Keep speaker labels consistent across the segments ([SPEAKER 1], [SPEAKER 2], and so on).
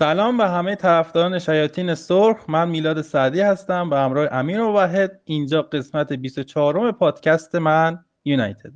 [SPEAKER 1] سلام به همه طرفداران شیاطین سرخ. من میلاد سعدی هستم به همراه امیر و وحد اینجا قسمت 24 پادکست من یونایتد.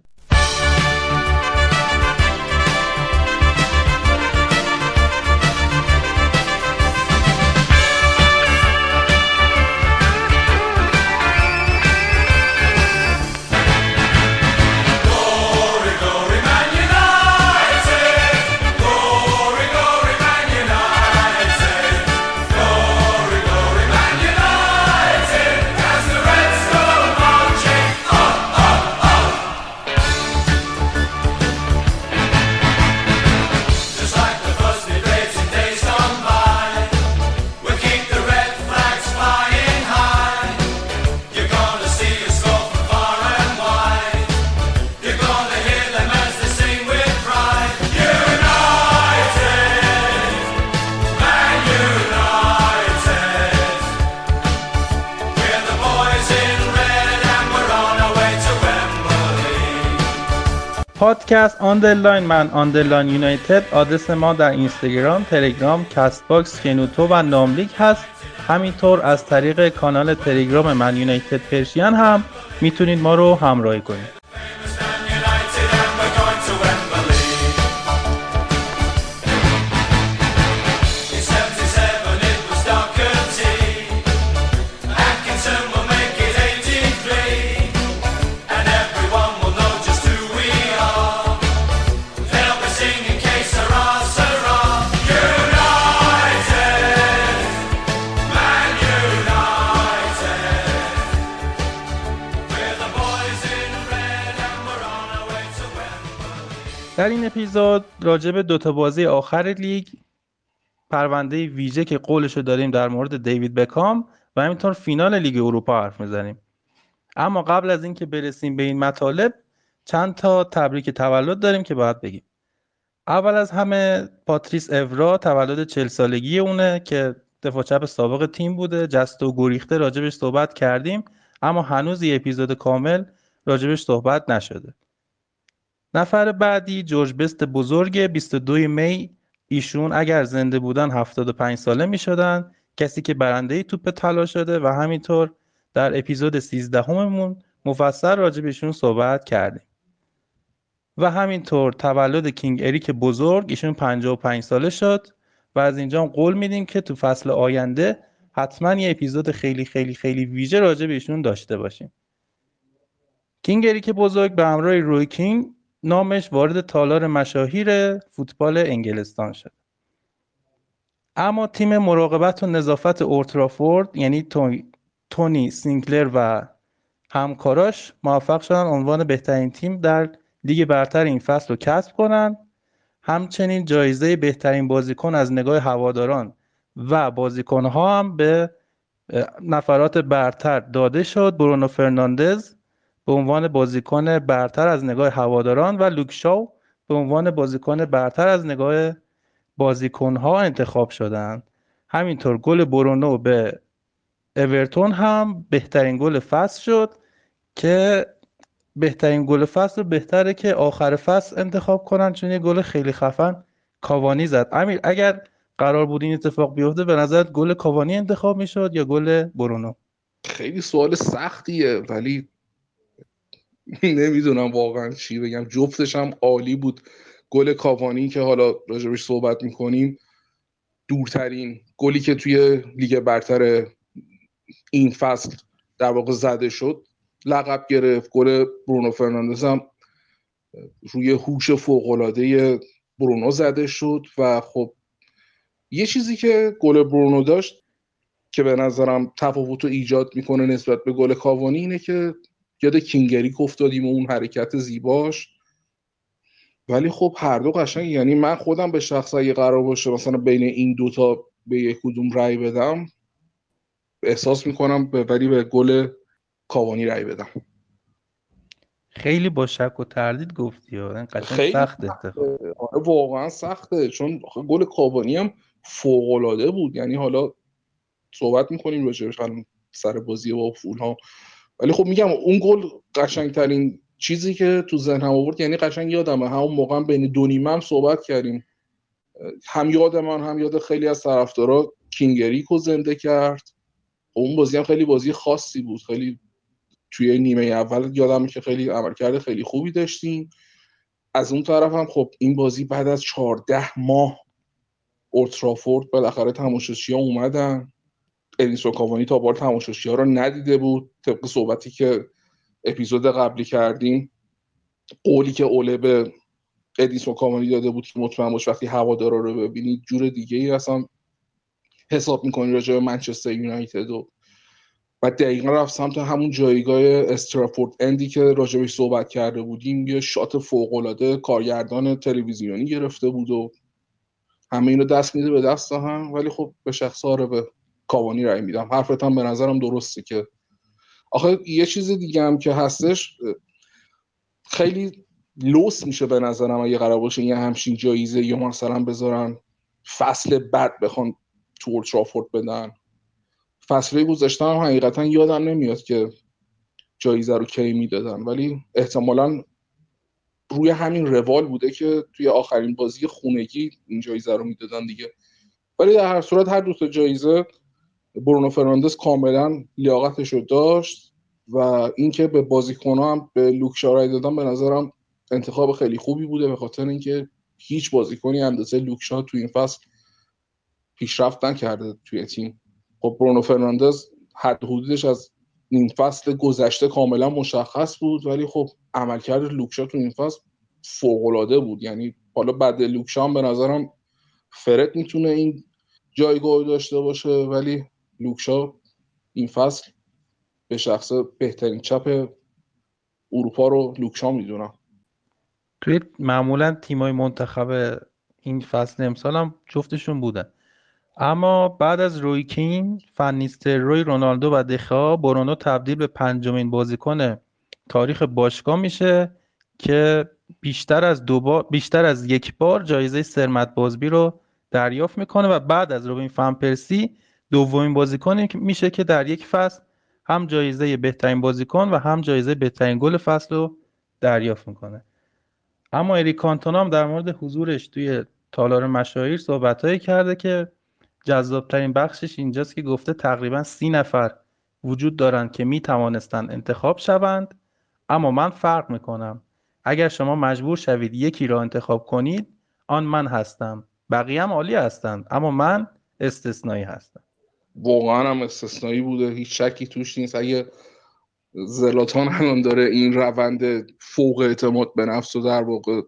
[SPEAKER 1] پادکست underline Man underline United. آدرس ما در اینستاگرام، تلگرام، Castbox، شنوتو و ناملیک هست. همینطور از طریق کانال تلگرام Man United Persian هم می‌تونید ما رو همراهی کنید. در این اپیزود راجع به دوتا بازی آخر لیگ پرونده ویژه که قولشو داریم در مورد دیوید بکام و همینطور فینال لیگ اروپا حرف می‌زنیم. اما قبل از اینکه برسیم به این مطالب چند تا تبریک تولد داریم که باید بگیم. اول از همه پاتریس اورا تولد چل سالگی اونه که دفاع چپ سابق تیم بوده. جسته و گریخته راجبش صحبت کردیم اما هنوز یه اپیزود کامل راجبش صحبت نشده. نفر بعدی جورج بست بزرگ 22 می ایشون اگر زنده بودن 75 ساله می شدن. کسی که برنده توپ طلا شده و همینطور در اپیزود 13 هممون مفصل راجع بهشون صحبت کردیم. و همینطور تولد کینگ اریک بزرگ ایشون 55 ساله شد و از اینجا قول میدیم که تو فصل آینده حتما یه اپیزود خیلی خیلی خیلی ویژه راجع بهشون داشته باشیم. King اریک بزرگ به همراه روی کین نامش وارد تالار مشاهیر فوتبال انگلستان شد. اما تیم مراقبت و نظافت اولدترافورد یعنی تونی سینکلر و همکاراش موفق شدن عنوان بهترین تیم در لیگ برتر این فصل رو کسب کنند همچنین جایزه بهترین بازیکن از نگاه هواداران و بازیکنها هم به نفرات برتر داده شد. برونو فرناندز به عنوان بازیکن برتر از نگاه هواداران و لوک شاو به عنوان بازیکن برتر از نگاه بازیکنها انتخاب شدند. همینطور گل برونو به اورتون هم بهترین گل فصل شد که بهترین گل فصل بهتره که آخر فصل انتخاب کنن چون یه گل خیلی خفن کاوانی زد. امیر اگر قرار بود این اتفاق بیفته به نظرت گل کاوانی انتخاب می‌شد یا گل برونو؟
[SPEAKER 2] خیلی سوال سختیه ولی نمی‌دونم واقعا چی بگم. جفتش هم عالی بود. گل کاوانی که حالا راجبش صحبت می‌کنیم دورترین گلی که توی لیگ برتر این فصل در واقع زده شد. لقب گرفت گل برونو فرناندز هم روی هوش فوقالعاده برونو زده شد و خب یه چیزی که گل برونو داشت که به نظرم تفاوت رو ایجاد می‌کنه نسبت به گل کاوانی اینه که یاد کینگری افتادیم و اون حرکت زیباش. ولی خب هر دو قشنگ یعنی من خودم به شخص اگه قرار باشه مثلا بین این دوتا به یک کدوم رأی بدم احساس می‌کنم ولی به گل کاوانی رأی بدم.
[SPEAKER 1] خیلی با شک و تردید گفتی خیلی سخته.
[SPEAKER 2] آره واقعا سخته. چون گل کاوانی هم فوق بود. یعنی حالا صحبت می‌کنیم راجعش سر بازی با فول ها ولی خب میگم اون گل قشنگترین چیزی که تو ذهنم آورد یعنی قشنگ یادمه. همون موقع بین دو نیمه هم صحبت کردیم. هم یاد من هم یاد خیلی از طرفدارا. کینگریک رو زنده کرد. اون بازی هم خیلی بازی خاصی بود. خیلی توی نیمه اول یادم که خیلی عملکرد خیلی خوبی داشتیم. از اون طرف هم خب این بازی بعد از 14 ماه اولترافورد بالاخره تماشاشی ها اومدن. ادینسون کاوانی تا بار تماشاشی ها رو ندیده بود. طبق صحبتی که اپیزود قبلی کردیم قولی که اوله به ادینسون کاوانی داده بود که مطمئن باش وقتی هوادارا رو ببینید جور دیگه ای اصلا حساب می‌کنی راجع به منچستر یونایتد و و دقیقا رفت سمت همون جایگاه استرافورد اندی که راجبش صحبت کرده بودیم. یه شات فوقالعاده کارگردان تلویزیونی گرفته بود و همه اینو دست میده به دست هم. ولی خب به شخص آره به کاوانی رای میدم. حرفت هم به نظرم درسته که آخه یه چیز دیگه هم که هستش خیلی لوس میشه به نظرم اگه قرار باشه یه همچین جایزه یا مثلا بذارن فصل بعد بخوان تو اولترافورد بدن. فصله گذشته هم حقیقتا یادم نمیاد که جایزه رو کی می‌دادن. ولی احتمالا روی همین روال بوده که توی آخرین بازی خونگی این جایزه رو می‌دادن دیگه. ولی در هر صورت هر دو تا جایزه برونو فرناندز کاملا لیاقتش رو داشت و اینکه به بازیکنها هم به لوک شارای دادن به نظرم انتخاب خیلی خوبی بوده به خاطر اینکه هیچ بازیکنی اندازه لوکشا تو این فصل پیشرفت نکرده توی تیم. خب برونو فرناندز حد حدودش از نیم فصل گذشته کاملا مشخص بود ولی خب عملکرد لوکشا تو این فصل فوق بود. یعنی حالا بعد لوکشا هم به نظرم فرد می‌تونه این جایگاه داشته باشه ولی لوکشا این فصل به شخص بهترین چپ اروپا رو لوکشا می‌دونم.
[SPEAKER 1] توی معمولا تیمای منتخب این فصل امسال هم جفتشون بودن. اما بعد از روی کین فنیستر روی رونالدو و دخا برونو تبدیل به پنجمین بازیکن تاریخ باشگاه میشه که بیشتر از دو بیشتر از یک بار جایزه سرمت بازبی رو دریافت می‌کنه و بعد از روبین فن پرسی دومین بازیکنی میشه که در یک فصل هم جایزه بهترین بازیکن و هم جایزه بهترین گل فصل رو دریافت می‌کنه. اما اریک کانتونا هم در مورد حضورش توی تالار مشاهیر صحبتهایی کرده که جذابترین بخشش اینجاست که گفته تقریبا سی نفر وجود دارند که می توانستند انتخاب شوند. اما من فرق می‌کنم. اگر شما مجبور شوید یکی را انتخاب کنید آن من هستم. بقیه هم عالی هستند. اما من استثنایی هستم.
[SPEAKER 2] واقعا هم استثنایی بوده. هیچ شکی توش نیست. اگه زلاتان الان داره این روند فوق اعتماد به نفس و در واقع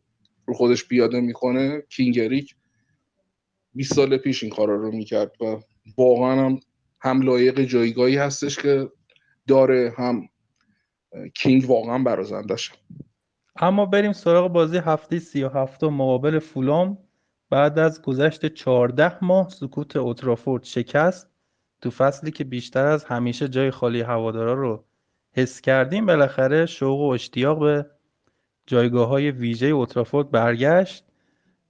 [SPEAKER 2] رو خودش پیاده می‌کنه کینگریک 20 سال پیش این کارا رو می‌کرد و واقعا هم هم لایق جایگاهی هستش که داره هم کینگ واقعا برازندش
[SPEAKER 1] اما بریم سراغ بازی هفته سی و هفته مقابل فولام. بعد از گذشت 14 ماه سکوت اوترافورد شکست. تو فصلی که بیشتر از همیشه جای خالی هوادارا رو حس کردیم بالاخره شوق و اشتیاق به جایگاه های ویژه اوترافورد برگشت.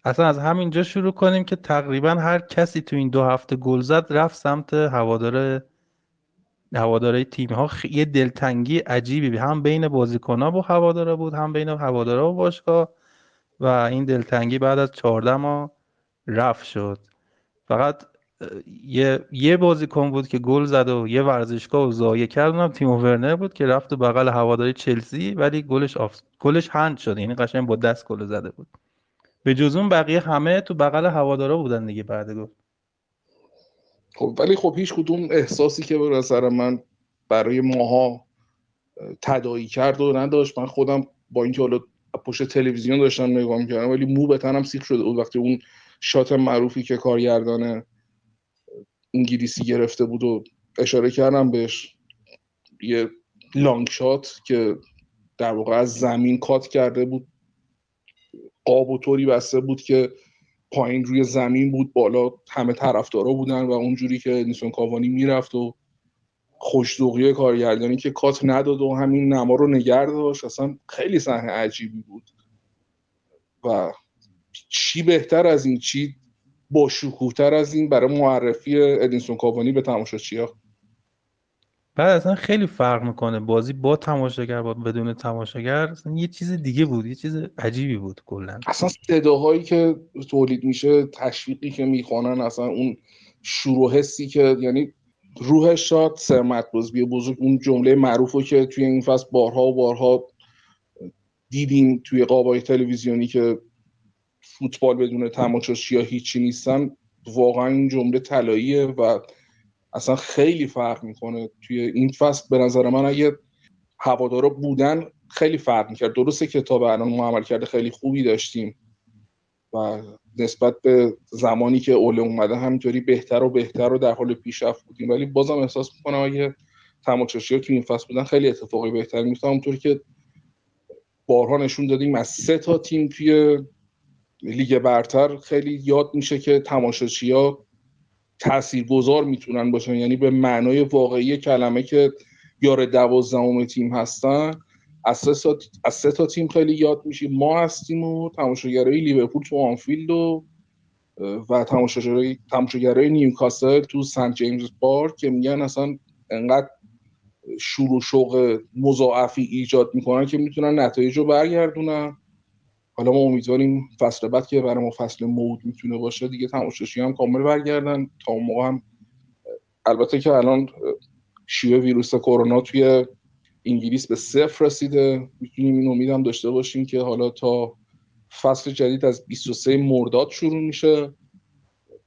[SPEAKER 1] اصلا از همینجا شروع کنیم که تقریبا هر کسی تو این دو هفته گل زد رفت سمت هوادار هواداره تیم ها یه دلتنگی عجیبی. هم بین بازیکن ها و هوادارا بود هم بین هوادارا و باشگاه. و این دلتنگی بعد از 14 ماه رفت شد. فقط یه یه بازیکن بود که گل زد و یه ورزشگاه و ضایع کرد اونم تیم ورنر بود که رفت بغل هواداری چلسی ولی گلش آف... گلش هند شد یعنی قشنگ با دست گل زده بود. به جز اون بقیه همه تو بغل هوادارا بودن دیگه بعد گفت.
[SPEAKER 2] خب ولی خب هیچ کدوم احساسی که به نظر من برای ماها تدایی کرد و نداشت. من خودم با اینکه حالا پشت تلویزیون داشتم نگاه می‌کردم ولی مو به تنم سیخ شده بود وقتی اون شات معروفی که کارگردان انگلیسی گرفته بود و اشاره کردم بهش. یه لانگ شات که در واقع از زمین کات کرده بود. قاب و طوری بسته بود که پایین روی زمین بود بالا همه طرفدارا بودن و اونجوری که نیسون کاوانی می‌رفت و خوشدوقی کارگردانی که کات نداد و همین نما رو نگر داشت. اصلا خیلی صحنه عجیبی بود. و چی بهتر از این چی با شکوهتر از این برای معرفی ادینسون کاوانی به ها
[SPEAKER 1] بعد اصلا خیلی فرق می‌کنه. بازی با تماشاگر با بدون تماشاگر اصلا یه چیز دیگه بود یه چیز عجیبی بود کلا.
[SPEAKER 2] اصلا صداهایی که تولید میشه تشویقی که می‌خوانن اصلا اون شروع حسی که یعنی روح شاد سرمت بزرگ بزرگ اون جمله معروف رو که توی این فصل بارها و بارها دیدیم توی قابای تلویزیونی که فوتبال بدون تماشاچی یا هیچی نیستن واقعا این جمله طلاییه و اصلا خیلی فرق می‌کنه توی این فصل. به نظر من اگه هوادارا بودن خیلی فرق می‌کرد. درسته کتاب الان ما عمل کرده خیلی خوبی داشتیم و نسبت به زمانی که اوله اومده همینطوری بهتر و بهتر و در حال پیشرفت بودیم. ولی بازم احساس می‌کنم اگه تماشاشی ها تو این فصل بودن خیلی اتفاقی بهتری میفتن اونطوری که بارها نشون دادیم از سه تا تیم توی لیگ برتر خیلی یاد میشه که تماشاشی ها تاثیرگذار می‌تونن باشن. یعنی به معنای واقعی کلمه که یار دوازدهم تیم هستن از سه, از سه تا تیم خیلی یاد میشیم. ما هستیم و تماشاگرای لیورپول تو آنفیلد و و تماشاگرای تماشاگرای نیوکاسل تو سنت جیمز پارک که میگن اصلا انقدر شور و شوق مضاعفی ایجاد می‌کنن که می‌تونن نتایج رو برگردونن. حالا ما امیدواریم فصل بعد که برای ما فصل مود می‌تونه باشه دیگه تماشاشی هم کامل برگردن. تا اون موقع هم البته که الان شیوع ویروس کرونا توی انگلیس به صفر رسیده. می‌تونیم این امیدم داشته باشیم که حالا تا فصل جدید از 23 مرداد شروع میشه.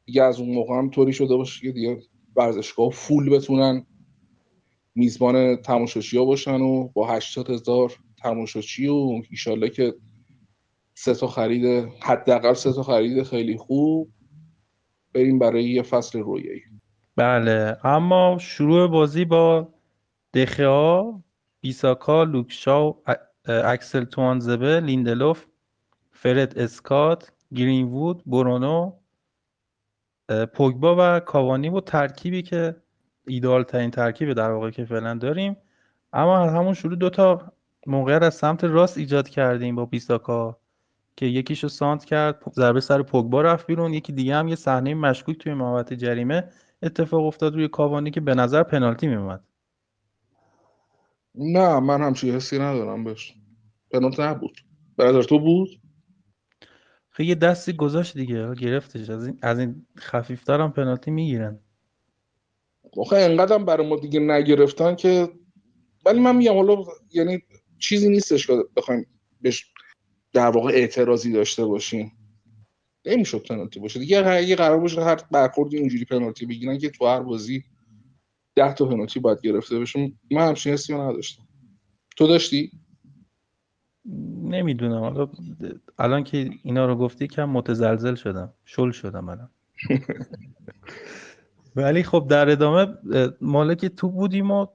[SPEAKER 2] دیگه از اون موقع هم طوری شده باشه که دیگه ورزشگاه فول بتونن میزبان تماشاشی ها باشن و با 80 هزار تماشاچی و ایشالله که سه تا خرید حداقل سه تا خرید خیلی خوب. بریم برای یه فصل رویایی.
[SPEAKER 1] بله. اما شروع بازی با دخیا بیساکا لوکشاو اکسل توانزبه لیندلوف فرد اسکات گرینوود برونو پوگبا و کاوانی و ترکیبی که ایدال ترین ترکیب در واقع که فعلا داریم. اما همون شروع دوتا موقعیت از سمت راست ایجاد کردیم با بیساکا. که یکیشو سانت کرد ضربه سر پوگبا رفت بیرون. یکی دیگه هم یه صحنه مشکوک توی محوطه جریمه اتفاق افتاد روی کاوانی که به نظر پنالتی میومد
[SPEAKER 2] نه من همچین حسی ندارم بهش. پنالتی نبود. به نظر تو بود؟
[SPEAKER 1] خیلی یه دستی گذاشت دیگه گرفتش. از این از این خفیفتر هم پنالتی می‌گیرن.
[SPEAKER 2] آخه انقدر برای ما دیگه نگرفتن که ولی من میگم حالا یعنی چیزی نیستش که بخوایم بهش در واقع اعتراضی داشته باشیم. نمی‌شد پنالتی باشه. دیگه اگه قرار باشه هر برخوردی اینجوری پنالتی بگیرن که تو هر بازی ده تا پنالتی باید گرفته بشه. من همچین حسی نداشتم. تو داشتی؟
[SPEAKER 1] نمی‌دونم. حالا الان که اینا رو گفتی کم متزلزل شدم. شل شدم الان. ولی خب در ادامه مالک تو بودیم و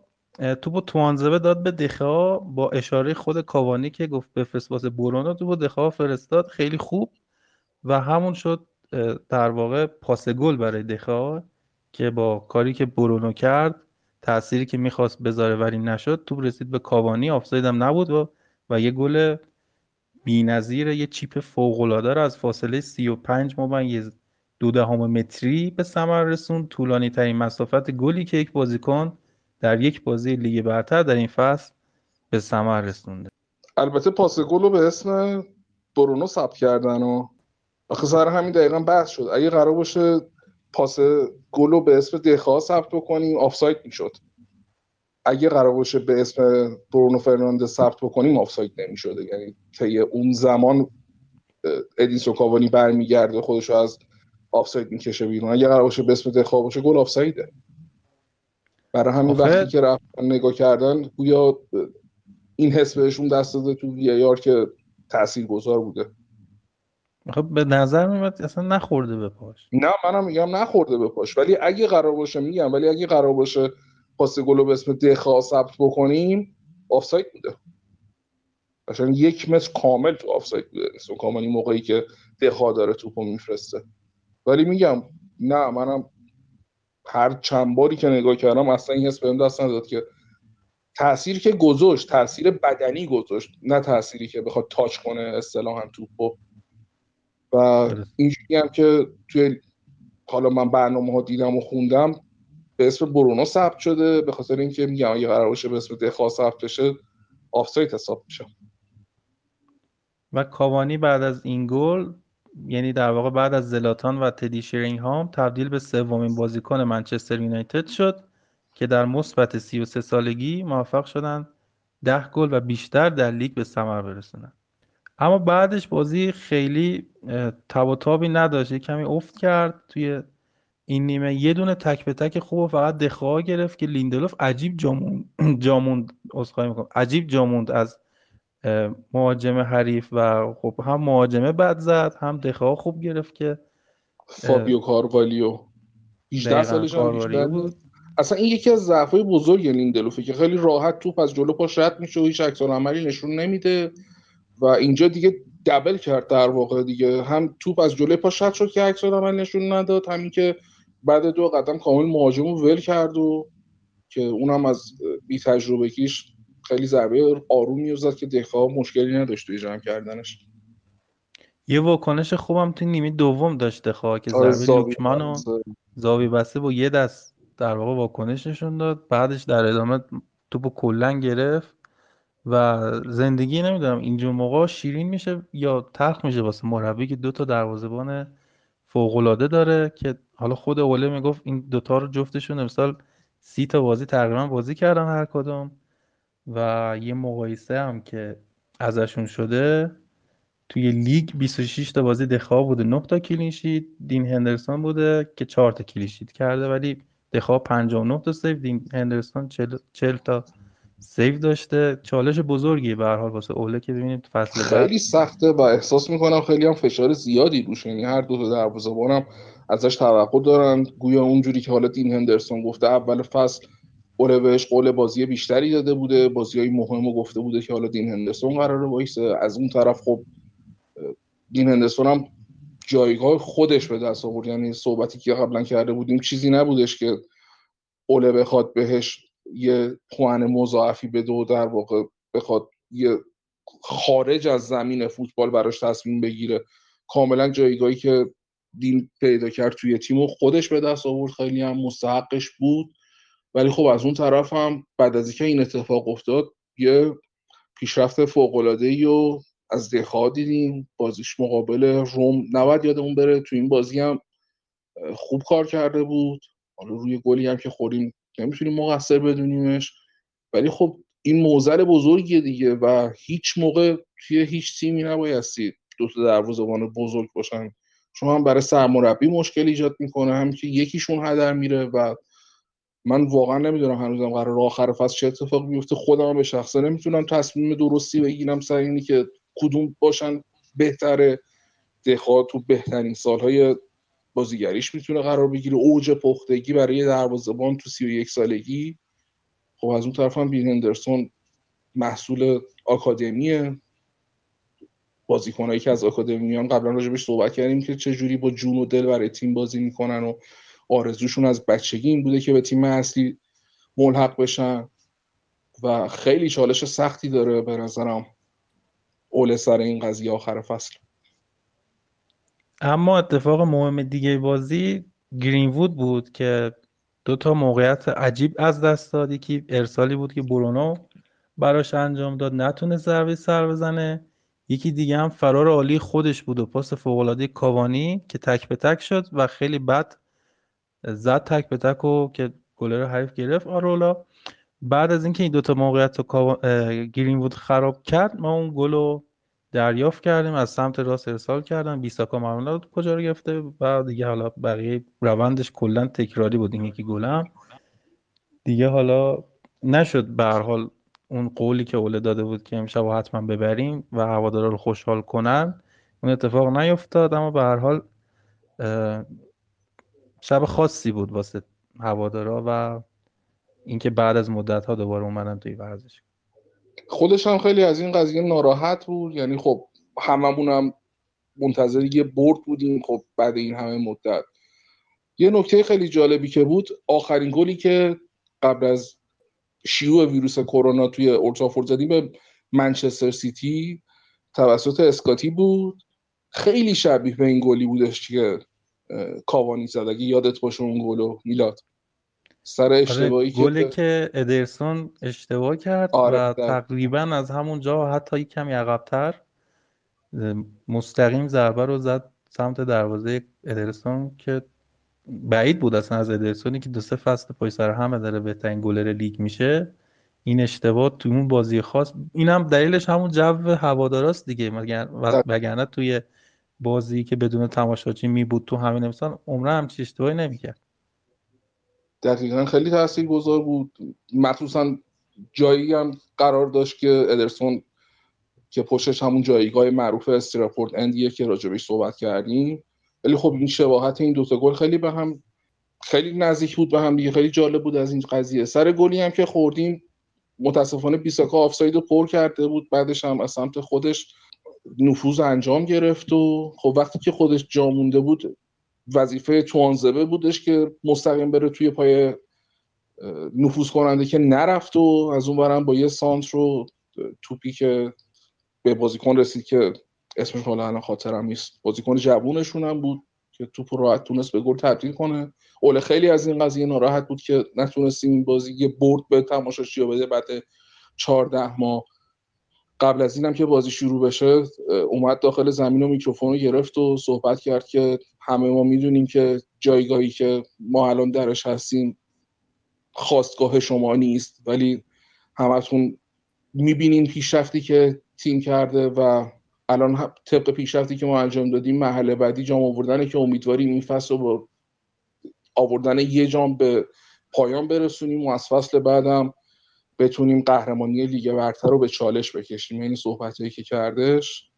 [SPEAKER 1] توپو توانزبه داد به دخا با اشاره خود کاوانی که گفت بفرست واسه برونو توپو دخا فرستاد خیلی خوب. و همون شد در واقع پاس گل برای دخا که با کاری که برونو کرد تأثیری که می‌خواست بذاره ولی نشد توپ رسید به کاوانی. آفساید هم نبود و, و یه گل بی‌نظیر یه چیپ فوق‌العاده رو از فاصله 35 ممیز دو دهم متری به ثمر رسوند. طولانی ترین مسافت گلی که یک بازیکن در یک بازی لیگ برتر در این فصل به ثمر رسونده.
[SPEAKER 2] البته پاس گل رو به اسم برونو ثبت کردن و آخه سر همین دقیقا بحث شد. اگه قرار باشه پاس گل رو به اسم دخیا ثبت بکنیم آفساید می‌شد. اگه قرار باشه به اسم برونو فرناندز ثبت بکنیم آفساید نمی‌شده. یعنی طی اون زمان ادینسون کاوانی برمیگرده خودش رو از آفساید می‌کشه بیرون. اگه قرار باشه به اسم دخیا باشه گل آفسایده. برای همین وقتی که رفتن نگاه کردن گویا این حس بهشون دست داده تو VAR که تأثیر گذار بوده.
[SPEAKER 1] خب به نظر میاد اصلا نخورده به پاش.
[SPEAKER 2] نه منم میگم نخورده به پاش. ولی اگه قرار باشه میگم ولی اگه قرار باشه پاس گل به اسم دخیا ثبت بکنیم آفساید بوده. مثلا یک متر کامل تو آفساید بوده. نیست کاملی موقعی که دخا داره توپو میفرسته. ولی میگم نه منم هر چند باری که نگاه کردم اصلا این حس بهم دست نداد که تأثیری که گذاشت تاثیر بدنی گذاشت نه تأثیری که بخواد تاچ کنه اصطلاحا توپو و اینجوری هم که توی حالا من برنامه ها دیدم و خوندم به اسم برونو ثبت شده به خاطر اینکه میگم اگه قرار باشه به اسم دخا ثبت بشه آفساید حساب میشه
[SPEAKER 1] و کاوانی بعد از این گل یعنی در واقع بعد از زلاتان و تدی شرینگهام تبدیل به سومین بازیکن منچستر یونایتد شد که در مثبت 33 سالگی موفق شدن 10 گل و بیشتر در لیگ به ثمر برسونن. اما بعدش بازی خیلی تب و تابی نداشت کمی افت کرد توی این نیمه. یه دونه تک به تک خوب و فقط دخیا گرفت که لیندلوف عجیب جاموند جاموند می‌کنم. عجیب جاموند از مهاجم حریف و خب هم مهاجمه بد زد هم دخواه خوب گرفت که
[SPEAKER 2] فابیو کاروالیو. 18 سالش هم بود. اصلا این یکی از ضعف‌های بزرگ لیندلوفه که خیلی راحت توپ از جلو پاش رد میشه و هیچ عکس عملی نشون نمیده و اینجا دیگه دبل کرد در واقع دیگه. هم توپ از جلوی پاش رد شد که عکس عملی نشون نداد همین که بعد دو قدم کامل مهاجم رو ول کرد و که اونم از بی تجربه کیش خیلی ضربه آرومی زد که دفاع مشکلی نداشت توی جمع کردنش.
[SPEAKER 1] یه واکنش خوبم توی نیمه دوم داشت دفاع که آره، ضربه لوکمان و زاوی بسته با یه دست در واقع واکنش نشون داد. بعدش در ادامه توپو کلا گرفت و زندگی نمی‌دونم اینجور موقع شیرین میشه یا تلخ میشه واسه مربی که دو تا دروازه‌بان فوق‌العاده داره که حالا خود اوله می‌گفت این دوتا رو جفتشون امسال سی تا بازی تقریبا بازی کردن هر کدوم. و یه مقایسه هم که ازشون شده توی لیگ 26 تا بازی دخیا بوده 9 تا clean sheet دین هندرسون بوده که 4 تا clean sheet کرده ولی دخیا 59 تا save دین هندرسون 40 تا save داشته. چالش بزرگی به هر حال واسه اوله که ببینید فصل
[SPEAKER 2] خیلی سخته و احساس می‌کنم خیلی هم فشار زیادی روش یعنی هر دو تا دروازه‌بانم ازش توقع دارن. گویا اونجوری که حالا دین هندرسون گفته اول فصل اوله بهش قول بازی بیشتری داده بوده بازی های مهم و گفته بوده که حالا دین هندرسون قراره وایسه. از اون طرف خب دین هندرسون هم جایگاه خودش به دست آورد. یعنی صحبتی که قبلا کرده بودیم چیزی نبودش که اوله بخواد بهش یه خوان مضاعفی به دو در واقع بخواد یه خارج از زمین فوتبال براش تصمیم بگیره. کاملا جایگاهی که دین پیدا کرد توی تیم و خودش به دست آورد. خیلی هم مستحقش بود. ولی خب از اون طرف هم بعد از اینکه این اتفاق افتاد یه پیشرفت فوق العاده ای و از دخواه دیدیم. بازیش مقابل روم نباید یادمون بره. تو این بازی هم خوب کار کرده بود. حالا روی گلی هم که خوریم نمی‌تونیم مقصر بدونیمش. ولی خب این موزل بزرگیه دیگه و هیچ موقع توی هیچ تیمی نبایستی دو تا دروازه‌بان بزرگ باشن. چون هم برای سرمربی مشکل ایجاد می‌کنه. هم که یکیشون هدر میره و من واقعا نمی‌دونم هنوزم قرار آخر فصل چه اتفاق بیفته. خودم به شخصه نمی‌تونم تصمیم درستی بگیرم سر اینی که کدوم باشن بهتره. دخواه تو بهترین سالهای بازیگریش می‌تونه قرار بگیره. اوج پختگی برای دروازه‌بان تو 31 سالگی. خب از اون طرف هم بین هندرسون محصول آکادمیه. بازیکنایی که از آکادمی میان قبلا راجبش صحبت کردیم که چه جوری با جون و دل برای تیم بازی می‌کنن و آرزوشون از بچگی این بوده که به تیم اصلی ملحق بشن و خیلی چالش سختی داره به نظرم اول سر این قضیه آخر فصل.
[SPEAKER 1] اما اتفاق مهم دیگه بازی گرین وود بود که دو تا موقعیت عجیب از دست داد. یکی ارسالی بود که برونو براش انجام داد نتونه ضربه سر بزنه. یکی دیگه هم فرار عالی خودش بود و پاس فوق کاوانی که تک به تک شد و خیلی بد زد تک به تک و که گلر حریف گرفت. آرولا بعد از اینکه این دوتا موقعیت رو گرین وود خراب کرد ما اون گل رو دریافت کردیم از سمت راست ارسال کردم بیساکا معمولا کجا رو گرفته و دیگه حالا بقیه روندش کلا تکراری بود این یکی گلم. دیگه حالا نشد به حال اون قولی که اوله داده بود که امشب حتما ببریم و هوادارا رو خوشحال کنن. اون اتفاق نیفتاد اما به هر حال شب خاصی بود واسه هوادارا و اینکه بعد از مدت ها دوباره اومدن توی ورزش.
[SPEAKER 2] خودش هم خیلی از این قضیه ناراحت بود. یعنی خب هممون هم منتظر یه برد بودیم. خب بعد این همه مدت. یه نکته خیلی جالبی که بود آخرین گلی که قبل از شیوع ویروس کرونا توی اولترافورد زدیم به منچستر سیتی توسط اسکاتی بود. خیلی شبیه به این گلی بودش که کاوانی زد اگه یادت باشه اون گلو میلاد. سر
[SPEAKER 1] آره
[SPEAKER 2] اشتباهی
[SPEAKER 1] گلی
[SPEAKER 2] که
[SPEAKER 1] که ادرسون اشتباه کرد
[SPEAKER 2] آره
[SPEAKER 1] و
[SPEAKER 2] در
[SPEAKER 1] تقریبا از همون جا حتی یک کمی عقبتر مستقیم ضربه رو زد سمت دروازه ادرسون که بعید بود اصلا از ادرسونی که دو سه فصل پشت سر همه داره بهترین گلر لیگ میشه. این اشتباه تو اون بازی خاص اینم دلیلش همون جو هواداراست دیگه مگر وگرنه توی بازی که بدون تماشاچی می بود تو همین امسال عمره همچی اشتباهی نمی‌کرد.
[SPEAKER 2] دقیقا خیلی تاثیرگذار بود. مخصوصا جایی هم قرار داشت که ادرسون که پشتش همون جایگاه معروف استراپورت اندیه که راجبش صحبت کردیم. ولی خب این شباهت این دوتا گل خیلی به هم خیلی نزدیک بود به هم دیگه. خیلی جالب بود از این قضیه. سر گلی هم که خوردیم متاسفانه بیساکا آفساید رو پر کرده بود. بعدش هم از سمت خودش نفوذ انجام گرفت و خب وقتی که خودش جا مونده بود وظیفه توانزبه بودش که مستقیم بره توی پای نفوذ کننده که نرفت و از اون برم با یه سانت رو توپی که به بازیکن رسید که اسمش حالا الان خاطرم نیست. بازیکن جوونشون هم بود که توپ راحت تونست به گل تبدیل کنه. اوله خیلی از این قضیه ناراحت بود که نتونستیم این بازی یه برد به تماشاچی بده بعد 14 ماه. قبل از اینم که بازی شروع بشه اومد داخل زمین و میکروفون رو گرفت و صحبت کرد که همه ما می‌دونیم که جایگاهی که ما الان درش هستیم خواستگاه شما نیست. ولی همتون می‌بینین پیشرفتی که تیم کرده و الان طبق پیشرفتی که ما انجام دادیم محل بعدی جام آوردنه که امیدواریم این فصل رو با آوردن یه جام به پایان برسونیم و از فصل بعدم بتونیم قهرمانی لیگ برتر رو به چالش بکشیم. یعنی صحبتایی که کردش.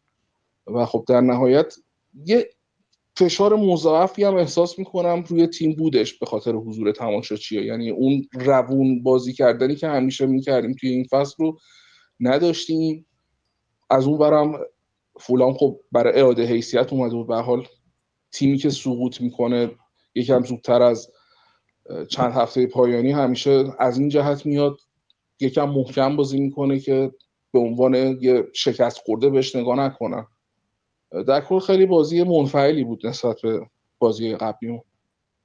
[SPEAKER 2] و خب در نهایت یه فشار مضاعفی هم احساس می‌کنم روی تیم بودش به خاطر حضور تماشاچی یعنی اون روون بازی کردنی که همیشه می‌کردیم توی این فصل رو نداشتیم. از اون برم فولام خب برای اعاده حیثیت اومده بود به حال تیمی که سقوط می‌کنه یکم زودتر از چند هفته پایانی همیشه از این جهت میاد. یکم محکم بازی می‌کنه که به عنوان یه شکست خورده بهش نگاه نکنن در کل خیلی بازی منفعلی بود نسبت به بازی قبلی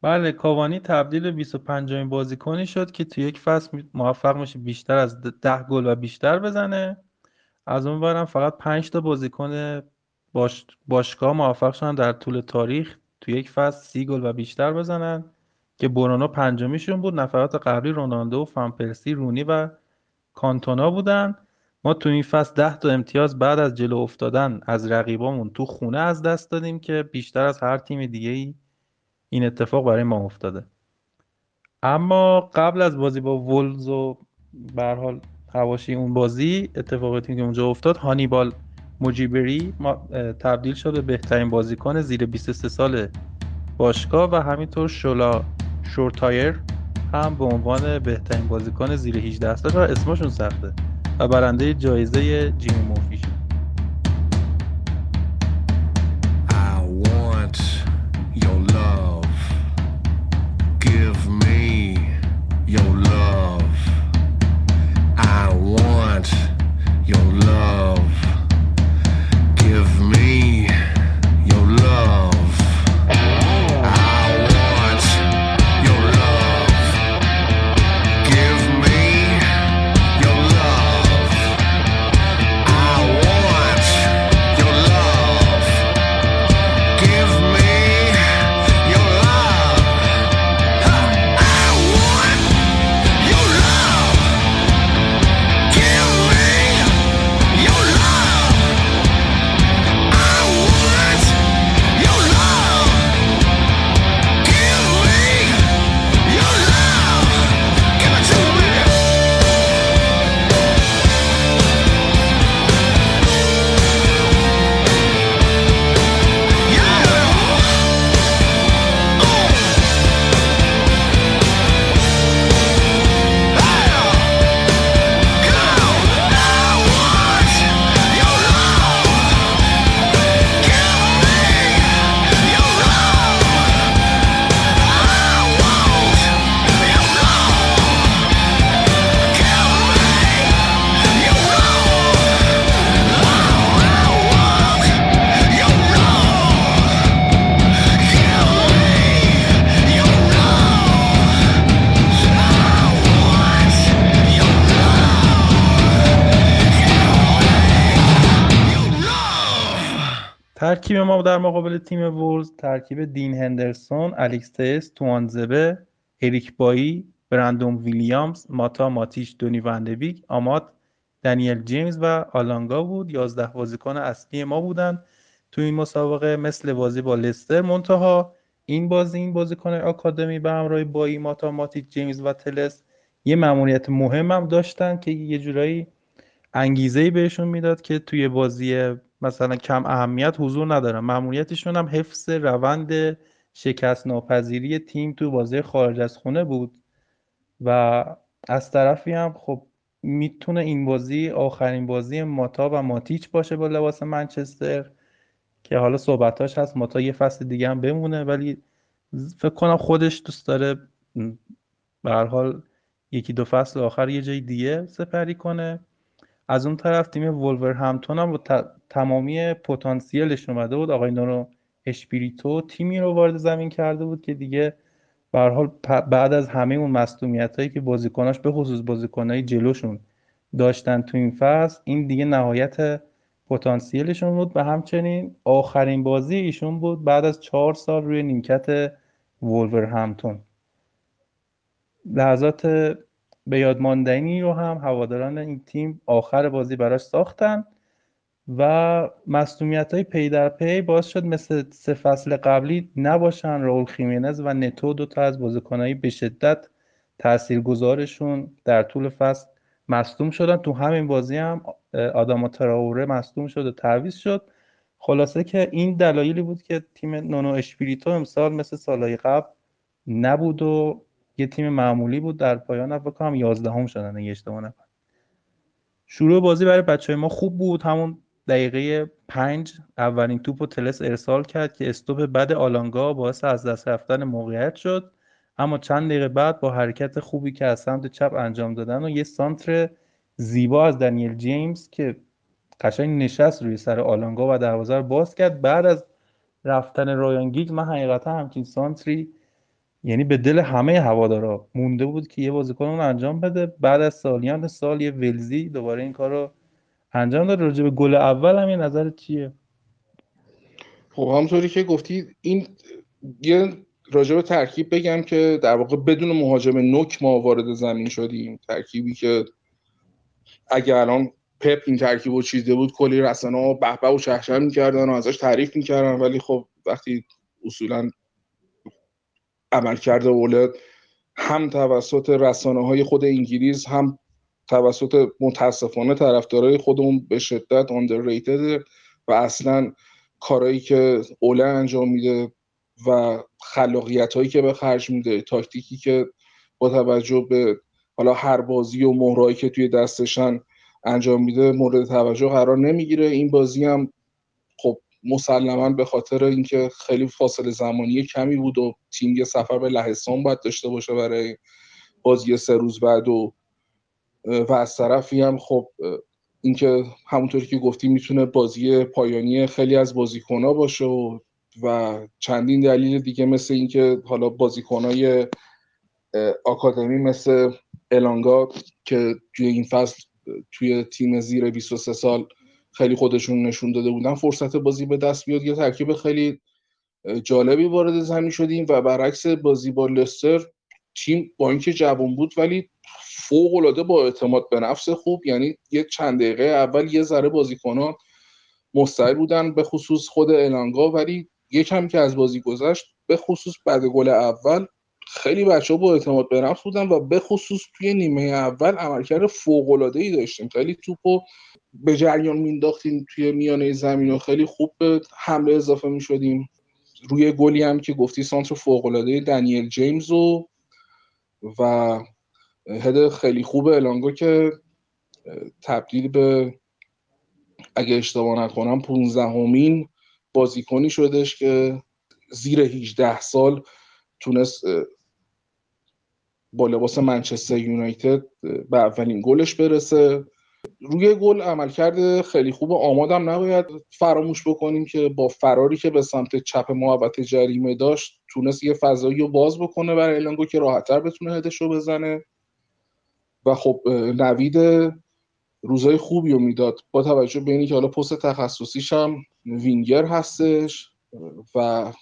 [SPEAKER 1] بله کاوانی تبدیل به 25 امین بازیکنی شد که تو یک فصل موفق میشه بیشتر از د- 10 گل و بیشتر بزنه. از اون برم فقط 5 تا بازیکن باش... باشگاه موفق شدن در طول تاریخ. تو یک فصل 30 گل و بیشتر بزنن که برونو پنجمیشون بود. نفرات قبلی رونالدو و فان پرسی رونی و کانتونا بودن. ما تو این فصل 10 تا امتیاز بعد از جلو افتادن از رقیبامون تو خونه از دست دادیم که بیشتر از هر تیم دیگه ای این اتفاق برای ما افتاده. اما قبل از بازی با وولز و به هر حال حواشی اون بازی اتفاقاتی که اونجا افتاد هانیبال مجیبری ما تبدیل شد به بهترین بازیکن زیر 23 سال باشگاه و همینطور شولا شورتایر. هم به عنوان بهترین بازیکن زیر 18 سال و اسمشون سخته و برنده جایزه جیمی موفی شد. ما در مقابل تیم وولز ترکیب دین هندرسون الیکس تیس توانزبه اریک بایی برندون ویلیامز ماتا ماتیش دونی وندویک آمات دنیل جیمز و آلانگا بود. یازده بازیکن اصلی ما بودند تو این مسابقه مثل بازی با لستر منتها این بازی این بازیکن آکادمی به همراه بایی ماتا ماتیش جیمز و تلس یه مأموریت مهم هم داشتن که یه جورایی انگیزه بهشون می‌داد که توی بازی مثلا کم اهمیت حضور ندارن مأموریتشون هم حفظ روند شکست ناپذیری تیم تو بازی خارج از خونه بود و از طرفی هم خب می‌تونه این بازی آخرین بازی ماتا و ماتیچ باشه با لباس منچستر که حالا صحبتاش هست. ماتا یه فصل دیگه هم بمونه ولی فکر کنم خودش دوست داره به حال یکی دو فصل آخر یه جای دیگه سپری کنه. از اون طرف تیم وولور همتون هم با تمامی پتانسیلش اومده بود. آقای نورو اشپیریتو تیمی رو وارد زمین کرده بود که دیگه به حال بعد از همه اون مصدومیت هایی که بازیکناش به خصوص بازیکنهای جلوشون داشتن تو این فصل این دیگه نهایت پتانسیلشون بود. و همچنین آخرین بازی ایشون بود بعد از چهار سال روی نیمکت وولورهمپتون لحظات به یاد ماندنی رو هم هواداران این تیم آخر بازی براش ساختن و مصدومیت های پی در پی باعث شد مثل سه فصل قبلی نباشن راول خیمینز و نتو دو تا از بازیکنایی به شدت تاثیرگذارشون در طول فصل مصدوم شدن. تو همین بازی هم آداما تراوره مصدوم شد و تعویض شد. خلاصه که این دلایلی بود که تیم نونو اشپیریتو امسال مثل سالهای قبل نبود و یه تیم معمولی بود در پایان فکر کنم 11 هم شدن اگه اشتباه شروع بازی برای بچه ما خوب بود. همون دقیقه پنج اولین توپ و تلس ارسال کرد که استوپ بد آلانگا باعث از دست رفتن موقعیت شد. اما چند دقیقه بعد با حرکت خوبی که از سمت چپ انجام دادن و یه سانتر زیبا از دنیل جیمز که قشنگ نشست روی سر آلانگا و دروازه رو باز کرد. بعد از رفتن رایان گیگز من حقیقتا همچین سانتری یعنی به دل همه هوادارا مونده بود که یه بازیکن اون انجام بده. بعد از سالیان سال یه ولزی دوباره این کار رو انجام داد. راجع به گل اول هم یه نظرت چیه؟
[SPEAKER 2] خب همطوری که گفتی این یه راجع به ترکیب بگم که در واقع بدون مهاجم نوک ما وارد زمین شدیم. ترکیبی که اگه الان پپ این ترکیب و چیزده بود کلی رسانه ها بهبه و شهشر می‌کردن و ازش تعریف می‌کردن. ولی خب وقتی اصولا عملکرد اولد هم توسط رسانه های خود انگلیس هم توسط متاسفانه طرفدارای خودمون به شدت underrated و اصلا کارهایی که اوله انجام میده و خلاقیت هایی که به خرج میده تاکتیکی که با توجه به حالا هر بازی و مهرایی که توی دستشن انجام میده مورد توجه قرار نمی‌گیره. این بازی هم مسلما به خاطر اینکه خیلی فاصله زمانی کمی بود و تیم یه سفر به لهستان باید داشته باشه برای بازی سه روز بعد و و از طرفی هم خب اینکه همونطوری که گفتیم می‌تونه بازی پایانی خیلی از بازیکنها باشه و, و چندین دلیل دیگه مثل اینکه حالا بازیکنهای آکادمی مثل الانگا که توی این فصل توی تیم زیر 23 سال خیلی خودشون نشون داده بودن فرصت بازی به دست بیاد. یه ترکیب خیلی جالبی وارد زمین شدیم و برعکس بازی با لستر تیم با اینکه جوان بود ولی فوق العاده با اعتماد به نفس خوب یعنی یه چند دقیقه اول یه ذره بازیکنان مستعد بودن به خصوص خود الانگا ولی یکم که از بازی گذشت به خصوص بعد گل اول خیلی بچه ها با اعتماد به نفس بودن و به خصوص توی نیمه اول عملکرد فوق العاده ای داشتیم. خیلی توپو به جریان مینداختیم توی میانه زمین و خیلی خوب به حمله اضافه می شدیم روی گلی هم که گفتی سانتر فوق العاده دنیل جیمز و و هد خیلی خوب الانگو که تبدیل به اگه اشتباه نکنم 15 همین بازیکنی شدش که زیر 18 سال تونست با لباس منچستر یونایتد به اولین گلش برسه. روی گل عملکرد خیلی خوب آمادم نباید فراموش بکنیم که با فراری که به سمت چپ محبت جریمه داشت تونست یه فضایی رو باز بکنه برای الانگو که راحتتر بتونه هدش رو بزنه. و خب نوید روزای خوبی رو می‌داد. با توجه به اینکه حالا پست تخصصیش هم وینگر هستش و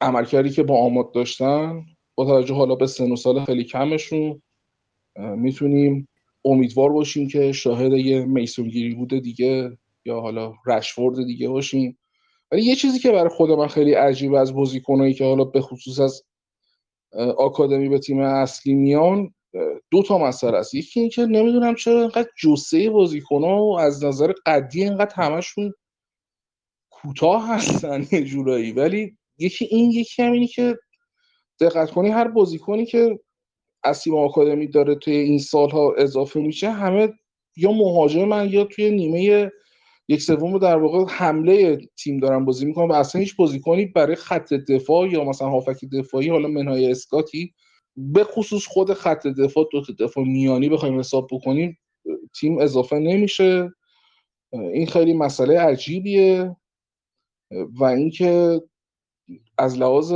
[SPEAKER 2] عملکردی که با آماد داشتن با توجه حالا به سن و سال خیلی کمشون می‌تونیم امیدوار باشیم که شاهد یه میسون بود دیگه یا حالا رشفورد دیگه باشیم. ولی یه چیزی که برای خود من خیلی عجیب از بازیکنایی که حالا به خصوص از آکادمی به تیم اصلی میان دو تا مسئله است. یکی اینکه نمی‌دونم چرا اینقدر جسه بازیکن‌ها و از نظر قدی اینقدر همشون کوتاه هستن یه جورایی. ولی یکی این یکی هم اینی که دقت کنی هر بازیکنی که از تیم آکادمی داره توی این سالها اضافه میشه همه یا مهاجمن یا توی نیمه یک سوم در واقع حمله تیم دارن بازی می‌کنن و اصلا هیچ بازیکنی برای خط دفاع یا مثلا هافک دفاعی حالا منهای اسکاتی به خصوص خود خط دفاع دو دفاع میانی بخوایم حساب بکنیم تیم اضافه نمیشه. این خیلی مسئله عجیبیه و اینکه از لحاظ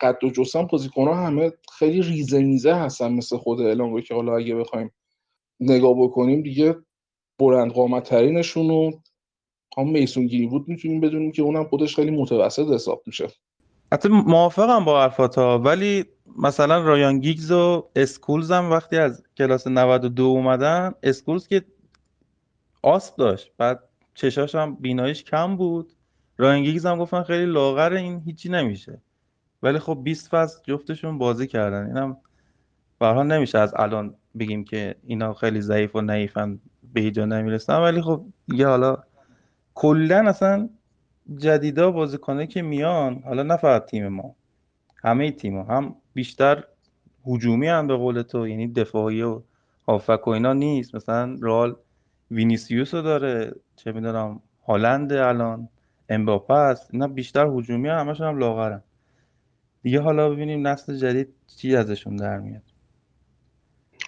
[SPEAKER 2] قد و جسم بازیکن‌ها همه خیلی ریزه میزه هستن مثل خود الانگو که حالا اگه بخوایم نگاه بکنیم دیگه بلند قامت ترینشون و هم میسون گیری بود می‌تونیم بدونیم که اونم خودش خیلی متوسط حساب میشه.
[SPEAKER 1] حتی موافقم با حرفاتا ولی مثلا رایان گیگز و اسکولز هم وقتی از کلاس 92 اومدن اسکولز که آسم داشت. بعد چشاش هم بینایش کم بود. رایان گیگز هم گفتن خیلی لاغر این هیچی نمیشه. ولی خب 20 فصل جفتشون بازی کردن. اینم برها نمیشه از الان بگیم که اینا خیلی ضعیف و نحیفن به جا نمی‌رسن. ولی خب یه حالا کلا اصلا جدیدا بازیکنه که میان حالا نه فقط تیم ما همه تیم ها هم بیشتر هجومی هم به قول تو. یعنی دفاعی و هافک و اینا نیست. مثلا رال وینیسیوس رو داره چه می‌دونم هالند الان امباپه است. اینا بیشتر هجومی هم همشون هم لاغرن. دیگه حالا ببینیم نسل جدید چی ازشون در میاد.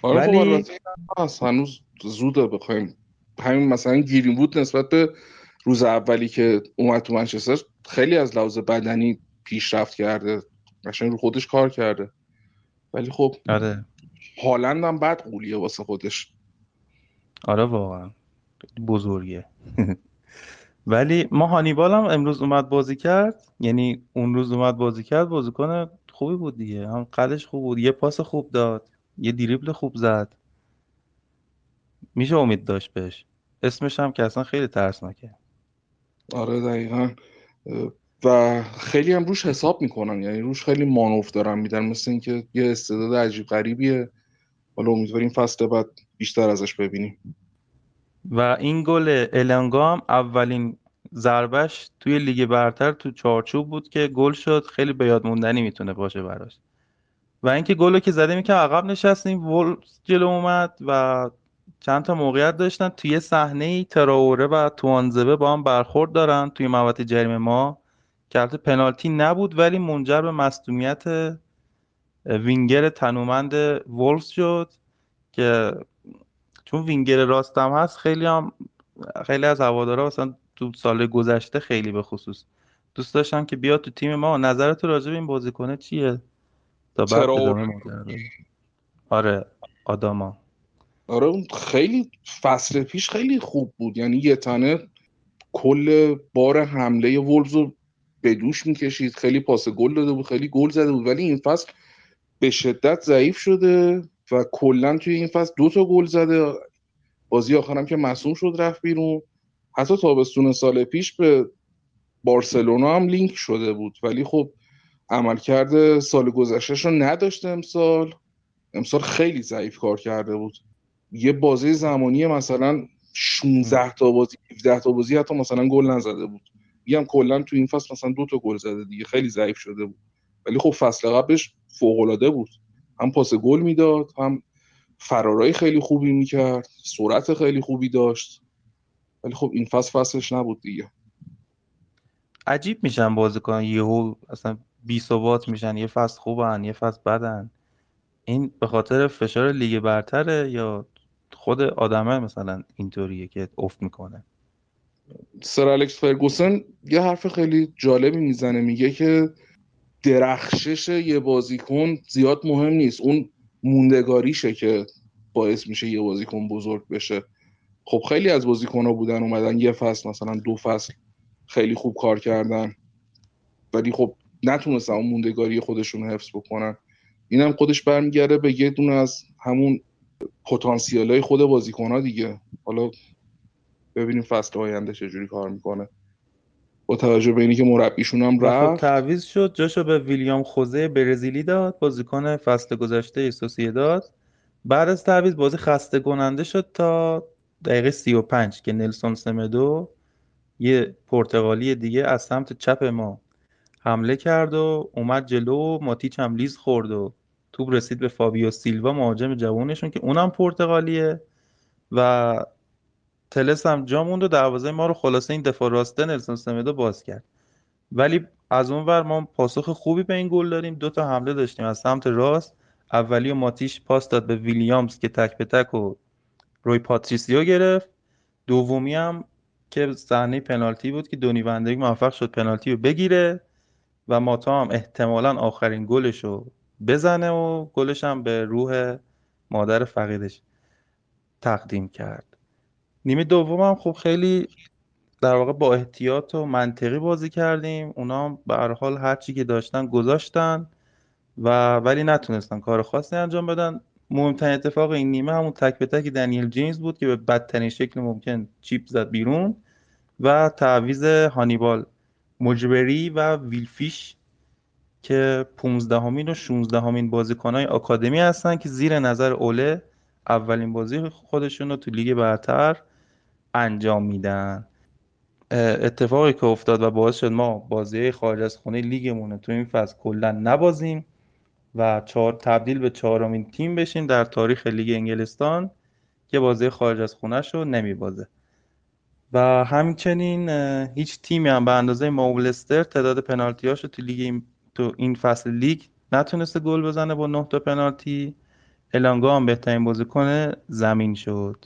[SPEAKER 2] آره ولی خب هنوز زوده بخوایم. همین مثلا گیریم بود نسبت به روز اولی که اومد تو منچستر خیلی از لحاظ بدنی پیشرفت کرده. قشنگ رو خودش کار کرده. ولی خب
[SPEAKER 1] آره.
[SPEAKER 2] هالند هم بد قولیه واسه خودش.
[SPEAKER 1] آره واقعا. بزرگه. ولی ما هانیبال هم امروز اومد بازی کرد. یعنی اون روز اومد بازی کرد بازیکن خوبی بود دیگه. هم قدش خوب بود. یه پاس خوب داد. یه دریبل خوب زد. میشه امید داشت بهش. اسمش هم که اصلا خیلی ترسناکه.
[SPEAKER 2] آره دقیقا. و خیلی هم روش حساب می‌کنن. یعنی روش خیلی مانوف دارن میدن. مثل اینکه یه استعداد عجیب غریبیه. حالا امیدواریم فصل بعد بیشتر ازش ببینیم.
[SPEAKER 1] و این گل الانگا هم اولین ضربش توی لیگ برتر تو چارچوب بود که گل شد. خیلی به یاد موندنی می‌تونه باشه براش. و اینکه گلو که زده می‌کنه عقب نشستیم ولز جلو اومد و چند تا موقعیت داشتن. توی صحنه ای تراوره و توانزبه با هم برخورد دارن توی محوطه جرم ما. که البته پنالتی نبود ولی منجر به مصدومیت وینگر تنومند وولفز شد که چون وینگر راستم هست خیلی هم خیلی از هوادارا مثلا تو سال گذشته خیلی به خصوص دوست داشتن که بیاد تو تیم ما. نظرت راجع به این بازیکنه چیه؟ تا بعد آره آداما.
[SPEAKER 2] آره اون خیلی فصل پیش خیلی خوب بود. یعنی یه تنه کل بار حمله وولز رو به دوش می‌کشید. خیلی پاس گل داده بود خیلی گل زده بود. ولی این فصل به شدت ضعیف شده. و کلا توی این فصل دو تا گل زده. بازی آخرم که مصوم شد رفت بیرون. حتی تابستون سال پیش به بارسلونا هم لینک شده بود. ولی خب عملکرد سال گذشتهش رو نداشته امسال. امسال خیلی ضعیف کار کرده بود. یه بازی زمانی مثلا 16 تا بازی 17 تا بازی حتی مثلا گل نزده بود. میگم کلا تو این فصل مثلا دو تا گل زده دیگه. خیلی ضعیف شده بود. ولی خب فصل قبلش فوق العاده بود. هم پاس گل می‌داد هم فرارای خیلی خوبی می‌کرد سرعت خیلی خوبی داشت. ولی خب این فصل فصلش نبود دیگه.
[SPEAKER 1] عجیب میشن بازیکن یهو اصلا بی ثبات میشن یه فصل خوبن یه فصل بدن. این به خاطر فشار لیگ برتره یا خود آدمه مثلا اینطوریه که افت می‌کنه؟
[SPEAKER 2] سر الکس فرگوسن یه حرف خیلی جالبی می‌زنه میگه که درخشش یه بازیکن زیاد مهم نیست. اون موندگاریشه که باعث میشه یه بازیکن بزرگ بشه. خب خیلی از بازیکن‌ها بودن اومدن یه فصل مثلا دو فصل خیلی خوب کار کردن. ولی خب نتونستن اون موندگاری خودشون حفظ بکنن. اینم خودش برمیگرده به یه دونه از همون پتانسیل های خود بازیکن ها دیگه. حالا ببینیم فصل آینده چجوری کار می‌کنه. با توجه به اینی که مربیشون هم
[SPEAKER 1] و خب
[SPEAKER 2] رفت.
[SPEAKER 1] تعویض شد. جاشو به ویلیام خوزه برزیلی داد. بازیکن فصل گذشته داد بعد از تعویض بازی خسته کننده شد تا دقیقه 35 که نلسون سمدو یه پرتغالی دیگه از سمت چپ ما حمله کرد و اومد جلو و ماتیچ هم لیز خورد و توپ رسید به فابیو سیلوا مهاجم جوونشون که اونم پرتغالیه و تلس هم جا موند و دروازه ما رو خلاصه این دفاع راسته نلسون سمدو باز کرد. ولی از اون ور ما پاسخ خوبی به این گل داریم. دو تا حمله داشتیم. از سمت راست اولی و ماتیش پاس داد به ویلیامز که تک به تک و روی پاتریسیو گرفت. دومی هم که صحنه پنالتی بود که دونی وندگی موفق شد پنالتی رو بگیره و ماتا هم احتمالا آخرین گلش رو بزنه و گلش هم به روح مادر فقیدش تقدیم کرد. نیمه دوم هم خب خیلی در واقع با احتیاط و منطقی بازی کردیم. اونا به هر حال هر چی که داشتن گذاشتن و ولی نتونستن کار خاصی انجام بدن. مهمترین اتفاق این نیمه همون تک به تک دنیل جیمز بود که به بدترین شکل ممکن چیپ زد بیرون و تعویز هانیبال مجبری و ویلفیش که 15 همین و 16 همین بازیکنهای آکادمی هستن که زیر نظر اوله اولین بازی خودشون رو تو لیگ برتر انجام میدن. اتفاقی که افتاد و باعث شد ما بازی خارج از خونه لیگمون تو این فصل کلا نبازیم و چهار تبدیل به چهارمین تیم بشیم در تاریخ لیگ انگلستان که بازی خارج از خونهش رو نمیبازه. و همچنین هیچ تیمی هم به اندازه ماولستر تعداد پنالتیاشو تو لیگ تو این فصل لیگ نتونسته گل بزنه با نه تا پنالتی. الانگا هم بهترین بازیکن زمین شد.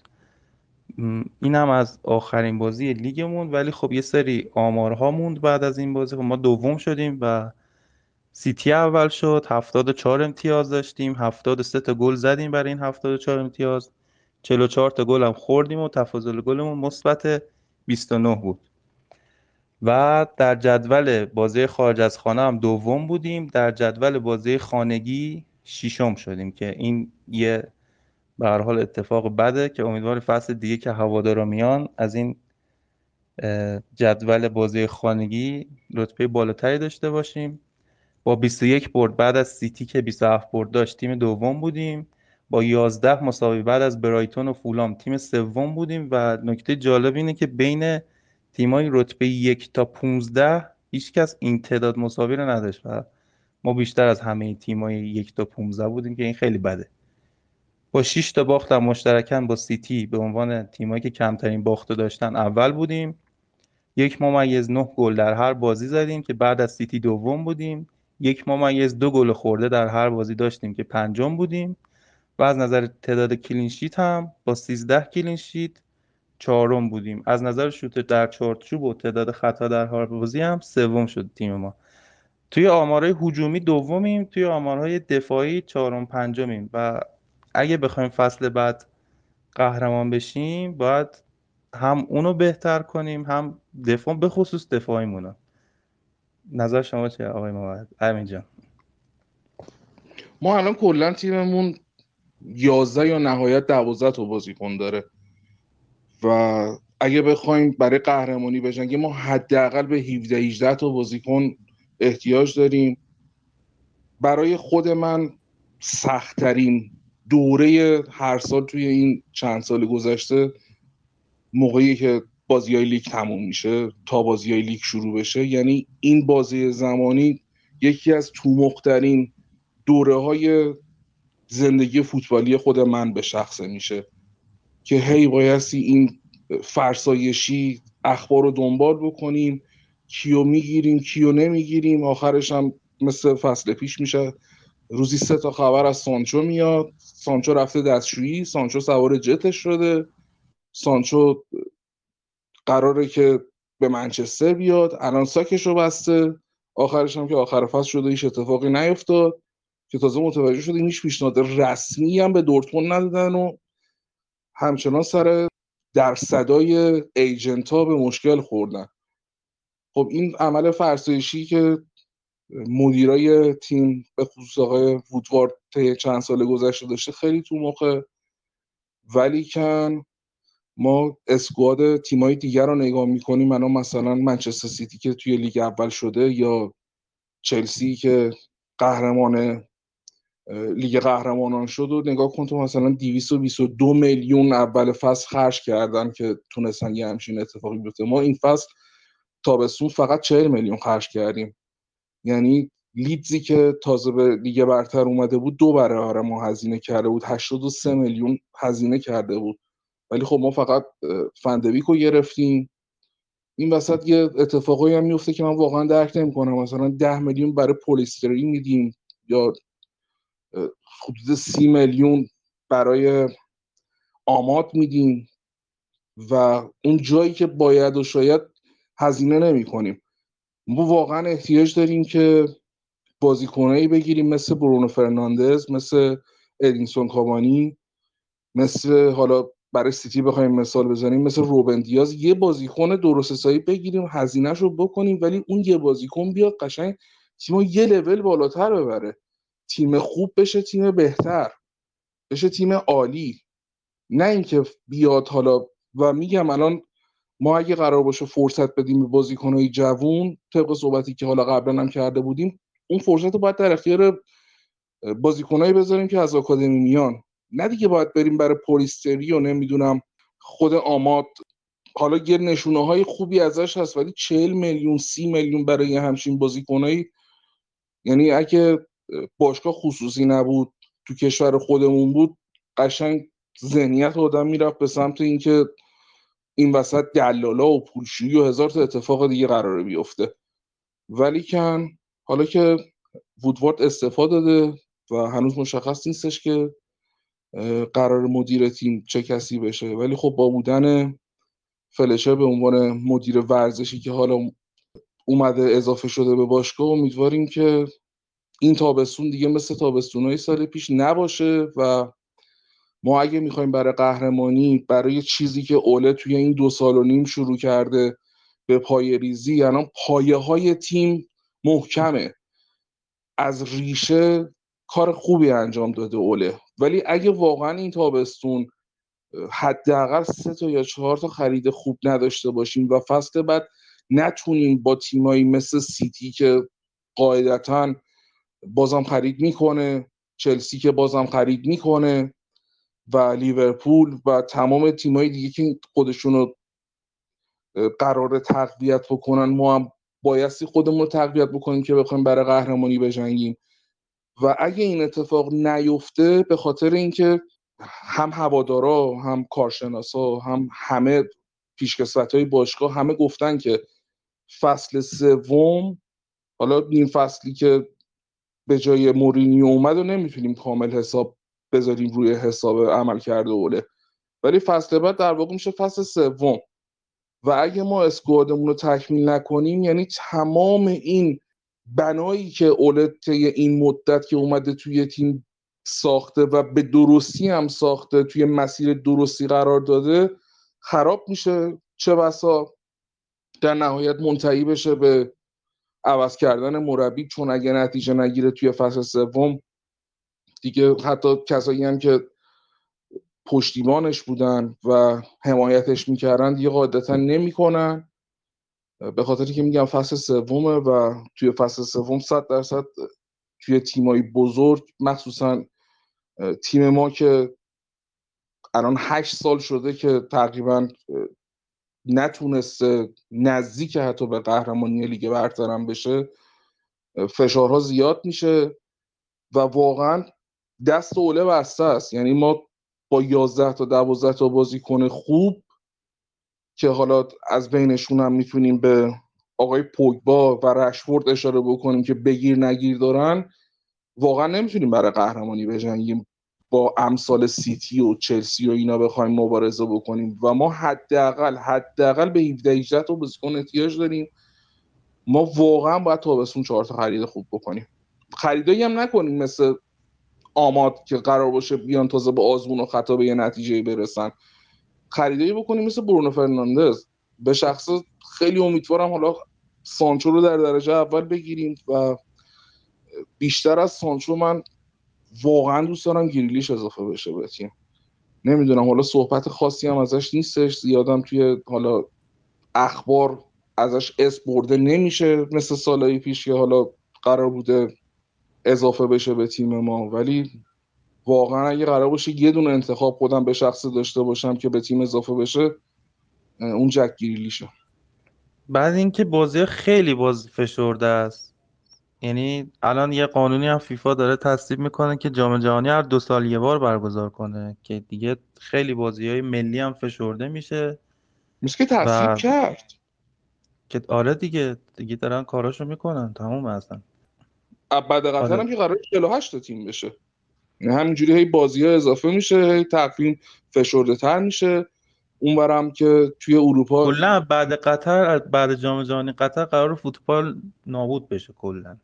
[SPEAKER 1] این هم از آخرین بازی لیگمون ولی خب یه سری آمارها موند بعد از این بازی. خب ما دوم شدیم و سیتی اول شد 74 امتیاز داشتیم 73 تا گل زدیم برای این 74 امتیاز. 44 تا گل هم خوردیم و تفاضل گلمون مثبت 29 بود. و در جدول بازی خارج از خانه هم دوم بودیم. در جدول بازی خانگی ششم شدیم که این یه به هر حال اتفاق بده که امیدوار فصل دیگه که هوادارا میان از این جدول بازی خانگی رتبه بالاتری داشته باشیم. با 21 برد بعد از سیتی که 27 برد داشت تیم دوم بودیم. با 11 مساوی بعد از برایتون و فولام تیم سوم بودیم و نکته جالب اینه که بین تیمای رتبه یک تا 15 هیچکس این تعداد مساوی رو نداشت و ما بیشتر از همه تیمای یک تا 15 بودیم که این خیلی بده. با 6 تا باخت هم مشترکاً با سیتی به عنوان تیمایی که کمترین باخت داشتن اول بودیم. یک ممیز نه گل در هر بازی زدیم که بعد از سیتی دوم بودیم. یک ممیز دو گل خورده در هر بازی داشتیم که پنجم بودیم. و از نظر تعداد clean sheet هم با 13 clean sheet چهارم بودیم. از نظر شوت در چارچوب و تعداد خطا در هر بازی هم سوم شد تیم ما. توی آمارهای هجومی دومیم توی آمارهای دفاعی چهارم پنجمیم و اگه بخوایم فصل بعد قهرمان بشیم باید هم اونو بهتر کنیم هم دفاع به خصوص دفاعیمونو. نظر شما چیه آقای موعد امین جان.
[SPEAKER 2] ما الان کلا تیممون 11 یا نهایت 12 تا بازیکن داره. و اگه بخوایم برای قهرمانی بجنگیم ما حداقل به 17 18 تا بازیکن احتیاج داریم. برای خود من سختترین دوره هر سال توی این چند سال گذشته موقعی که بازی های لیگ تموم میشه تا بازی های لیگ شروع بشه یعنی این بازی زمانی یکی از تومخترین دوره های زندگی فوتبالی خود من به شخصه میشه که هی بایستی این فرسایشی اخبار رو دنبال بکنیم کیو می‌گیریم کیو نمی‌گیریم آخرش هم مثل فصل پیش میشه. روزی سه تا خبر از سانچو میاد. سانچو رفته دستشویی سانچو سوار جتش شده. سانچو قراره که به منچستر بیاد. الان ساکش رو بسته. آخرش هم که آخر فصل شده هیچ اتفاقی نیفتاد. که تازه متوجه شدیم هیچ پیشنهاد رسمی هم به دورتموند ندادن و همچنان سر در صدای ایجنت ها به مشکل خوردن. خب این عمل فرسایشی که مدیرای تیم به خصوص آقای وودوارد طی چند سال گذشته داشته خیلی تو موقع ولیکن ما squad تیمای دیگر رو نگاه می‌کنیم. الان مثلا منچستر سیتی که توی لیگ اول شده یا چلسی که قهرمان لیگ قهرمانان شد و نگاه کن تو مثلا 222 میلیون اول فصل خرج کردن که تونستن یه همچین اتفاقی بیفته. ما این فصل تابستون فقط 40 میلیون خرج کردیم. یعنی لیدزی که تازه به لیگ برتر اومده بود دو برابر ما هزینه کرده بود. 83 میلیون هزینه کرده بود. ولی خب ما فقط فندویک رو گرفتیم. این وسط یه اتفاقایی هم میفته که من واقعا درک نمی‌کنم. مثلا 10 میلیون برای پلیستری میدیم یا حدود سی میلیون برای آماد میدیم و اون جایی که باید و شاید هزینه نمی کنیم ما واقعا احتیاج داریم که بازیکنایی بگیریم مثل برونو فرناندز مثل ادینسون کابانی مثل حالا برای سیتی بخوایم مثال بزنیم مثل روبن دیاز. یه بازیکن درست حسابی بگیریم هزینهش رو بکنیم ولی اون یه بازیکن بیاد قشنگ تیمو یه لول بالاتر ببره. تیم خوب بشه تیم بهتر بشه تیم عالی. نه اینکه بیاد حالا و میگم الان ما اگه قرار باشه فرصت بدیم به بازیکنهای جوون طبق صحبتی که حالا قبلا هم کرده بودیم اون فرصت رو باید در اختیار بازیکنایی بذاریم که از آکادمی میان. نه دیگه باید بریم برای پولیستری و نمی‌دونم خود آماد. حالا یه نشونه های خوبی ازش هست ولی چهل میلیون سی میلیون برای همچین بازیکنایی یعنی اگه باشگاه خصوصی نبود تو کشور خودمون بود قشنگ ذهنیت آدم می‌رفت به سمت اینکه این وسط دلالا و پولشویی و هزار تا اتفاق دیگه قراره بیفته. ولی کن حالا که وودوارد استفاده داده و هنوز مشخص نیستش که قرار مدیر تیم چه کسی بشه. ولی خب با بودن فلشر به عنوان مدیر ورزشی که حالا اومده اضافه شده به باشگاه امیدواریم که این تابستون دیگه مثل تابستونهای سال پیش نباشه و ما اگه می‌خوایم برای قهرمانی برای چیزی که اوله توی این دو سال و نیم شروع کرده به پای ریزی یعنی پایه های تیم محکمه. از ریشه کار خوبی انجام داده اوله. ولی اگه واقعا این تابستون حداقل سه تا یا چهار تا خرید خوب نداشته باشیم و فصل بعد نتونیم با تیمایی مثل سیتی که قاعدتا بازم خرید می‌کنه چلسی که بازم خرید می‌کنه و لیورپول و تمام تیمایی دیگه که خودشون رو قرار تقویت بکنن ما هم بایستی خودمون رو تقویت بکنیم که بخوایم برای قهرمانی بجنگیم. و اگه این اتفاق نیفته به خاطر اینکه هم هوادارا هم کارشناسا هم همه پیشکسوت های باشگاه همه گفتن که فصل سوم حالا این فصلی که به جای مورینیو اومد و نمی‌تونیم کامل حساب بذاریم روی حساب عمل کرده اوله. ولی فصل بعد در واقع میشه فصل سوم. و اگه ما اسکوادمون رو تکمیل نکنیم یعنی تمام این بنایی که اوله طی این مدت که اومده توی تیم ساخته و به درستی هم ساخته توی مسیر درستی قرار داده خراب میشه. چه بسا؟ در نهایت منتهی بشه به عوض کردن مربی چون اگه نتیجه نگیره توی فصل سوم دیگه حتی کسایی هم که پشتیبانش بودن و حمایتش می‌کردن دیگه قاعدتا نمی‌کنن. به خاطری که میگم فصل سومه و توی فصل سوم صد درصد توی تیمایی بزرگ مخصوصا تیم ما که الان هشت سال شده که تقریبا نتونسته نزدیک حتی به قهرمانی لیگ برترم بشه فشارها زیاد میشه و واقعا دست اوله بسته است. یعنی ما با 11 تا 12 تا بازیکن خوب که حالا از بینشون هم می‌تونیم به آقای پوگبا و رشفورد اشاره بکنیم که بگیر نگیر دارن واقعا نمی‌تونیم برای قهرمانی بجنگیم. با امثال سیتی و چلسی و اینا بخوایم مبارزه بکنیم و ما حداقل حداقل به 17 18 تا بازیکن احتیاج داریم. ما واقعا باید تابستون چهار تا خرید خوب بکنیم. خریدایی هم نکنیم مثل آماد که قرار باشه بیان تازه با آزمون و خطا به یه نتیجه برسن. خریدایی بکنیم مثل برونو فرناندز. به شخص خیلی امیدوارم حالا سانچو رو در درجه اول بگیریم و بیشتر از سانچو من واقعا دوست دارم گریلیش اضافه بشه به نمی‌دونم حالا صحبت خاصی هم ازش نیستش. زیادم توی حالا اخبار ازش اس برده نمیشه مثل سالهای پیش که حالا قرار بوده اضافه بشه به تیم ما. ولی واقعا اگه قرار باشه یه دونه انتخاب خودم به شخص داشته باشم که به تیم اضافه بشه اون جک گریلیشه
[SPEAKER 1] بعد اینکه بازی خیلی باز فشرده است. یعنی الان یه قانونی هم فیفا داره تصویب می‌کنه که جام جهانی هر دو سال یه بار برگزار کنه که دیگه خیلی بازی های ملی هم فشرده میشه.
[SPEAKER 2] مثل که تصویب
[SPEAKER 1] و-
[SPEAKER 2] کرد.
[SPEAKER 1] که آره دیگه دیگه دارن کاراشو می‌کنن. تموم اصلا.
[SPEAKER 2] بعد قطر
[SPEAKER 1] آره.
[SPEAKER 2] هم که قرار 48 تا تیم بشه. همینجوری هی بازی ها اضافه میشه هی تقویم فشرده تر میشه اونورم که توی اروپا
[SPEAKER 1] کلا بعد قطر بعد جام جهانی قطر قرار فوتبال نابود بشه کلا.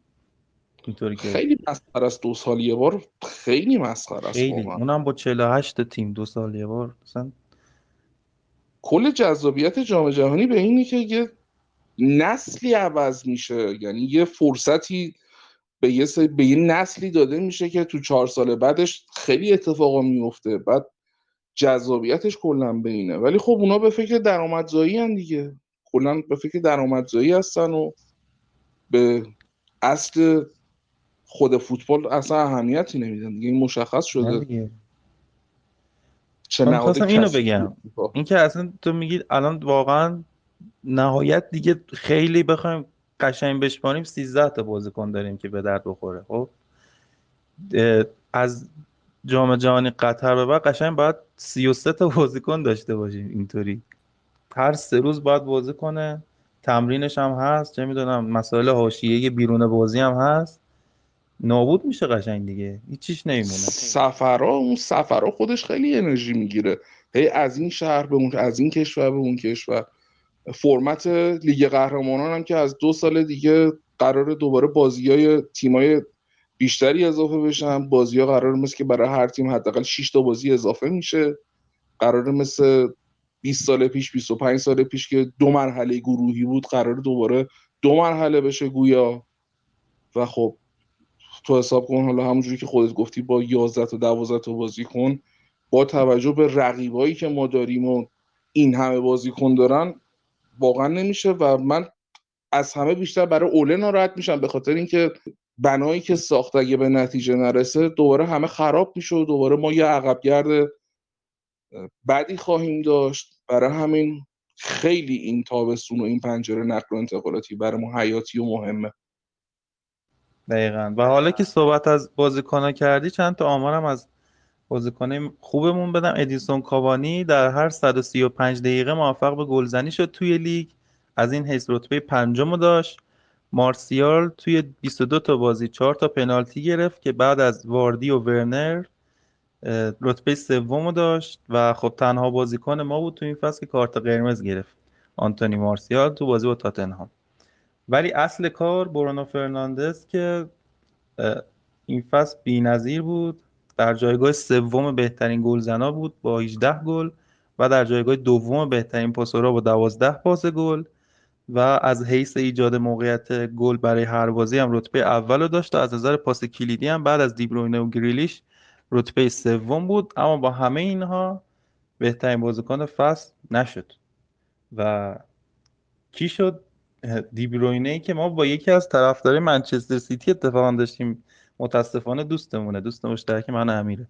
[SPEAKER 1] اینطوری که
[SPEAKER 2] خیلی مسخره است دو سال یه بار. خیلی مسخره است
[SPEAKER 1] خیلی. اونم با 48 تا تیم دو سال یه بار. مثلا
[SPEAKER 2] کل جذابیت جام جهانی به اینه که یه نسلی عوض میشه. یعنی یه فرصتی به یه, سری- به یه نسلی داده میشه که تو چهار سال بعدش خیلی اتفاقا میفته بعد جذابیتش کلا به اینه ولی خب اونا به فکر درآمدزایی هن دیگه کلا به فکر درآمدزایی هستن و به اصل خود فوتبال اصلا اهمیتی نمیدن دیگه این مشخص شده. چه
[SPEAKER 1] من اینو بگم.
[SPEAKER 2] فوتبال.
[SPEAKER 1] این که اصلا تو میگی الان واقعا نهایت دیگه خیلی بخوایم قشنگ بشماریم 13 تا بازیکن داریم که به درد بخوره. خب؟ از جام جهانی قطر به بعد قشنگ باید 33 تا بازیکن داشته باشیم اینطوری. هر سه روز باید بازی کنه تمرینش هم هست. چه می‌دونم مسائل حاشیه‌ای بیرون بازی هم هست. نابود میشه قشنگ دیگه. هیچیش نمیمونه.
[SPEAKER 2] سفرها اون سفرها خودش خیلی انرژی می‌گیره. هی از این شهر به اون از این کشور به اون کشور. فرمت لیگ قهرمانان هم که از دو سال دیگه قرار دوباره بازی های تیمای بیشتری اضافه بشن. بازی ها قرار مثل که برای هر تیم حداقل 6 تا بازی اضافه میشه. قرار مثل 20 سال پیش 25 سال پیش که دو مرحله گروهی بود قرار دوباره دو مرحله بشه گویا. و خب تو حساب کن حالا همونجوری که خودت گفتی با 11 تا 12 تا بازیکن با توجه به رقیبایی که ما داریم و این همه بازیکن دارن واقعا نمیشه و من از همه بیشتر برای اوله ناراحت میشم به خاطر اینکه بنایی که ساخت اگه به نتیجه نرسه دوباره همه خراب میشه و دوباره ما یه عقبگرد بعدی خواهیم داشت. برای همین خیلی این تابستون و این پنجره نقل و انتقالاتی برای ما حیاتی و مهمه.
[SPEAKER 1] دقیقا. و حالا که صحبت از بازیکنها کردی چند تا آمارم از بازیکنه خوبمون بدم. ادینسون کاوانی در هر 135 دقیقه موفق به گلزنی شد توی لیگ. از این حیث رتبه پنجم داشت. مارسیال توی 22 تا بازی 4 تا پنالتی گرفت که بعد از واردی و ورنر رتبه سوم داشت و خب تنها بازیکن ما بود تو این فصل که کارت قرمز گرفت. آنتونی مارسیال تو بازی با تاتنهام. ولی اصل کار برونو فرناندز که این فصل بی‌نظیر بود. در جایگاه سوم بهترین گلزنا بود با 18 گل و در جایگاه دوم بهترین پاسورها با 12 پاس گل و از حیث ایجاد موقعیت گل برای هر بازی هم رتبه اول رو داشت و از نظر پاس کلیدی هم بعد از دیبروینه و گریلیش رتبه سوم بود. اما با همه اینها بهترین بازیکن فصل نشد. و کی شد؟ دیبروینه ای که ما با یکی از طرفدارای منچستر سیتی اتفاقا داشتیم متاسفانه دوستمونه. دوست مشترک من امیره.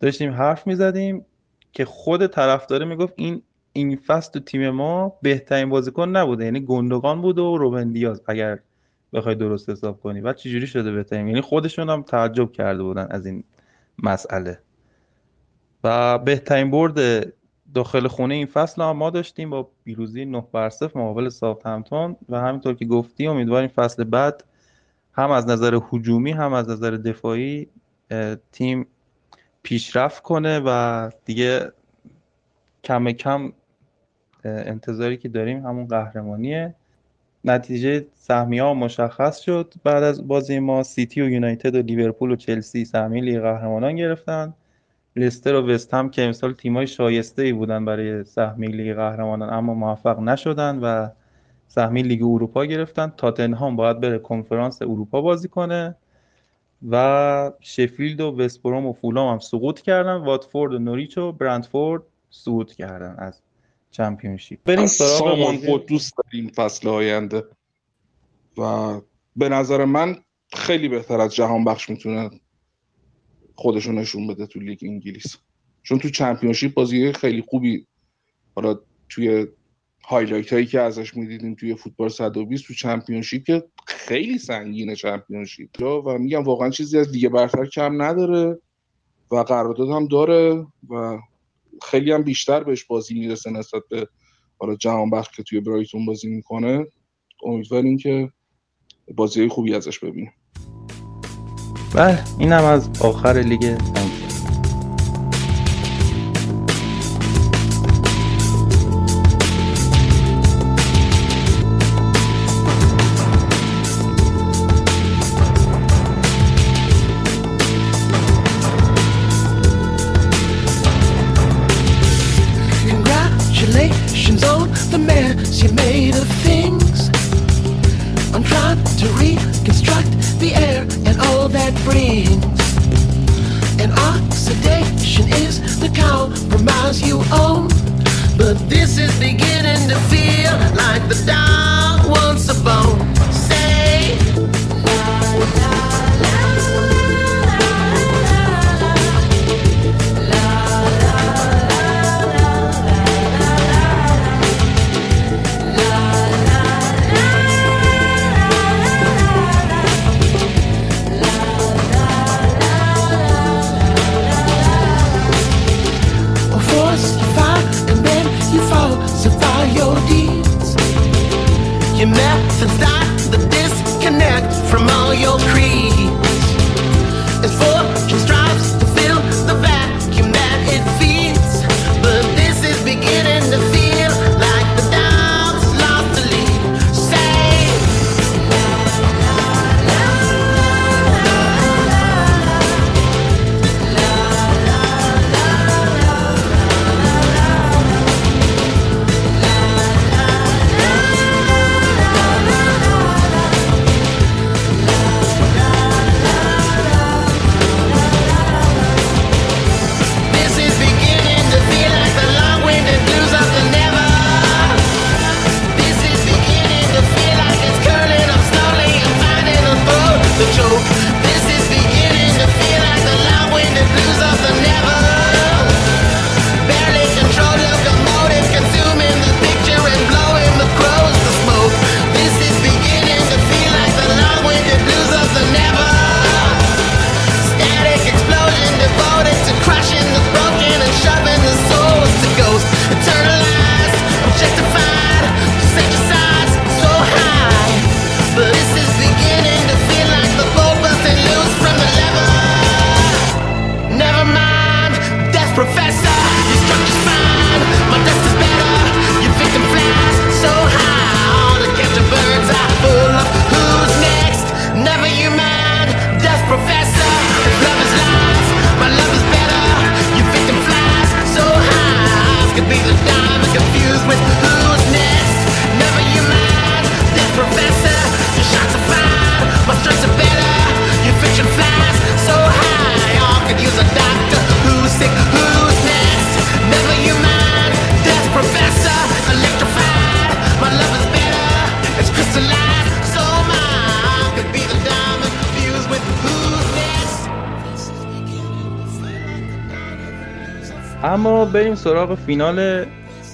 [SPEAKER 1] داشتیم حرف می‌زدیم که خود طرفدار می‌گفت این این فصل تو تیم ما بهترین بازیکن نبوده. یعنی گندگان بود و روبن دیاز اگر بخوای درست حساب کنی. و چجوری شده بهترین؟ یعنی خودشون هم تعجب کرده بودن از این مسئله. و بهترین برد داخل خونه این فصل هم ما داشتیم با پیروزی 9 بر 0 مقابل ساوثهمپتون. و همینطور که گفتی امیدواریم فصل بعد هم از نظر هجومی هم از نظر دفاعی تیم پیشرفت کنه و دیگه کم کم انتظاری که داریم همون قهرمانیه. نتیجه سهمیه ها مشخص شد. بعد از بازی ما سیتی و یونایتد و لیورپول و چلسی سهمیه لیگ قهرمانان گرفتن.
[SPEAKER 3] لستر و وست هم که امسال تیمای شایسته ای بودن برای سهمی لیگ قهرمانان اما موفق نشدن و سهمی لیگ اروپا گرفتن. تاتنهام باید بره کنفرانس اروپا بازی کنه. و شفیلد و وستبروم و فولام هم سقوط کردن. واتفورد و نوریچ و برندفورد سقوط کردن از چمپیونشیپ.
[SPEAKER 2] بریم سراغ دوست داریم فصل آینده. و به نظر من خیلی بهتر از جهان بخش می‌تونه خودشو نشون بده تو لیگ انگلیس. چون تو چمپیونشیپ بازی خیلی خوبی حالا توی highlight هایی که ازش می‌دیدیم توی فوتبال 120 تو چمپیونشیپ که خیلی سنگینه چمپیونشیپ. و میگم واقعا چیزی از لیگ برتر کم نداره و قرارداد هم داره و خیلی هم بیشتر بهش بازی می‌رسه نسبت به حالا جهان بخش که توی برایتون بازی می‌کنه. امیدواریم که بازی خوبی ازش ببینیم.
[SPEAKER 3] بله اینم از آخر لیگ بریم سراغ فینال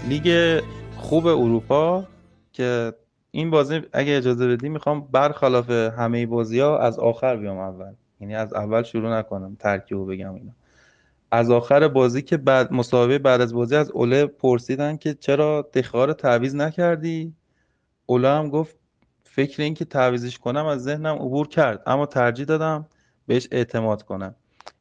[SPEAKER 3] لیگ خوب اروپا که این بازی اگه اجازه بدی می‌خوام برخلاف همه بازی ها از آخر بیام اول. یعنی از اول شروع نکنم ترکیب بگم اینا. از آخر بازی که بعد مسابقه بعد از بازی از اوله پرسیدن که چرا دخار تعویز نکردی؟ اوله هم گفت فکر این که تعویزش کنم از ذهنم عبور کرد. اما ترجیح دادم بهش اعتماد کنم.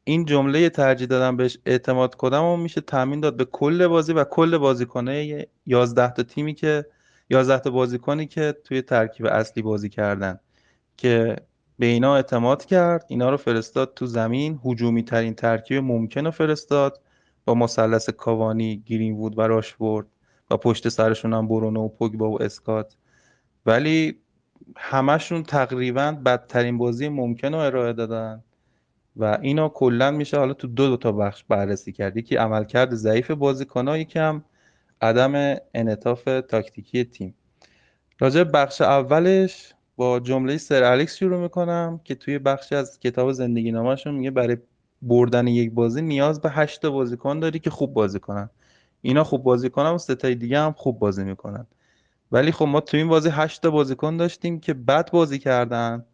[SPEAKER 3] این جمله ترجیح دادن بهش اعتماد کنم و میشه تامین داد به کل بازی و کل بازیکنه 11 تا تیمی که 11 تا بازیکنی که توی ترکیب اصلی بازی کردن که
[SPEAKER 1] به اینا اعتماد کرد. اینا رو فرستاد تو زمین. هجومی ترین ترکیب ممکن رو فرستاد. با مثلث کاوانی گرین وود و راشفورد و پشت سرشون هم برونو و پوگبا و اسکات. ولی همشون تقریبا بدترین بازی ممکن رو ارائه دادن. و اینو کلا میشه. حالا تو دو, دو تا بخش بررسی کرد یکی عملکرد ضعیف بازیکن‌ها یکی هم عدم انعطاف تاکتیکی تیم. راجع بخش اولش با جمله سر الکس شروع می‌کنم که توی بخشی از کتاب زندگی نامشون میگه برای بردن یک بازی نیاز به هشت بازیکن داری که خوب بازی کنن. اینا خوب بازی کنن و ستای دیگه هم خوب بازی می‌کنن. ولی خب ما تو این بازی هشت بازیکن داشتیم که بد بازی کردن.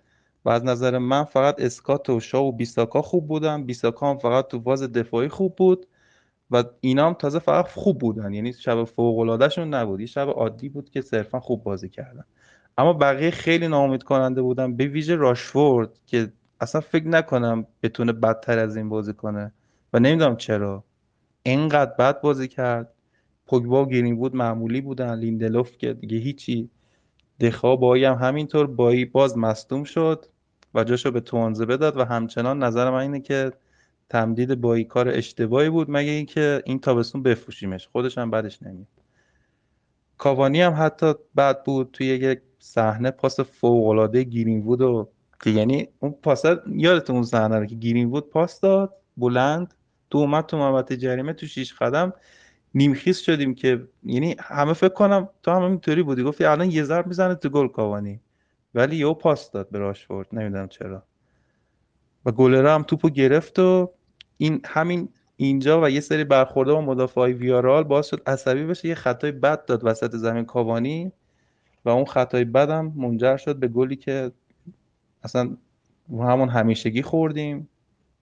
[SPEAKER 1] و از نظر من فقط اسکات و شا و بیساکا خوب بودن. بیساکا هم فقط تو فاز دفاعی خوب بود و اینا هم تازه فقط خوب بودن. یعنی شب فوق شون نبود. یه شب عادی بود که صرفا خوب بازی کردن. اما بقیه خیلی ناامید کننده بودن. به ویژه راشفورد که اصلا فکر نکنم بتونه بدتر از این بازی کنه و نمی‌دونم چرا. اینقدر بد بازی کرد. پوگبا و گرین بود معمولی بودن. لیندلوف که دیگه هیچی. دخا بایی هم همینطور بایی باز مصدوم شد و جاشو به توانزه بداد و همچنان نظر من اینه که تمدید بایی کار اشتباهی بود مگه اینکه این تابستون بفروشیمش. خودش هم بعدش نمیاد کاوانی هم حتی بد بود توی یک صحنه پاس فوق العاده گیرین وود و که یعنی اون پاس یادتون اون صحنه رو که گیرین وود پاس داد بلند تو اومد تو محوطه جریمه تو شیش قدم نیمخیز شدیم که یعنی همه فکر کنم تو هم اینطوری بودی. گفتی الان یه ضرب می‌زنه تو گل کاوانی. ولی یهو پاس داد به راشفورد. نمی‌دونم چرا. و گلره هم توپو گرفت و این همین اینجا و یه سری برخورده با مدافعای ویارال باعث شد عصبی بشه. یه خطای بد داد وسط زمین کاوانی و اون خطای بدم منجر شد به گلی که اصلا همون همیشگی خوردیم.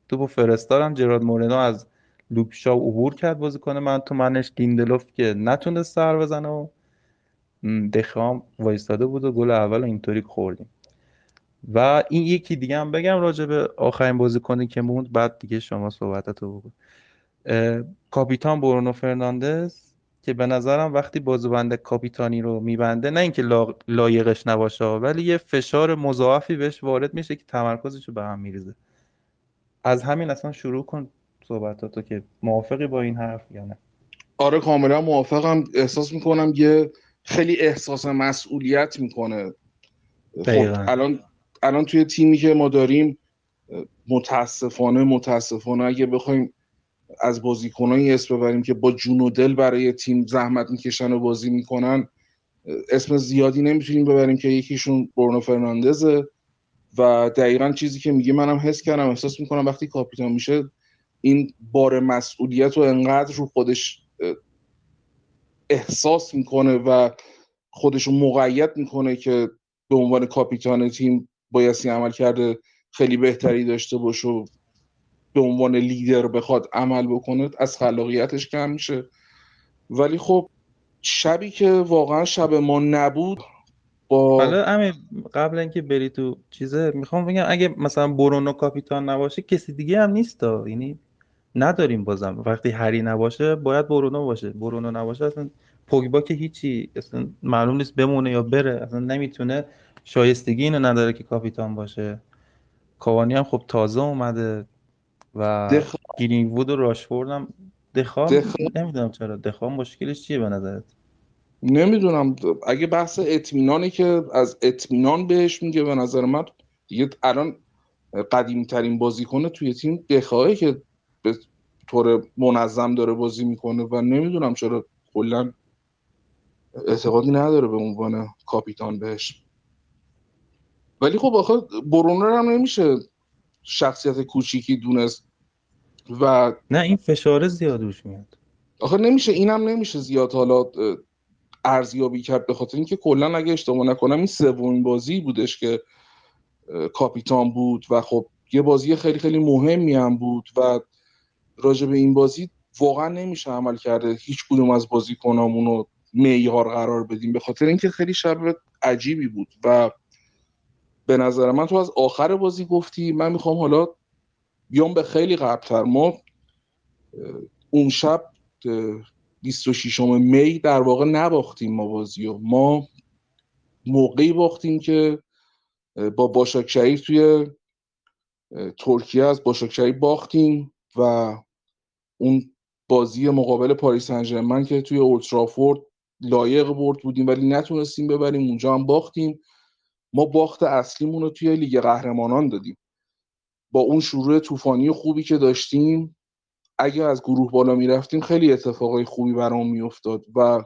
[SPEAKER 1] توپو فرستادم. جرارد مورنو از لوک شا عبور کرد بازیکن man to man ش لیندلوف که نتونست سر بزنه و دخیا وایستاده بود و گل اول اینطوری خوردیم. و این یکی دیگه هم بگم راجع به آخرین بازیکنی که موند بعد دیگه شما صحبتتو بگو. کاپیتان برونو فرناندز که به نظرم وقتی بازوبند کاپیتانی رو میبنده نه اینکه لایقش نباشه ولی یه فشار مضاعفی بهش وارد میشه که تمرکزش رو به هم میریزه. از همین اصلا شروع کن. صحبتاتو که موافقی با این حرف یا نه؟
[SPEAKER 2] آره کاملا موافقم. احساس می‌کنم یه خیلی احساس مسئولیت می‌کنه. خب الان الان توی تیمی که ما داریم متاسفانه متاسفانه اگه بخوایم از بازیکنایی اسم ببریم که با جون و دل برای تیم زحمت می‌کشن و بازی می‌کنن اسم زیادی نمی‌تونیم ببریم که یکیشون برونو فرناندزه. و دقیقا چیزی که میگه منم حس کردم احساس می‌کنم وقتی کاپیتان میشه این بار مسئولیت رو انقدر رو خودش احساس می‌کنه و خودش رو مقید می‌کنه که به عنوان کاپیتان تیم بایستی عمل کرده خیلی بهتری داشته باشه و به عنوان لیدر بخواد عمل بکنه از خلاقیتش کم میشه. ولی خب شبی که واقعا شب ما نبود
[SPEAKER 1] با حالا امیر قبل اینکه بری تو چیزه می‌خوام بگم اگه مثلا برونو کاپیتان نباشه کسی دیگه هم نیست یعنی نداریم بازم. وقتی هری نباشه باید برونو باشه. برونو نباشه اصلا پوگبا که هیچی اصلا معلوم نیست بمونه یا بره. اصلا نمی‌تونه شایستگی اینو نداره که کاپیتان باشه. کاوانی هم خب تازه اومده و. گرین وود و راشفورد هم دخام دخ... نمی‌دونم چرا. دخام مشکلش چیه به نظرت؟
[SPEAKER 2] نمی‌دونم. اگه بحث اطمینانی که از اطمینان بهش میگه به نظر من دیگه الان قدیمی ترین بازیکن توی تیم دخواهی که به طور منظم داره بازی می‌کنه و نمی‌دونم چرا کلا اعتقادی نداره به عنوان کاپیتان بهش. ولی خب آخه برونر هم نمیشه شخصیت کوچیکی دونست و
[SPEAKER 1] نه این فشار زیاد روش میاد.
[SPEAKER 2] آخه نمیشه اینم نمیشه زیاد حالا ارزیابی کرد به خاطر اینکه کلا اگه اشتباه نکنم این سومین بازی بودش که کاپیتان بود و خب یه بازی خیلی خیلی مهمی هم بود و راجع به این بازی واقعا نمیشه عمل کرده هیچ کدوم از بازیکنامون رو معیار قرار بدیم. به خاطر اینکه خیلی شب عجیبی بود و به نظر من تو از آخر بازی گفتی من می‌خوام حالا بیام به خیلی قبلتر. ما اون شب 26 می در واقع نباختیم ما بازی و ما موقعی باختیم که با باشاکشهیر توی ترکیه از باشاکشهیر باختیم و اون بازی مقابل پاریس سن که توی اولترافورد لایق برد بودیم ولی نتونستیم ببریم اونجا هم باختیم. ما باخت اصلیمون رو توی لیگ قهرمانان دادیم. با اون شروع طوفانی خوبی که داشتیم اگه از گروه بالا می‌رفتیم خیلی اتفاقای خوبی برام میافتاد و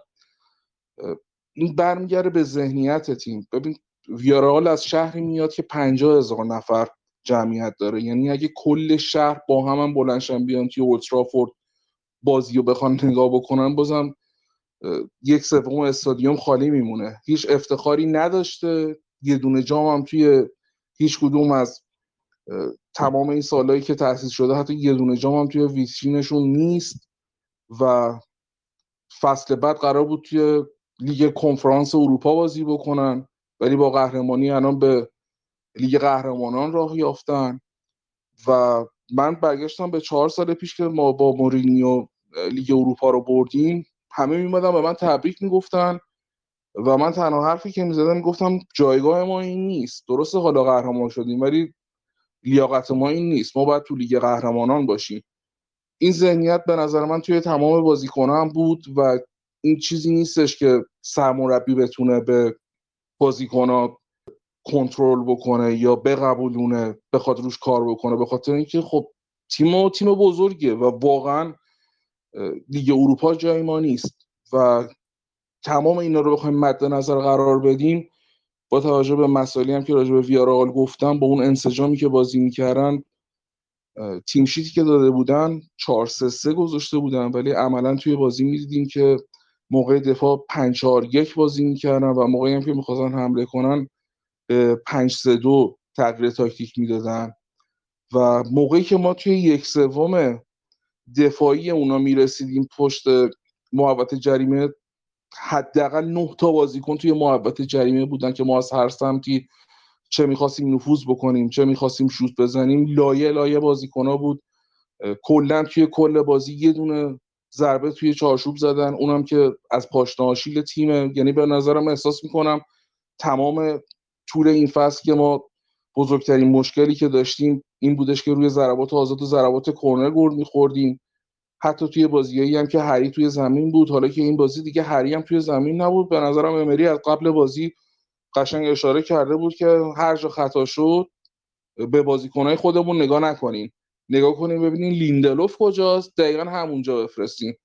[SPEAKER 2] این برمیگرده به ذهنیت تیم. ببین ویارال از شهری میاد که پنجاه هزار نفر جمعیت داره. یعنی اگه کل شهر با هم, هم بلنشن بیان توی اولترافورد بازی رو بخوان نگاه بکنن بازم یک سوم استادیوم خالی میمونه. هیچ افتخاری نداشته. یه دونه جام هم توی هیچ کدوم از تمام این سالهایی که تأسیس شده حتی یه دونه جام هم توی ویترینشون نیست و فصل بعد قرار بود توی لیگ کنفرانس اروپا بازی بکنن. ولی با قهرمانی الان به لیگ قهرمانان راه یافتن. و من برگشتم به چهار سال پیش که ما با مورینیو لیگ اروپا رو بردیم همه میومدن به من تبریک می‌گفتن و من تنها حرفی که می‌زدم می‌گفتم جایگاه ما این نیست. درسته حالا قهرمان شدیم ولی لیاقت ما این نیست. ما باید تو لیگ قهرمانان باشیم. این ذهنیت به نظر من توی تمام بازیکنان بود و این چیزی نیستش که سرمربی بتونه به بازیکنها کنترل بکنه یا بقبولونه بخواد روش کار بکنه به خاطر اینکه خب تیم تیم بزرگه و واقعا لیگ اروپا جای ما نیست و تمام اینا رو بخوایم مد نظر قرار بدیم با توجه به مسائلی هم که راجع به ویارال گفتم با اون انسجامی که بازی می‌کردن تیم شیتی که داده بودن 4 3 3 گذاشته بودن ولی عملا توی بازی می‌دیدیم که موقع دفاع 5 4 1 بازی می‌کردن و موقعی هم که می‌خواستن حمله کنن به 5 3 2 تغییر تاکتیک می‌دادن و موقعی که ما توی یک سوم دفاعی اونا می‌رسیدیم پشت محوط جریمه حداقل نه تا بازیکن توی محوط جریمه بودن که ما از هر سمتی چه می‌خواستیم نفوذ بکنیم چه می‌خواستیم شوت بزنیم لایه لایه ها بود. کلا توی کل بازی یه دونه ضربه توی چارچوب زدن اونم که از پاشناشیل تیمه. یعنی به نظرم احساس می‌کنم تمام طول این فصل که ما بزرگترین مشکلی که داشتیم این بودش که روی ضربات آزاد و ضربات کرنر گل میخوردیم. حتی توی بازیایی هم که هری توی زمین بود. حالا که این بازی دیگه هری هم توی زمین نبود. به نظرم امری از قبل بازی قشنگ اشاره کرده بود که هر جا خطا شد به بازیکنهای خودمون نگاه نکنیم. نگاه کنیم ببینیم لیندلوف کجاست. دقیقا همونجا بفرستیم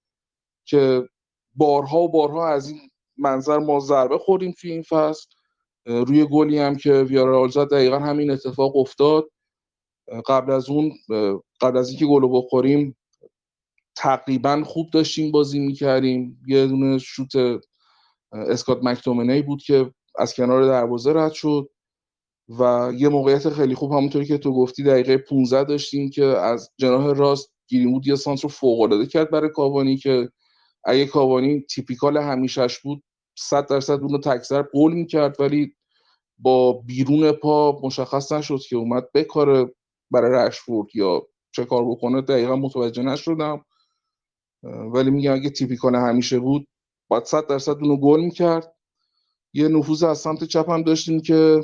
[SPEAKER 2] که بارها و بارها از این منظر ما ضربه خوردیم توی این فصل. روی گلی هم که ویارال زد دقیقا همین اتفاق افتاد. قبل از اون قبل از اینکه گل بخوریم تقریبا خوب داشتیم بازی می‌کردیم. یه دونه شوت اسکات مکتومنی بود که از کنار دروازه رد شد و یه موقعیت خیلی خوب همونطوری که تو گفتی دقیقه 15 داشتیم که از جناح راست گیریمود یه سانس رو فوق العاده کرد برای کاوانی که اگه کاوانی تیپیکال همیشهش بود 100 درصد اون رو تکسر گل می‌کرد ولی با بیرون پا مشخص نشد که اومد بکاره برای رشفورد یا چه کار بکنه. دقیقا متوجه نشدم. ولی میگم اگه تیپیکال همیشه بود باید 100 درصد اونو گل می‌کرد. یه نفوذ از سمت چپ هم داشتیم که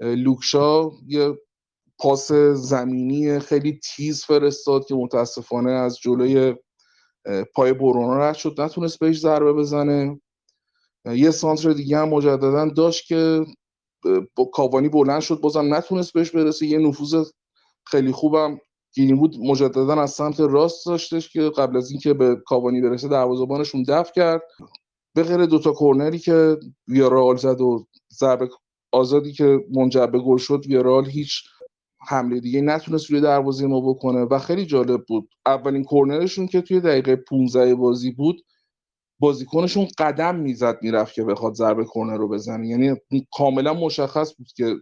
[SPEAKER 2] لوکشا یه پاس زمینی خیلی تیز فرستاد که متاسفانه از جلوی پای برونا رد شد. نتونست بهش ضربه بزنه. یه سانتر دیگه هم مجددا داشت که با کاوانی بلند شد بازم نتونست بهش برسه. یه نفوذ خیلی خوبم گیریم بود. مجددا از سمت راست داشتش که قبل از اینکه به کاوانی برسه دروازه‌بانشون دفع کرد. به غیر دوتا کورنری که ویارال زد و ضربه آزادی که منجر به گل شد ویارال هیچ حمله دیگه نتونست روی دروازه ما بکنه و خیلی جالب بود. اولین کورنرشون که توی دقیقه 15 بازی بود بازیکنشون قدم می‌زد می‌رفت که بخواد ضربه کورنر رو بزنه. یعنی کاملا مشخص بود که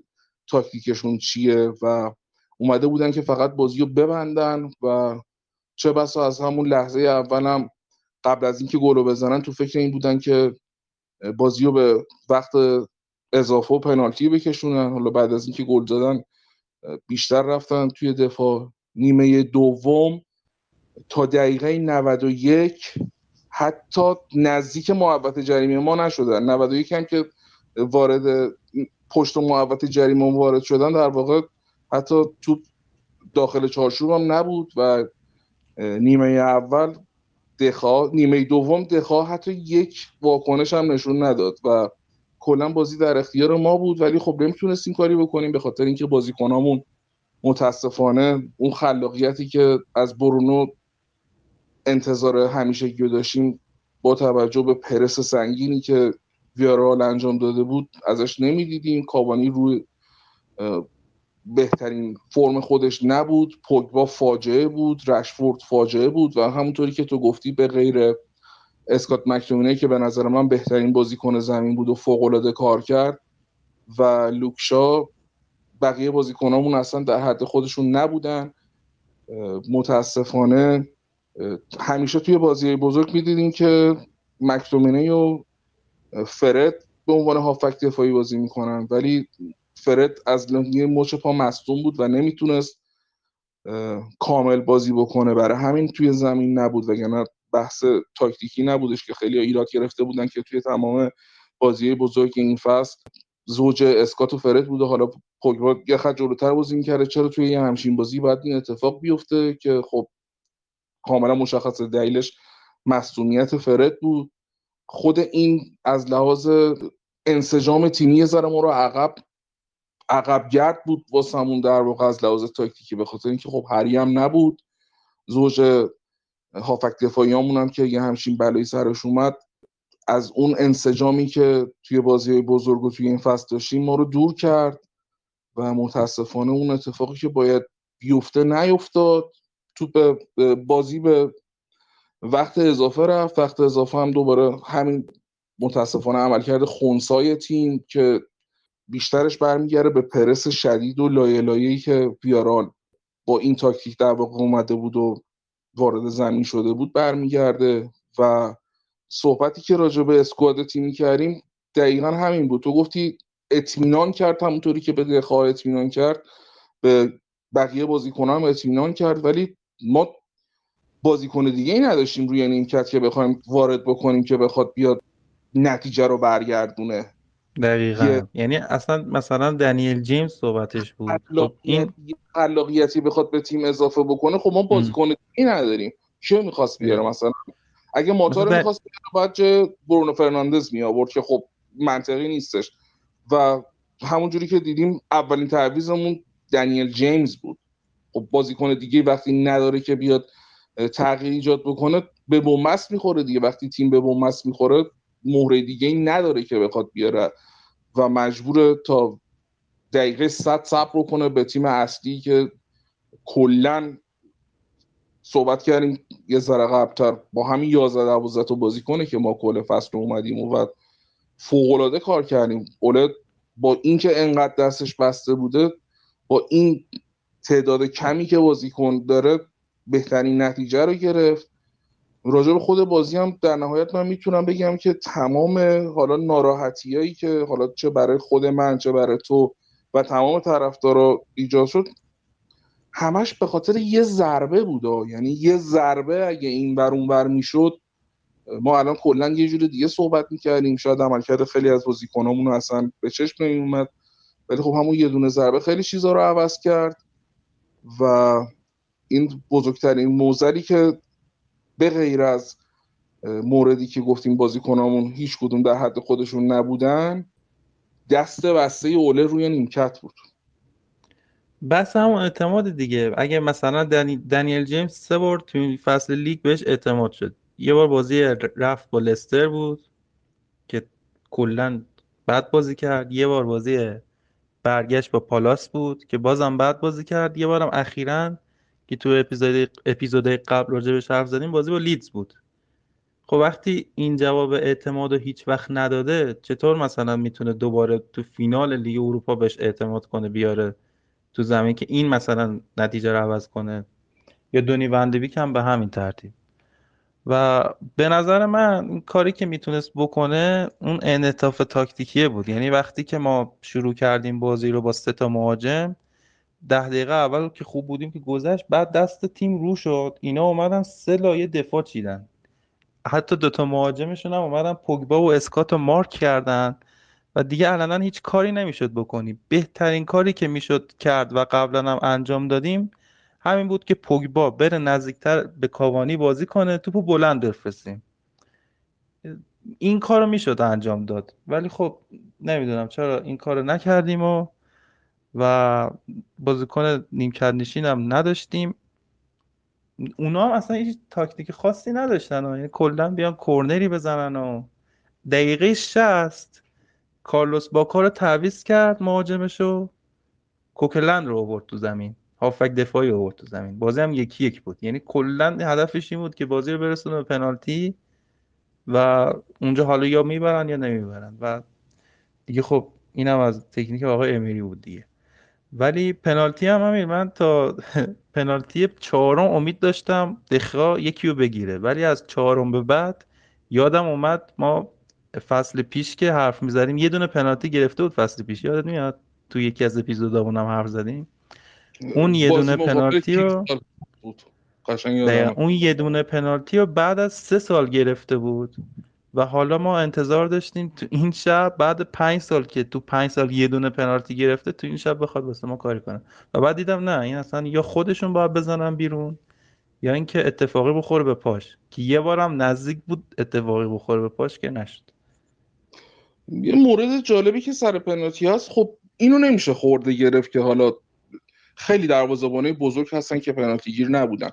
[SPEAKER 2] تاکتیکشون چیه و اومده بودن که فقط بازی رو ببندن و چه بسا از همون لحظه اولم قبل از اینکه گل رو بزنن تو فکر این بودن که بازی رو به وقت اضافه و پنالتی بکشونن. حالا بعد از اینکه گل زدن بیشتر رفتن توی دفاع. نیمه دوم تا دقیقه 91 حتی نزدیک محبت جریمه ما نشدن. 91 هم که وارد پشت محوط جریمه وارد شدن در واقع حتی توپ داخل چارچوب هم نبود و نیمه اول دخا نیمه دوم دخا حتی یک واکنش هم نشون نداد و کلا بازی در اختیار ما بود. ولی خب نمی‌تونستیم کاری بکنیم به خاطر اینکه بازیکنامون متاسفانه اون خلاقیتی که از برونو انتظار همیشه داشتیم با توجه به پرس سنگینی که ویارال انجام داده بود ازش نمی‌دیدیم. کابانی روی بهترین فرم خودش نبود. پوگبا فاجعه بود رشفورد فاجعه بود و همونطوری که تو گفتی به غیر اسکات مکتومینه که به نظر من بهترین بازیکن زمین بود و فوق کار کرد و لوکشا بقیه بازیکنامون اصلا در حد خودشون نبودن. متاسفانه همیشه توی بازی بزرگ می‌دیدیم که مکتومینه و فرد به عنوان هافک دفاعی بازی می‌کنن ولی فرد از یه مچ پا مصدوم بود و نمی‌تونست کامل بازی بکنه. برای همین توی زمین نبود وگرنه بحث تاکتیکی نبودش که خیلی ایراد گرفته بودن که توی تمام بازی بزرگ این فصل زوج اسکات و فرد بوده. حالا پوگبا یه خط جلوتر بازی می‌کرده. چرا توی یه همچین بازی باید این اتفاق بیفته که خب کاملا مشخص دلیلش مصومیت فرد بود. خود این از لحاظ انسجام تیمی ذره ما رو عقب عقب گرد بود واسمون در واقع از لحاظ تاکتیکی به خاطر اینکه خب هری هم نبود. زوج هافک دفاعی هم که یه همچین بلایی سرش اومد از اون انسجامی که توی بازی بزرگ و توی این فصل داشتیم ما رو دور کرد و متاسفانه اون اتفاقی که باید بیفته نیفتاد. تو به بازی به وقت اضافه رفت. وقت اضافه هم دوباره همین متاسفانه عملکرد خونسای تیم که بیشترش برمیگرده به پرس شدید و لایه لایه‌ای که بیارال با این تاکتیک در واقع اومده بود و وارد زمین شده بود برمیگرده و صحبتی که راجع به اسکواد تیمی کردیم دقیقا همین بود. تو گفتی اطمینان کرد همونطوری که به دخواه اطمینان کرد به بقیه بازیکنان هم اطمینان کرد ولی ما بازیکن دیگه ای نداشتیم روی نیمکت که بخوایم وارد بکنیم که بخواد بیاد نتیجه رو برگردونه.
[SPEAKER 1] دقیقا. یعنی اصلا مثلا دنیل جیمز صحبتش بود. خب
[SPEAKER 2] این خلاقیتی بخواد به تیم اضافه بکنه خب ما بازیکن دیگه نداریم. چه می‌خواست بیاره مثلا؟ اگه موتور مثلا می‌خواست بیاره باید چه برونو فرناندز می آورد که خب منطقی نیستش. و همونجوری که دیدیم اولین تعویضمون دنیل جیمز بود. خب بازیکن دیگه وقتی نداره که بیاد تغییر ایجاد بکنه به بومست می‌خوره دیگه. وقتی تیم به بومست می‌خوره مهره دیگه ای نداره که بخواد بیاره و مجبور تا دقیقه صد صبر کنه به تیم اصلی که کلا صحبت کردیم یه ذره قبلتر. با همین 11 12 تا بازی کنه که ما کل فصل اومدیم و فوق کار کردیم. اوله با اینکه انقدر دستش بسته بوده با این تعداد کمی که بازیکن داره بهترین نتیجه رو گرفت. راجع به خود بازی هم در نهایت من می‌تونم بگم که تمام حالا ناراحتی هایی که حالا چه برای خود من چه برای تو و تمام طرفدارا ایجاد شد همش به خاطر یه ضربه بود یعنی یه ضربه اگه این بر اون بر می‌شد ما الان کلا یه جور دیگه صحبت می‌کردیم. شاید عملکرد خیلی از بازیکنامون اصلا به چشم نمیومد ولی خب همون یه دونه ضربه خیلی چیزا رو عوض کرد. و این بزرگترین موزلی که به غیر از موردی که گفتیم بازیکنامون هیچ کدوم در حد خودشون نبودن دست بسته اوله روی نیمکت بود.
[SPEAKER 1] بس همون اعتماد دیگه. اگه مثلا دنیل جیمز سه بار تو فصل لیگ بهش اعتماد شد. یه بار بازی رفت با لستر بود که کلا بد بازی کرد. یه بار بازی برگشت با پالاس بود که بازم بد بازی کرد. یه بارم اخیرا که تو اپیزود اپیزود قبل راجع بهش حرف زدیم بازی با لیدز بود. خب وقتی این جواب اعتماد رو هیچ وقت نداده چطور مثلا می‌تونه دوباره تو فینال لیگ اروپا بهش اعتماد کنه بیاره تو زمین که این مثلا نتیجه رو عوض کنه؟ یا دونی وندبیک هم به همین ترتیب. و به نظر من این کاری که می‌تونست بکنه اون انعطاف تاکتیکیه بود. یعنی وقتی که ما شروع کردیم بازی رو با سه تا مهاجم ده دقیقه اول که خوب بودیم که گذشت بعد دست تیم رو شد. اینا اومدن سه لایه دفاع چیدن. حتی دوتا مهاجمشون هم اومدن پوگبا و اسکات رو مارک کردن و دیگه علنا هیچ کاری نمی‌شد بکنی. بهترین کاری که می‌شد کرد و قبلا هم انجام دادیم همین بود که پوگبا بره نزدیکتر به کاوانی بازی کنه توپو بلند بفرستیم. این کارو می‌شد انجام داد. ولی خب نمی‌دونم چرا این کارو نکردیم و و بازیکن نیمکت نشین هم نداشتیم. اونا هم اصلا هیچ تاکتیک خاصی نداشتن و یعنی کلا بیان کورنری بزنن و دقیقه 60 کارلوس باکا رو تعویض کرد مهاجمشو. کوکلند رو آورد تو زمین. هافک دفاعی آورد تو زمین. بازی هم یکی یک بود. یعنی کلا هدفش این بود که بازی رو برسونه به پنالتی و اونجا حالا یا می‌برن یا نمی‌برن. و دیگه خب اینم از تکنیک آقای امیری بود دیگه. ولی پنالتی هم همین من تا پنالتی چهارم امید داشتم دخا یکی رو بگیره. ولی از چهارم به بعد یادم اومد ما فصل پیش که حرف می‌زدیم یه دونه پنالتی گرفته بود فصل پیش. یادت میاد؟ تو یکی از اپیزودامون هم حرف زدیم. اون یه دونه پنالتی رو اون یه دونه پنالتی رو بعد از سه سال گرفته بود. و حالا ما انتظار داشتیم تو این شب بعد پنج سال که تو پنج سال یه دونه پنالتی گرفته تو این شب بخواد واسه ما کاری کنه. و بعد دیدم نه این اصلا یا خودشون باید بزنن بیرون یا اینکه اتفاقی بخوره به پاش. که یه بارم نزدیک بود اتفاقی بخوره به پاش که نشد.
[SPEAKER 2] یه مورد جالبی که سر پنالتی هست خب اینو نمیشه خورده گرفت که حالا خیلی دروازه‌بانای بزرگ هستن که پنالتی گیر نبودن.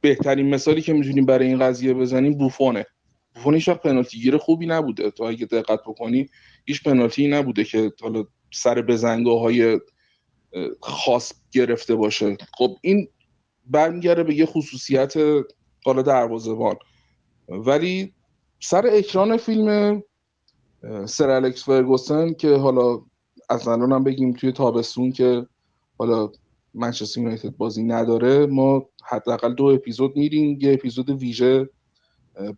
[SPEAKER 2] بهترین مثالی که می‌تونیم برای این قضیه بزنیم بوفونه. بوفون هیچ پنالتی گیر خوبی نبوده. تو اگه دقت بکنی هیچ پنالتی نبوده که حالا سر بزنگاه های خاص گرفته باشه. خب این برمیگرده به یه خصوصیت حالا دروازه‌بان. ولی سر اکران فیلم سر الکس فرگوسن که حالا از الان هم بگیم توی تابستون که حالا منچستر یونایتد بازی نداره ما حداقل دو اپیزود میریم. یه اپیزود ویژه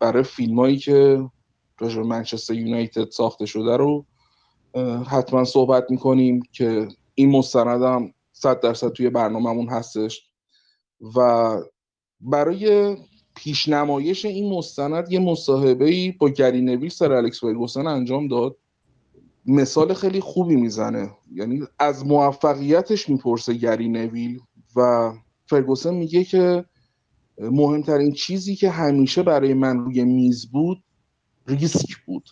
[SPEAKER 2] برای فیلمایی که راجع منچستر یونایتد ساخته شده رو حتما صحبت می‌کنیم که این مستندم صد درصد توی برنامهمون هستش. و برای پیشنمایش این مستند یه مصاحبه ای با گری نویل سر الکس فرگوسن انجام داد. مثال خیلی خوبی می‌زنه. یعنی از موفقیتش می‌پرسه گری نویل و فرگوسن میگه که مهمترین چیزی که همیشه برای من روی میز بود ریسک بود.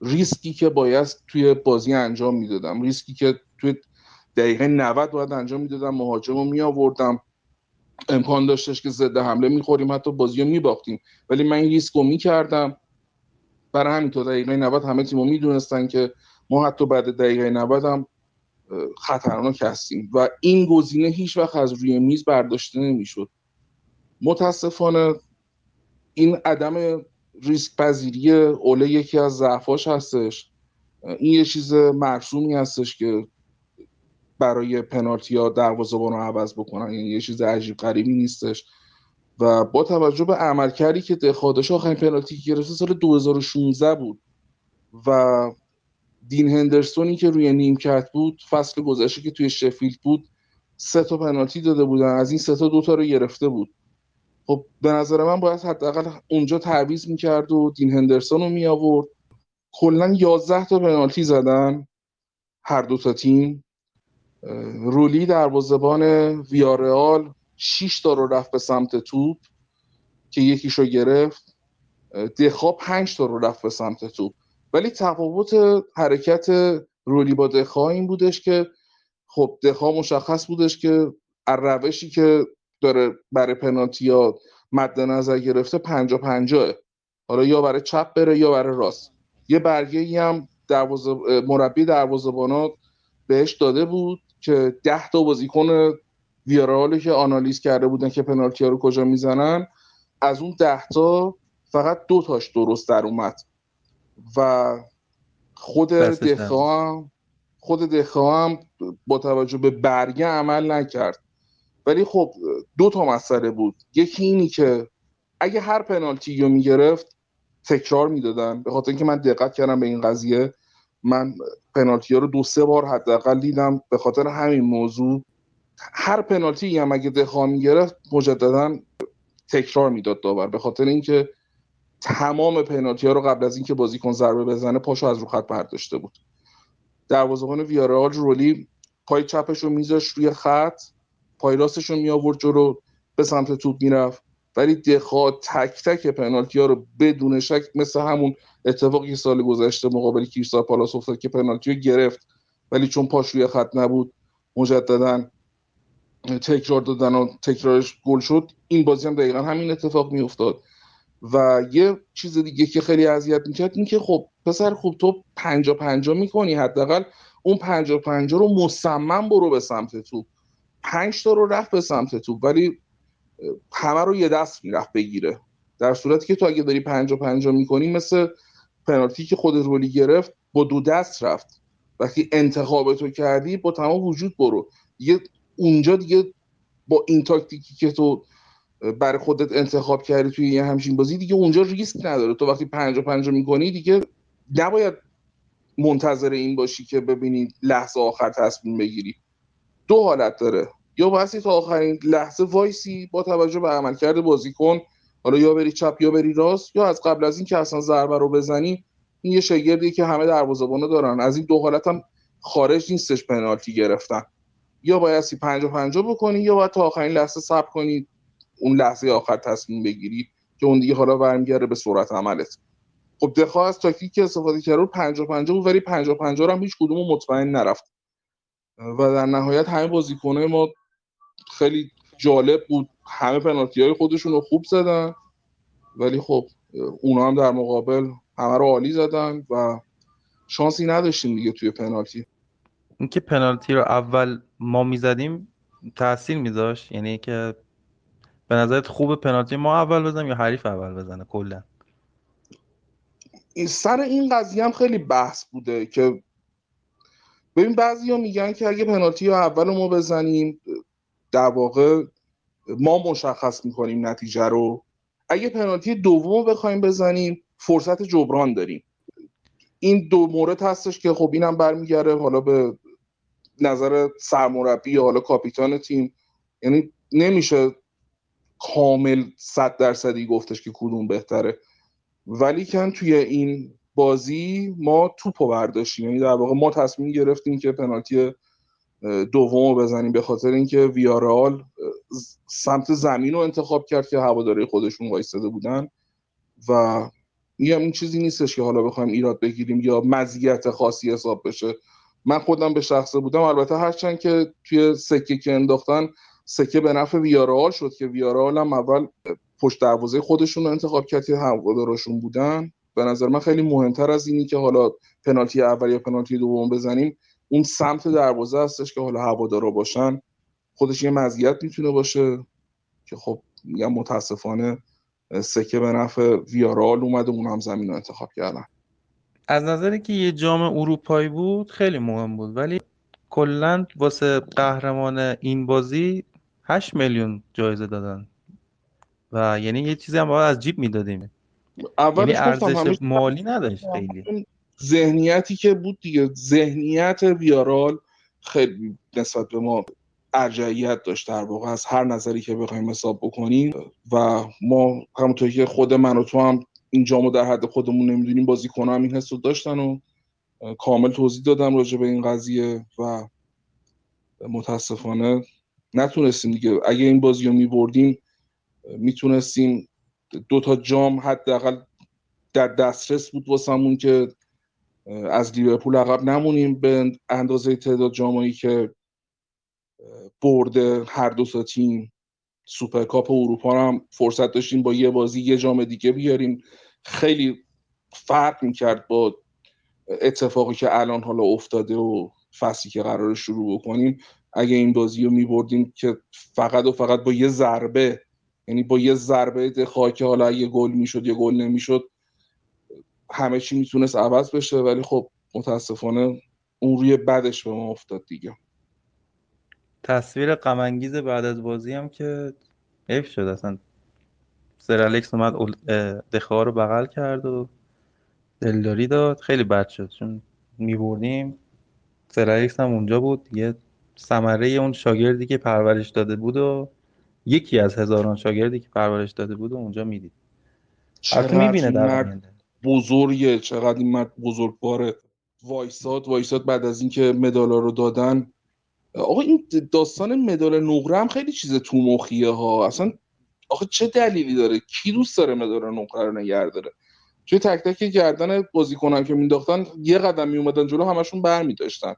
[SPEAKER 2] ریسکی که باید توی بازی انجام می‌دادم. ریسکی که توی دقیقه 90 باید انجام می‌دادم. مهاجم رو میآوردم. امکان داشتش که ضد حمله می‌خوریم. حتی بازی رو میباختیم. ولی من این ریسک رو می‌کردم. برای همین تا دقیقه 90 همه تیم می‌دونستن که ما حتی بعد دقیقه 90 هم خطرناک هستیم. و این گزینه هیچ وقت از روی میز برداشته نمی‌شد. متاسفانه این عدم ریسک پذیری اوله یکی از ضعفاش هستش. این یه چیز مرسومی هستش که برای پنالتی ها دروازه‌بان رو عوض بکنن. یعنی یه چیز عجیب غریبی نیستش. و با توجه به عملکردی که دخادش آخرین پنالتی که گرفته سال 2016 بود. و دین هندرسونی که روی نیمکت بود فصل گذشته که توی شفیلد بود سه تا پنالتی داده بودن. از این سه تا دو تا رو گرفته بود. خب به نظر من باید حداقل اونجا تعویض می‌کرد و دین هندرسون رو می آورد کلا 11 تا پنالتی زدن هر دو تا تیم. رولی دروازه‌بان ویارئال 6 تا رو رفت به سمت توپ که یکیشو گرفت. دخا 5 تا رو رفت به سمت توپ. ولی تفاوت حرکت رولی با دخا این بودش که خب دخا مشخص بودش که از روشی که داره برای پنالتی ها مد نظر گرفته پنجا پنجاه. حالا یا برای چپ بره یا برای راست. یه برگه ای هم دروازه مربی دروازه‌بانا بهش داده بود که ده تا بازیکن ویارال که آنالیز کرده بودن که پنالتی ها رو کجا می‌زنن از اون ده تا فقط دو تاش درست در اومد. و خود هم خود دخا هم با توجه به برگه عمل نکرد. ولی خب دو تا مسئله بود. یکی اینی که اگه هر پنالتی رو می‌گرفت تکرار می‌دادن. به خاطر اینکه من دقت کردم به این قضیه من پنالتی ها رو دو سه بار حداقل دیدم. به خاطر همین موضوع هر پنالتی هم اگه دخا می‌گرفت مجددا تکرار می‌داد داور. به خاطر اینکه تمام پنالتی ها رو قبل از اینکه بازیکن ضربه بزنه پاشو از رو خط برداشته بود. دروازه‌بان ویارال رولی پای چپش رو میذاش روی خط پای راستش رو می آورد جلو به سمت توپ می‌رفت. ولی دخا تک تک پنالتی ها رو بدون شک مثل همون اتفاقی که سال گذشته مقابل کیرسا پالاس افتاد که پنالتی رو گرفت. ولی چون پاش روی خط نبود مجددا تکرار دادن و تکرارش گل شد. این بازی هم دقیقا همین اتفاق میافتاد. و یه چیز دیگه که خیلی اذیت می‌کرد این که خب پسر خوب تو پنجا پنجا می‌کنی حداقل اون پنجا پنجا رو مصمم برو به سمت تو. پنج تا رو رفت به سمت تو ولی همه رو یه دست می‌رفت بگیره. در صورتی که تو اگه داری پنجا پنجا می‌کنی مثل پنالتی که خود رولی گرفت با دو دست رفت. وقتی انتخاب تو کردی با تمام وجود برو. دیگه اونجا دیگه با این تاکتیکی که تو برای خودت انتخاب کردی توی یه همچین بازی دیگه اونجا ریسک نداره. تو وقتی پنجا پنجا می‌کنی دیگه نباید منتظر این باشی که ببینی لحظه آخر تصمیم بگیری. دو حالت داره. یا بایستی تا آخرین لحظه وایسی با توجه به عملکرد بازیکن حالا یا بری چپ یا بری راست. یا از قبل از این که اصلا ضربه رو بزنی این یه شگردی که همه دروازه‌بانا دارن. از این دو حالت هم خارج نیستش پنالتی گرفتن. یا بایستی پنجا پنجا بکنی یا باید تا آخرین لحظه صبر کنی. اون لحظه آخر تصمیم بگیری که اون دیگه حالا برمیگرده به سرعت عملت. خب دخیا از تاکتیک که استفاده کرد رو 50 50 بود ولی 50 50 رو هم هیچ کدوم مطمئن نرفت. و در نهایت همه بازیکنه ما خیلی جالب بود. همه پنالتی های خودشون رو خوب زدن. ولی خب اونا هم در مقابل همه رو عالی زدن و شانسی نداشتیم دیگه توی پنالتی.
[SPEAKER 1] اینکه پنالتی رو اول ما می‌زدیم تاثیر میذاشت؟ یعنی که به نظرت خوب پنالتی؟ ما اول بزنیم یا حریف اول بزنه کلا؟
[SPEAKER 2] سر این قضیه هم خیلی بحث بوده که ببین بعضی ها میگن که اگه پنالتی رو اول ما بزنیم در واقع ما مشخص می‌کنیم نتیجه رو. اگه پنالتی دوم بخوایم بزنیم فرصت جبران داریم. این دو مورد هستش که خب اینم برمیگرده. حالا به نظر سرمربی یا حالا کاپیتان تیم یعنی نمیشه کامل صد درصدی گفتش که کدوم بهتره. ولی کن توی این بازی ما توپ رو برداشتیم. یعنی در واقع ما تصمیم گرفتیم که پنالتی دوم رو بزنیم. به خاطر اینکه ویارال سمت زمین رو انتخاب کرد که هواداری خودشون وایستاده بودن. و میگم این چیزی نیستش که حالا بخوایم ایراد بگیریم یا مزیت خاصی حساب بشه. من خودم به شخصه بودم. البته هرچند که توی سکه که انداختن سکه به نفع ویارال شد که ویارال هم اول پشت دروازه خودشون رو انتخاب کرد که هوادارشون بودن. به نظر من خیلی مهمتر از اینی که حالا پنالتی اول یا پنالتی دوم بزنیم اون سمت دروازه هستش که حالا هوادارا باشن. خودش یه مزیت می‌تونه باشه که خب میگم متاسفانه سکه به نفع ویارال اومده اون هم زمین رو انتخاب کردن.
[SPEAKER 1] از نظری که یه جام اروپایی بود خیلی مهم بود. ولی کلا واسه قهرمان این بازی 8 میلیون جایزه دادن. و یعنی یه چیزی هم باید از جیب می‌دادیم. یعنی ارزش مالی نداشت خیلی.
[SPEAKER 2] ذهنیتی که بود دیگه. ذهنیت ویارال خیلی نسبت به ما ارجعیت داشت در واقع از هر نظری که بخوایم حساب بکنیم. و ما همونطور که خود من و تو هم این جامو در حد خودمون نمی‌دونیم بازیکن هم این حس رو داشتن و کامل توضیح دادم راجع به این قضیه و متاسفانه نتونستیم دیگه. اگه این بازی رو میبردیم می‌تونستیم دو تا جام حداقل در دسترس بود واسمون که از لیورپول عقب نمونیم به اندازه تعداد جامایی که برده هر دو تا تیم. سوپرکاپ اروپا هم فرصت داشتیم با یه بازی یه جام دیگه بیاریم. خیلی فرق می‌کرد با اتفاقی که الان حالا افتاده و فصلی که قرار شروع بکنیم. اگه این بازی رو میبردیم که فقط و فقط با یه ضربه یعنی با یه ضربه دخواه که حالا یه گل می‌شد یه گل نمی‌شد همه چی می‌تونست عوض بشه ولی خب متاسفانه اون روی بعدش به ما افتاد دیگه.
[SPEAKER 1] تصویر غمانگیز بعد از بازی هم که حیف شد. اصلا سر الکس اومد دخواه رو بغل کرد و دلداری داد. خیلی بد شد چون میبردیم. سر الکس هم اونجا بود دیگه. ثمره اون شاگردی که پرورش داده بود و یکی از هزاران شاگردی که پرورش داده بود و اونجا می‌دید. البته می‌بینه در آینده.
[SPEAKER 2] بزرگه چقدر این مرد بزرگواره وایساد. وایساد بعد از اینکه مدالا رو دادن. آقا این داستان مدال نقره هم خیلی چیز تو مخیه ها. اصلا آخه چه دلیلی داره؟ کی دوست داره مدال نقره رو نگه داره؟ توی تک تک گردن بازیکنان که مینداختن یه قدم میومدن جلو همشون برمیداشتن.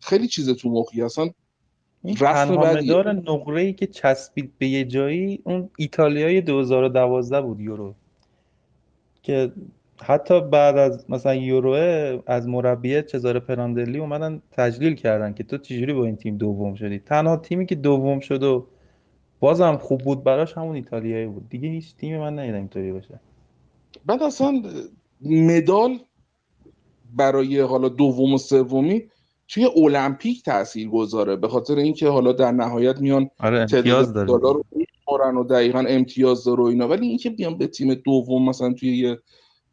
[SPEAKER 2] خیلی چیز تو مخی اصلا
[SPEAKER 1] این
[SPEAKER 2] رسم
[SPEAKER 1] تنها
[SPEAKER 2] بدیه.
[SPEAKER 1] مدال نقره ای که چسبید به یه جایی اون ایتالیای 2012 بود یورو. که حتی بعد از مثلا یوروه از مربی چزاره پراندلی اومدن تجلیل کردن که تو چجوری با این تیم دوم شدی. تنها تیمی که دوم شد و بازم خوب بود براش همون ایتالیایی بود. دیگه هیچ تیمی من ندیدم اینطوری باشه.
[SPEAKER 2] بعد اصلا مدال برای حالا دوم و سومی توی المپیک تاثیر گذاره به خاطر اینکه حالا در نهایت میان
[SPEAKER 1] آره امتیاز
[SPEAKER 2] رو می‌خورن و دقیقا امتیاز داره و اینا. ولی اینکه بیان به تیم دوم مثلا توی یه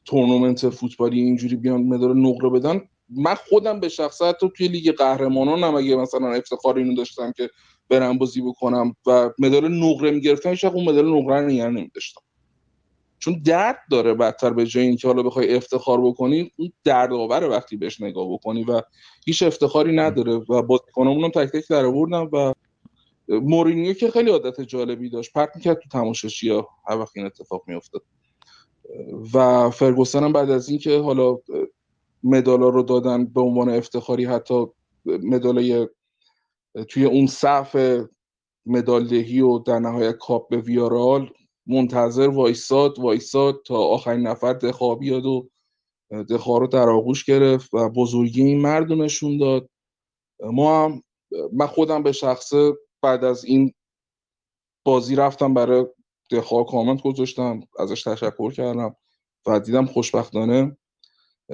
[SPEAKER 2] تورنمنت فوتبالی اینجوری بیان مدال نقره بدن من خودم به شخص حتی توی لیگ قهرمانانم اگه مثلا افتخار اینو داشتم که برم بازی بکنم و مدال نقره می‌گرفتم هیچ اون مدال نقره رو نگه نمیداشتم. چون درد داره بدتر به جای اینکه حالا بخوای افتخار بکنی اون درد آوره وقتی بهش نگاه بکنی و هیچ افتخاری نداره و بازیکنامون هم تک تک در و مورینیو که خیلی عادت جالبی داشت. پرت می‌کرد تو تماشاشی‌ها هر وقت این اتفاق میافتاد. و فرگوسن هم بعد از اینکه حالا مدالا رو دادن به عنوان افتخاری حتی مدالای توی اون صف مدالدهی و در نهایت کاپ به ویارال منتظر وایساد وایساد تا آخرین نفر دخا بیاد و دخا رو در آغوش گرفت و بزرگی این مرد نشون داد. ما هم من خودم به شخصه بعد از این بازی رفتم برای دخا کامنت گذاشتم ازش تشکر کردم و دیدم خوشبختانه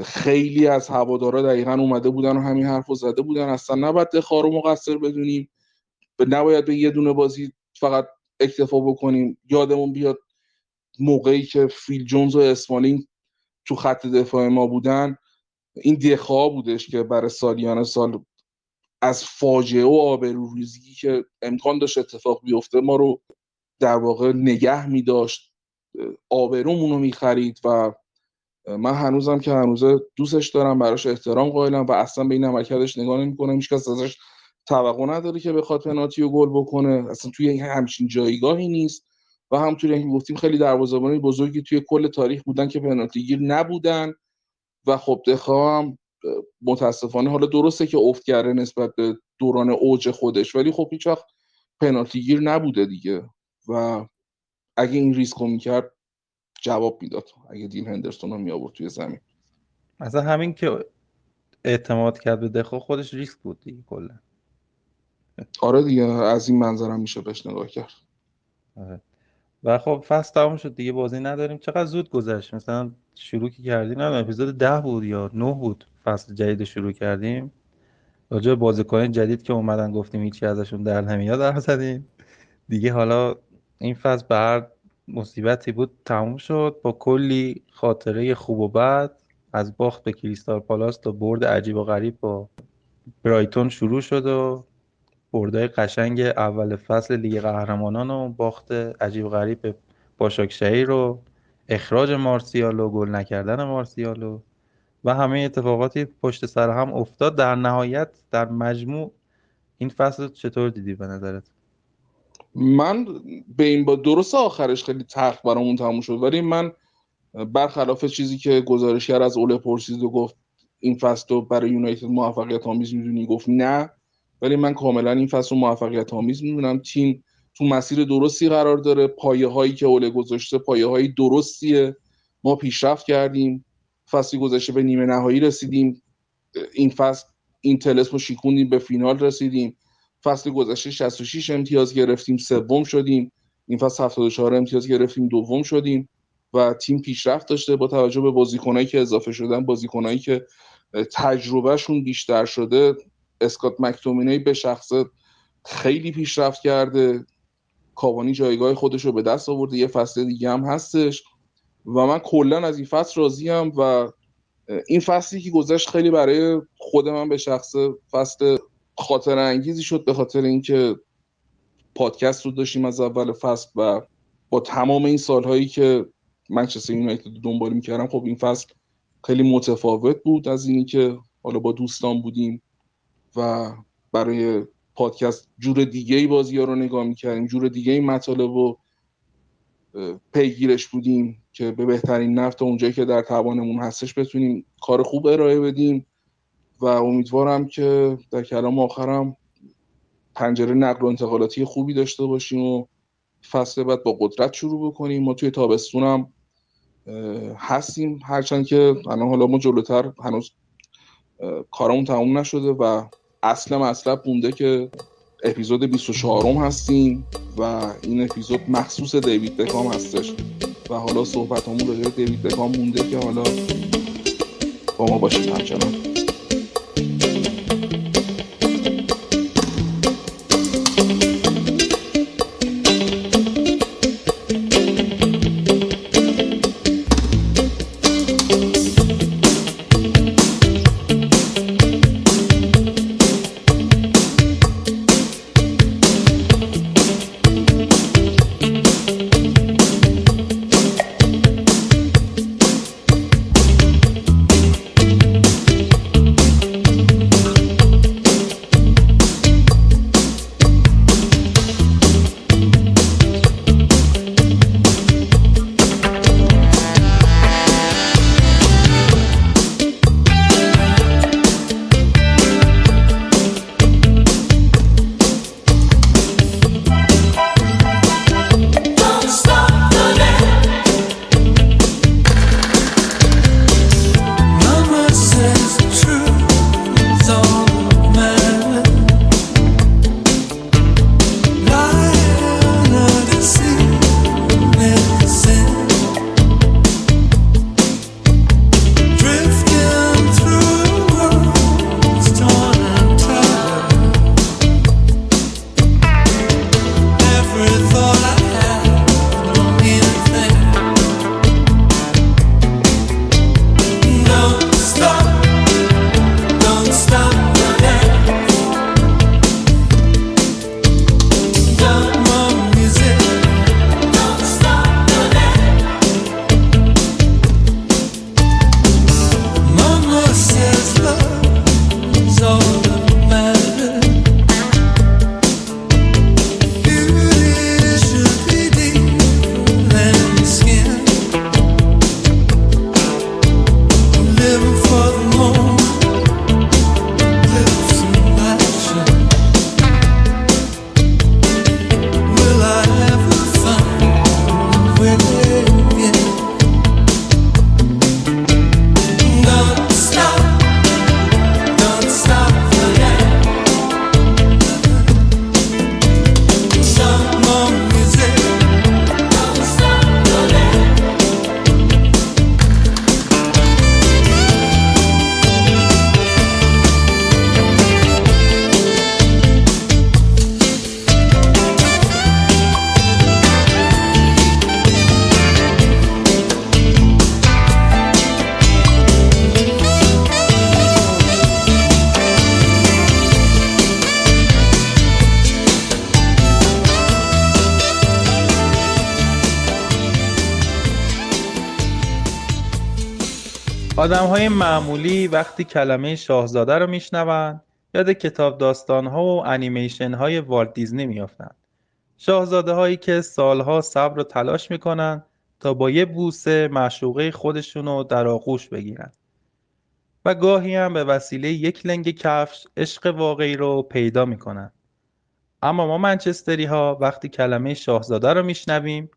[SPEAKER 2] خیلی از هوادارا دقیقا اومده بودن و همین حرف رو زده بودن. اصلا نباید دخا رو مقصر بدونیم. نباید به یه دونه بازی فقط اکتفا بکنیم. یادمون بیاد موقعی که فیل جونز و اسمالینگ تو خط دفاع ما بودن این دخا بودش که برای سالیان سال از فاجعه و آبروریزی که امکان داشت اتفاق بیفته ما رو در واقع نگه می داشت آبرومون رو می و من هنوزم که هنوزه دوستش دارم براش احترام قائلم و اصلا به این عملکردش نگاه نمی‌کنم. هیچ کس ازش توقع نداره که بخواد پنالتی و گل بکنه. اصلا توی همچین جایگاهی نیست. و همونطوری که گفتیم خیلی دروازه‌بان بزرگی توی کل تاریخ بودن که پنالتی گیر نبودن. و خب دخا هم متاسفانه حالا درسته که افت کرده نسبت به دوران اوج خودش ولی خب هیچ وقت پنالتی گیر نبوده دیگه. و اگه این ریسک رو می‌کرد جواب می‌داد. اگه دین هندرسون رو میآورد توی زمین.
[SPEAKER 1] اصلا همین که اعتماد کرد به دخو خودش ریسک بود دیگه کلا.
[SPEAKER 2] آره دیگه از این منظرم میشه بهش نگاه کرد.
[SPEAKER 1] آره. و خب فصل تموم شد دیگه بازی نداریم. چقدر زود گذشت؟ مثلا شروع که کردیم نه اپیزود ده بود یا نه بود فصل جدید رو شروع کردیم. راجع بازیکن جدید که اومدن گفتیم هیچی ازشون در نمیاد حرف زدیم. دیگه حالا این فصل به مصیبتی بود تموم شد. با کلی خاطره خوب و بد از باخت به کریستال پالاس تا برد عجیب و غریب با برایتون شروع شد و بردای قشنگ اول فصل لیگ قهرمانان و باخت عجیب و غریب به باشاکشهیر رو اخراج مارسیالو گل نکردن مارسیالو و همه اتفاقاتی پشت سر هم افتاد. در نهایت در مجموع این فصل چطور دیدی به نظرت؟
[SPEAKER 2] من به این با درست آخرش خیلی تخت برامون تموم شد ولی من برخلاف چیزی که گزارشگر از اوله پرسید و گفت این فصل رو برای یونایتد موفقیت آمیز می‌دونی؟ گفت نه. ولی من کاملا این فصل رو موفقیت آمیز می‌دونم تیم تو مسیر درستی قرار داره. پایه هایی که اوله گذاشته پایه هایی درستیه. ما پیشرفت کردیم. فصلی گذشته به نیمه نهایی رسیدیم. این فصل این تلسم شیکوندیم به فینال رسیدیم. فصل گذشته 66 امتیاز گرفتیم. سوم شدیم. این فصل 74 امتیاز گرفتیم. دوم شدیم. و تیم پیشرفت داشته با توجه به بازیکنایی که اضافه شدن بازیکنایی که تجربهشون بیشتر شده. اسکات مکتومینی به شخصه خیلی پیشرفت کرده. کاوانی جایگاه خودش رو به دست آورده. یه فصل دیگه هم هستش. و من کلا از این فصل راضیم و این فصلی که گذشت خیلی برای خود من به شخص فصل خاطر انگیزی شد به خاطر اینکه پادکست رو داشتیم از اول فصل و با تمام این سالهایی که منچستر یونایتد دنبال می‌کردم خب این فصل خیلی متفاوت بود از اینی که حالا با دوستان بودیم. و برای پادکست جور دیگه ای بازی ها رو نگاه می‌کردیم. جور دیگه ای مطالب و پیگیرش بودیم که به بهترین نفت اونجایی که در توانمون هستش بتونیم کار خوب ارائه بدیم. و امیدوارم که در کلام آخرم پنجره نقل و انتقالاتی خوبی داشته باشیم و فصل بعد با قدرت شروع بکنیم. ما توی تابستونم هستیم. هرچند که الان حالا ما جلوتر هنوز کارمون تموم نشده و اصل مطلب بونده که اپیزود 24 م هستیم و این اپیزود مخصوص دیوید بکام هستش. و حالا صحبت همون دیوید بکام مونده که حالا با ما باشید همچنان.
[SPEAKER 1] آدم های معمولی وقتی کلمه شاهزاده رو میشنوند یاد کتاب داستان ها و انیمیشن های والت دیزنی میافتند. شاهزاده هایی که سالها صبر و تلاش می‌کنن تا با یه بوسه معشوقه خودشون رو در آغوش بگیرن. و گاهی هم به وسیله یک لنگ کفش عشق واقعی رو پیدا می‌کنن اما ما منچستری ها وقتی کلمه شاهزاده رو میشنویم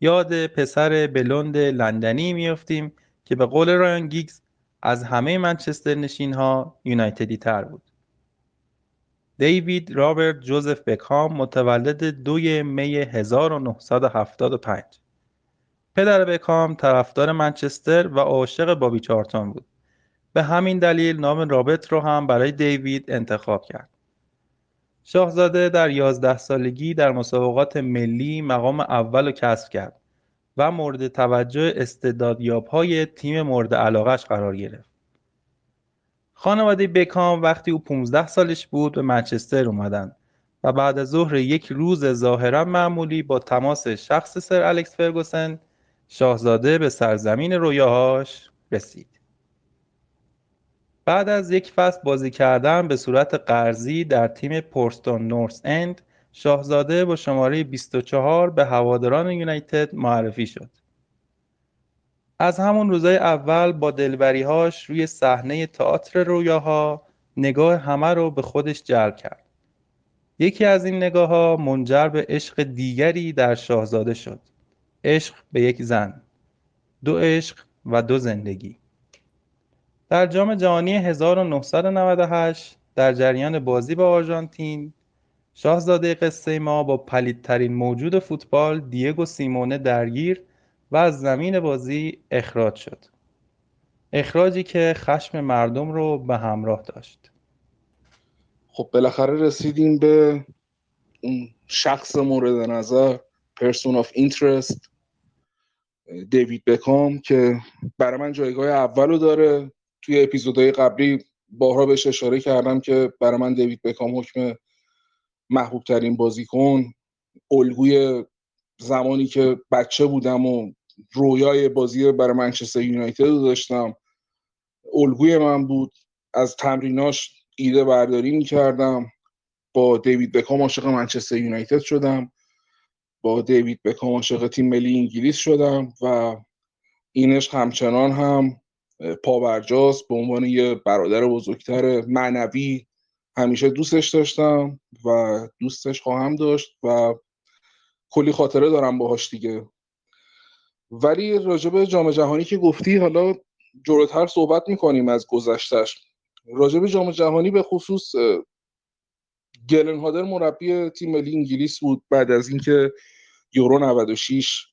[SPEAKER 1] یاد پسر بلوند لندنی میافتیم که به قول رایان گیگز از همه منچستر نشین ها یونایتدی تر بود. دیوید رابرت جوزف بکهام متولد دوی می 1975 پدر بکام طرفدار منچستر و عاشق بابی چارتون بود. به همین دلیل نام رابرت رو هم برای دیوید انتخاب کرد. شاهزاده در 11 سالگی در مسابقات ملی مقام اول رو کسب کرد. و مورد توجه های تیم مورد علاقش قرار گرفت. خانواده بکام وقتی او 15 سالش بود به منچستر اومدن و بعد از ظهر یک روز ظاهرا معمولی با تماس شخص سر الکس فرگوسن شاهزاده به سرزمین رویاهاش رسید بعد از یک فصل بازی کردن به صورت قرضی در تیم پورستون نورس اند شاهزاده با شماره 24 به هواداران یونایتد معرفی شد. از همون روزای اول با دلبریهاش روی صحنه تئاتر رویاها نگاه همه رو به خودش جلب کرد. یکی از این نگاه ها منجر به عشق دیگری در شاهزاده شد. عشق به یک زن دو عشق و دو زندگی. در جام جهانی 1998 در جریان بازی با آرژانتین شاهزاده قصه ما با پلیدترین موجود فوتبال دیگو سیمونه درگیر و از زمین بازی اخراج شد. اخراجی که خشم مردم رو به همراه داشت.
[SPEAKER 2] خب بالاخره رسیدیم به اون شخص مورد نظر Person of Interest دیوید بکام که برای من جایگاه اول رو داره. توی اپیزودهای قبلی بارها بهش اشاره کردم که برای من دیوید بکام حکم محبوب ترین بازیکن الگوی زمانی که بچه بودم و رویای بازی برای منچستر یونایتد رو داشتم. الگوی من بود از تمریناش ایده برداری می‌کردم. با دیوید بکام عاشق منچستر یونایتد شدم. با دیوید بکام عاشق تیم ملی انگلیس شدم و اینش همچنان هم پابرجاست به عنوان یه برادر بزرگتر معنوی همیشه دوستش داشتم و دوستش خواهم داشت و کلی خاطره دارم باهاش دیگه. ولی راجب جام جهانی که گفتی حالا جلوتر صحبت می‌کنیم از گذشتش راجب جام جهانی به خصوص گلن هادر مربی تیم ملی انگلیس بود بعد از اینکه یورو 96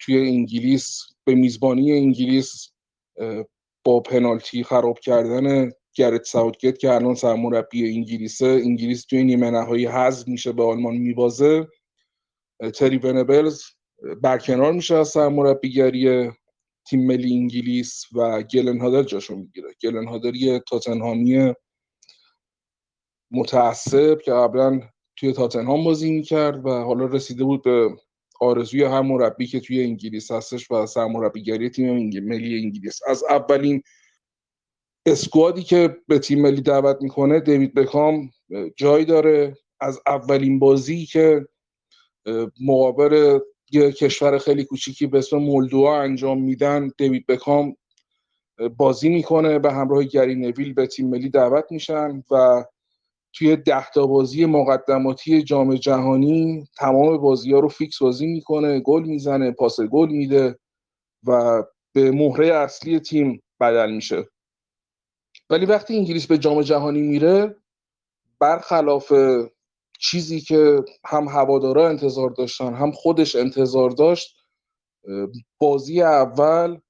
[SPEAKER 2] توی انگلیس به میزبانی انگلیس با پنالتی خراب کردن گرت ساوتگت که الان سرمربی انگلیسه. انگلیس توی نیمه نهایی حذف میشه به آلمان میبازه. تری ونبلز برکنار میشه از سرمربیگری تیم ملی انگلیس و گلن هادر جاشو می‌گیره. گلن هادر یه تاتنهامی متعصب که قبلا توی تاتنهام بازی می‌کرد و حالا رسیده بود به آرزوی هر مربی که توی انگلیس هستش و سرمربیگری تیم ملی انگلیس. از اولین اسکوادی که به تیم ملی دعوت می‌کنه دیوید بکام جای داره از اولین بازی که مقابل یه کشور خیلی کوچیکی به اسم مولدوا انجام میدن دیوید بکام بازی می‌کنه به همراه گری نویل به تیم ملی دعوت میشن و توی ده تا بازی مقدماتی جام جهانی تمام بازی ها رو فیکس بازی می‌کنه گل می‌زنه پاس گل میده و به مهره اصلی تیم بدل میشه. ولی وقتی انگلیس به جام جهانی میره برخلاف چیزی که هم هوادارا انتظار داشتن هم خودش انتظار داشت بازی اول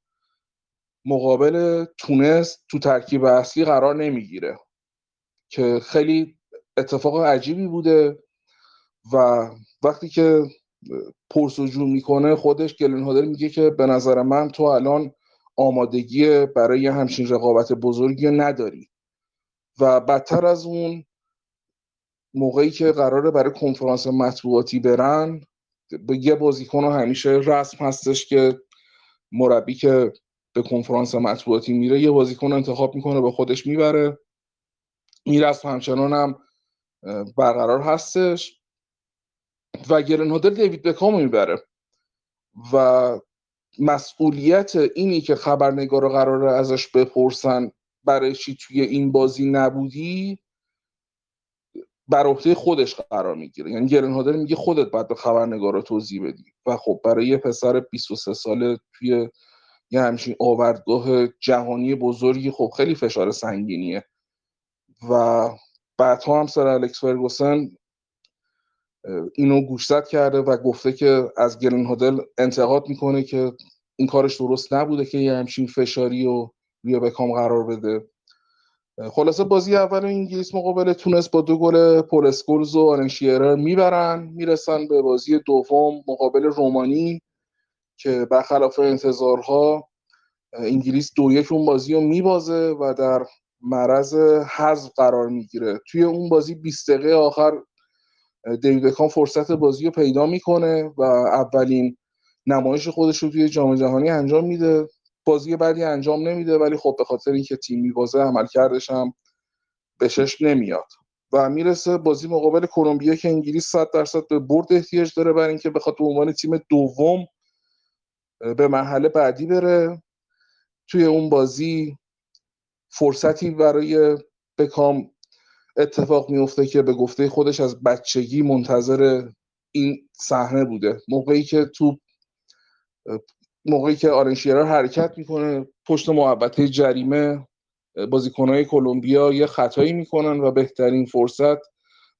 [SPEAKER 2] مقابل تونس تو ترکیب اصلی قرار نمی‌گیره که خیلی اتفاق عجیبی بوده و وقتی که پرسجو می‌کنه خودش گلن هادر میگه که به نظر من تو الان آمادگی برای همچین رقابت بزرگی نداری. و بدتر از اون موقعی که قراره برای کنفرانس مطبوعاتی برن یه بازیکن همیشه رسم هستش که مربی که به کنفرانس مطبوعاتی میره یه بازیکن انتخاب می‌کنه به خودش می‌بره. این رسم همچنان هم برقرار هستش. و گرن هادر دیوید بکام می‌بره. و مسئولیت اینی که خبرنگار قراره ازش بپرسن برای چی توی این بازی نبودی بر عهده خودش قرار می‌گیره. یعنی گرن هادر میگه خودت باید به خبرنگارا توضیح بدی. و خب برای یه پسر 23 ساله توی یه همچین آوردگاه جهانی بزرگی خب خیلی فشار سنگینیه. و بعدها هم سر الکس فرگوسن اینو گوشزد کرده و گفته که از گرن هادل انتقاد می‌کنه که این کارش درست نبوده که یه همچین فشاری رو روی بکام قرار بده. خلاصه بازی اول انگلیس مقابل تونس با دو گل پول اسکولز و آرن شیرر می‌برن می‌رسن به بازی دوم مقابل رومانی که برخلاف انتظارها انگلیس دو یک اون بازی رو میبازه و در معرض حذف قرار می‌گیره. توی اون بازی 20 دقیقه آخر دیوید بکام فرصت بازی رو پیدا می‌کنه و اولین نمایش خودش رو توی جام جهانی انجام میده. بازی بعدی انجام نمیده ولی خب به خاطر اینکه تیم میبازه عمل کردش هم به نمیاد. و می‌رسه بازی مقابل کلمبیا که انگلیس 100 درصد به برد احتیاج داره برای اینکه بخواد به عنوان تیم دوم به مرحله بعدی بره. توی اون بازی فرصتی برای بکام اتفاق میفته که به گفته خودش از بچگی منتظر این صحنه بوده. موقعی که تو موقعی که آرنشیرا حرکت می‌کنه پشت محبته جریمه بازیکنهای کلمبیا یه خطایی می‌کنن و بهترین فرصت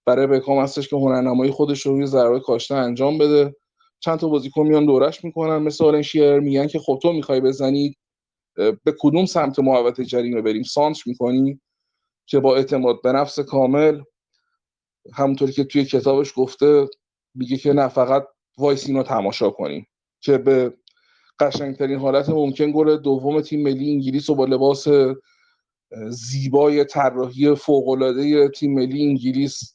[SPEAKER 2] برای بکام هستش که هنرنمایی خودش رو روی ضربه کاشته انجام بده. چند تا بازیکن میان دورش می‌کنن مثل آرنشیر میگن که خب تو می‌خوای بزنی به کدوم سمت محوطه جریمه بریم؟ سانتر می‌کنی؟ که با اعتماد به نفس کامل همونطوری که توی کتابش گفته میگه که نه فقط وایسین و تماشا کنیم. که به قشنگترین حالت ممکن گل دوم تیم ملی انگلیس و با لباس زیبای طراحی فوقالعاده تیم ملی انگلیس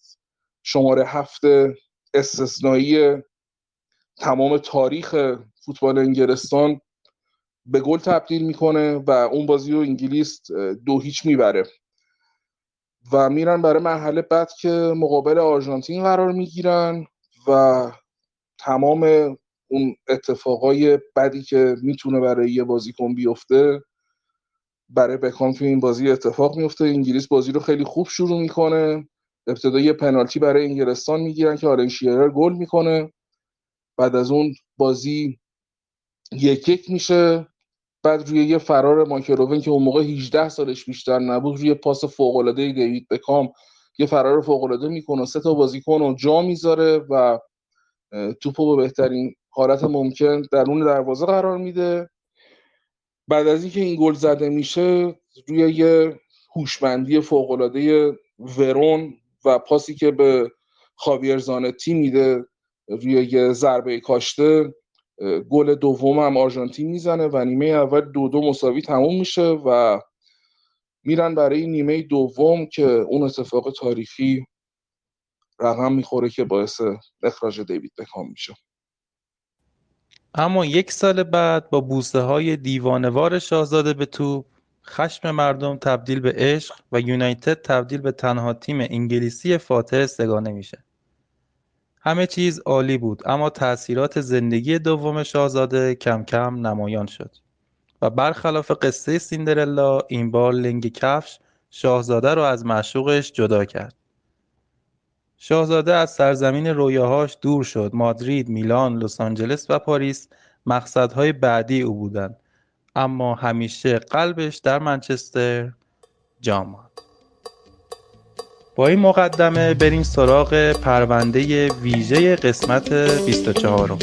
[SPEAKER 2] شماره هفت استثنایی تمام تاریخ فوتبال انگلستان به گل تبدیل می‌کنه و اون بازی رو انگلیس دو هیچ می‌بره. و میرن برای مرحله بعد که مقابل آرژانتین قرار می‌گیرن و تمام اون اتفاقای بدی که می‌تونه برای یه بازیکن بیفته برای بکام توی این بازی اتفاق میفته. انگلیس بازی رو خیلی خوب شروع می‌کنه. ابتدا یه پنالتی برای انگلستان می‌گیرن که آرن شیرر گل می‌کنه. بعد از اون بازی یک یک میشه. بعد روی یه فرار ماکروون که اون موقع 18 سالش بیشتر نبود روی پاس فوق العاده دیوید بکام یه فرار فوق العاده می‌کنه سه تا بازیکن رو جا می‌ذاره و توپو به بهترین حالت ممکن درون دروازه قرار میده. بعد از اینکه این گل زده میشه روی یه هوشمندی فوق العاده ورون و پاسی که به خاویر زانتی میده روی یه ضربه کاشته گل دوم هم آرژانتین می‌زنه و نیمه اول دو دو مساوی تموم میشه و میرن برای نیمه دوم که اون اتفاق تاریخی رقم می‌خوره که باعث اخراج دیوید بکام میشه.
[SPEAKER 1] اما یک سال بعد با بوسه های دیوانوار شاهزاده به توپ خشم مردم تبدیل به عشق و یونایتد تبدیل به تنها تیم انگلیسی فاتح سگانه میشه همه چیز عالی بود اما تأثیرات زندگی دوم شاهزاده کم کم نمایان شد. و برخلاف قصه سیندرلا این بار لنگ کفش شاهزاده رو از معشوقش جدا کرد. شاهزاده از سرزمین رویاهاش دور شد مادرید، میلان، لس آنجلس و پاریس مقصدهای بعدی او بودند. اما همیشه قلبش در منچستر جا ماند. با این مقدمه بریم سراغ پرونده ویژه قسمت 24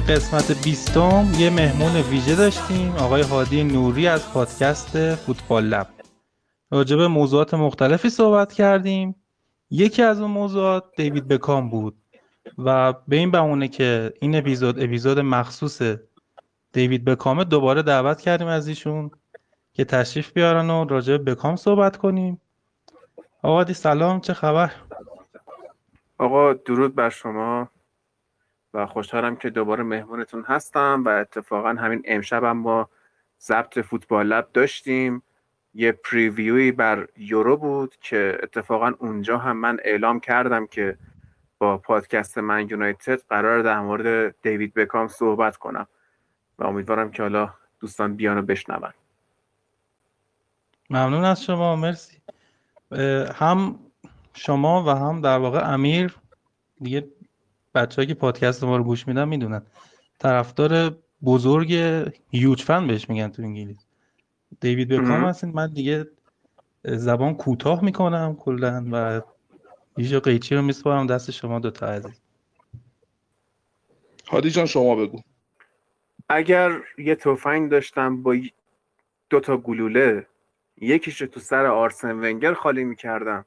[SPEAKER 1] قسمت بیستم یه مهمون ویژه داشتیم آقای هادی نوری از پادکست فوتبال لب. راجع به موضوعات مختلفی صحبت کردیم. یکی از اون موضوعات دیوید بکام بود و به این بهونه که این اپیزود اپیزود مخصوص دیوید بکامه دوباره دعوت کردیم از ایشون که تشریف بیارن و راجع به بکام صحبت کنیم. آقا دی سلام چه خبر؟
[SPEAKER 4] آقا درود بر شما. و خوشحالم که دوباره مهمونتون هستم و اتفاقا همین امشب هم با ضبط فوتبال لب داشتیم. یه پریویوی بر یورو بود که اتفاقا اونجا هم من اعلام کردم که با پادکست من یونایتد قرار در مورد دیوید بکام صحبت کنم و امیدوارم که حالا دوستان بیان و بشنون.
[SPEAKER 1] ممنون از شما مرسی. هم شما و هم در واقع امیر دیگه بچه که پادکست ما رو گوش میدن می‌دونن. طرفدار بزرگ هیوج فن بهش میگن تو انگلیس. دیوید بکام هستین. من دیگه زبان کوتاه می‌کنم کلا و یه قیچی رو میسپارم دست شما دوتا عزیز.
[SPEAKER 2] هادی جان شما بگو.
[SPEAKER 4] اگر یه تفنگ داشتم با دو تا گلوله یکیش رو تو سر آرسن ونگر خالی می‌کردم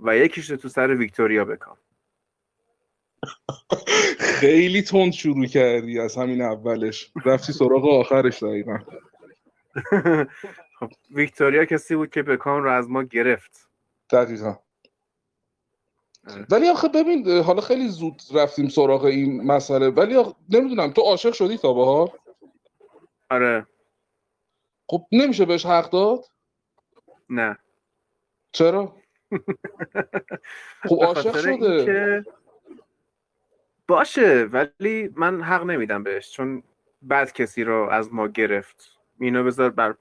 [SPEAKER 4] و یکیش رو تو سر ویکتوریا بکام.
[SPEAKER 2] خیلی تند شروع کردی از همین اولش. رفتی سراغ آخرش دقیقا.
[SPEAKER 4] خب ویکتوریا کسی بود که بکام رو از ما گرفت.
[SPEAKER 2] دقیقا. ولی آخه ببین حالا خیلی زود رفتیم سراغ این مسئله. ولی نمی‌دونم تو عاشق شدی تا بهار
[SPEAKER 4] آره.
[SPEAKER 2] خب نمیشه بهش حق داد؟
[SPEAKER 4] نه.
[SPEAKER 2] چرا؟ خب عاشق شده.
[SPEAKER 4] که... باشه ولی من حق نمیدم بهش چون بعد کسی رو از ما گرفت. اینو بذار بر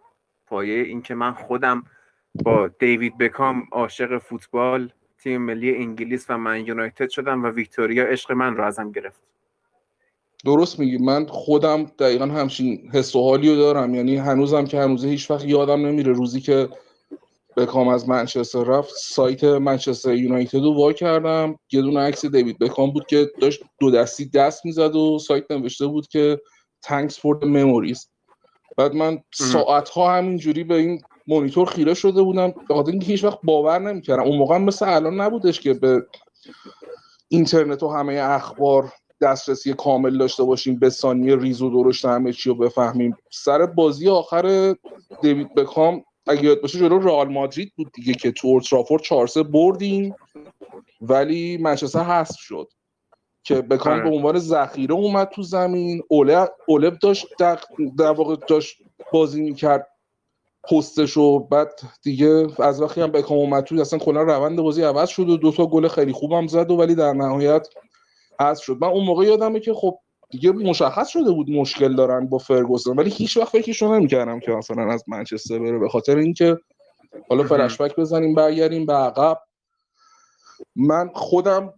[SPEAKER 4] پایه اینکه من خودم با دیوید بکام عاشق فوتبال تیم ملی انگلیس و من یونایتد شدم و ویکتوریا عشق من رو ازم گرفت.
[SPEAKER 2] درست میگی. من خودم دقیقا همچین حس و حالی رو دارم. یعنی هنوزم که هنوزه هیچ وقت یادم نمیره روزی که بکام از منچستر رفت سایت منچستر یونایتد رو وا کردم. یه دونه عکس دیوید بکام بود که داشت دو دستی دست می‌زد و سایت نوشته بود که thanks for the memories بعد من ساعت ها همینجوری به این مونیتور خیره شده بودم. به خاطر اینکه هیچ وقت باور نمی‌کردم. اون موقع مثل الان نبودش که به اینترنت و همه اخبار دسترسی کامل داشته باشیم به ثانیه ریز و درشت همه چی رو بفهمیم. سر بازی آخر دیوید بکام اگه یاد باشه جلو رئال مادرید بود دیگه که تو اولترافورد 4 بردیم ولی منچستر حذف شد. که بکام به عنوان ذخیره اومد تو زمین. اوله اولب داشت در, در واقع داشت بازی می‌کرد پستش و بعد دیگه از وقتی هم بکام اومد تو اصلا کلا روند بازی عوض شد و دو تا گل خیلی خوبم زد و ولی در نهایت حذف شد. من اون موقع یادمه که خب دیگه مشخص شده بود مشکل دارن با فرگوسن ولی هیچ وقت فکرشو نمی‌کردم که مثلا از منچستر بره به خاطر اینکه حالا فرشبک بزنیم برگردیم به عقب. من خودم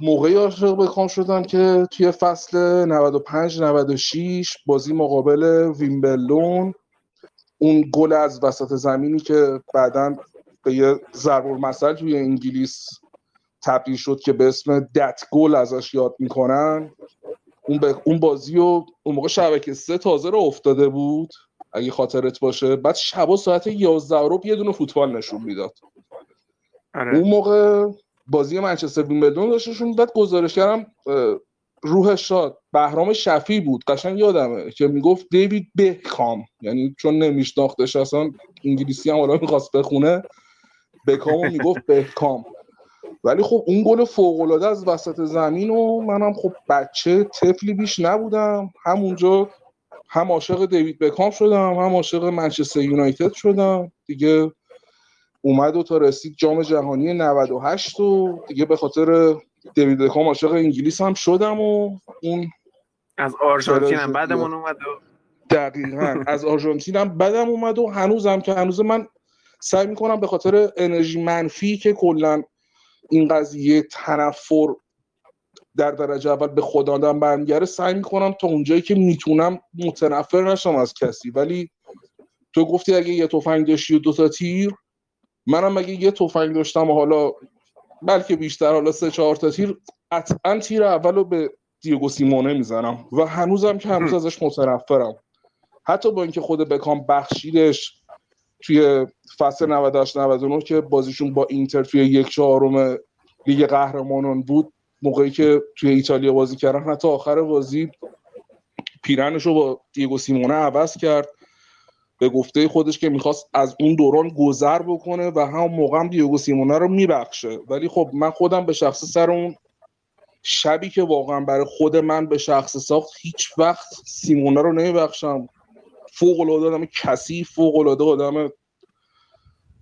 [SPEAKER 2] موقعی عاشق بکام شدم که توی فصل 95 96 بازی مقابل ویمبلون اون گل از وسط زمینی که بعدا به یه ضرب المثل توی انگلیس تبدیل شد که به اسم دت گل ازش یاد می‌کنن. اون, ب... اون بازی و اون موقع شبکه سه تازه رو افتاده بود اگه خاطرت باشه. بعد شبا ساعت 11 رو یه دونه فوتبال نشون می‌داد.
[SPEAKER 4] آره.
[SPEAKER 2] اون موقع بازی منچستر ویمبلدون داشتشون. بعد گزارشگرم روح شاد بهرام شفی بود. قشنگ یادمه که می‌گفت دیوید بکام یعنی چون نمیشناختش اصلا انگلیسی هم حالا می‌خواست بخونه بکامو می‌گفت بکام ولی خب اون گل فوق العاده از وسط زمین و منم خب بچه طفلی بیش نبودم. همونجا هم عاشق دیوید بکام شدم هم عاشق منچستر یونایتد شدم. دیگه اومد و تا رسید جام جهانی 98 و دیگه به خاطر دیوید بکام عاشق انگلیس هم شدم و اون
[SPEAKER 4] از آرژانتین هم بعدمون اومد و
[SPEAKER 2] دقیقا. از آرژانتین هم بدم اومد و هنوزم که هنوز من سعی می‌کنم به خاطر انرژی منفی که کلا این قضیه تنفر در درجه اول به خود آدم برمیگره سعی می‌کنم تا اونجایی که می‌تونم متنفر نشم از کسی. ولی تو گفتی اگه یه تفنگ داشتی و دو تا تیر منم اگه یه تفنگ داشتم و حالا بلکه بیشتر حالا سه چهار تا تیر قطعا تیر اول رو به دیگو سیمونه می‌زنم و هنوزم که هنوز ازش متنفرم. حتی با اینکه خود بکام بخشیدش توی فصل 98 99 که بازیشون با اینتر توی یک چهارم لیگ قهرمانان بود. موقعی که توی ایتالیا بازی کردن حتی آخر بازی پیرنش رو با دیگو سیمونه عوض کرد. به گفته خودش که می‌خواست از اون دوران گذر بکنه و هم موقع هم دیگو سیمونه رو میبخشه. ولی خب من خودم به شخص سر اون شبی که واقعا برای خود من به شخص ساخت هیچ وقت سیمونه رو نمیبخشم. فوق العاده آدم کثیف فوق العاده آدم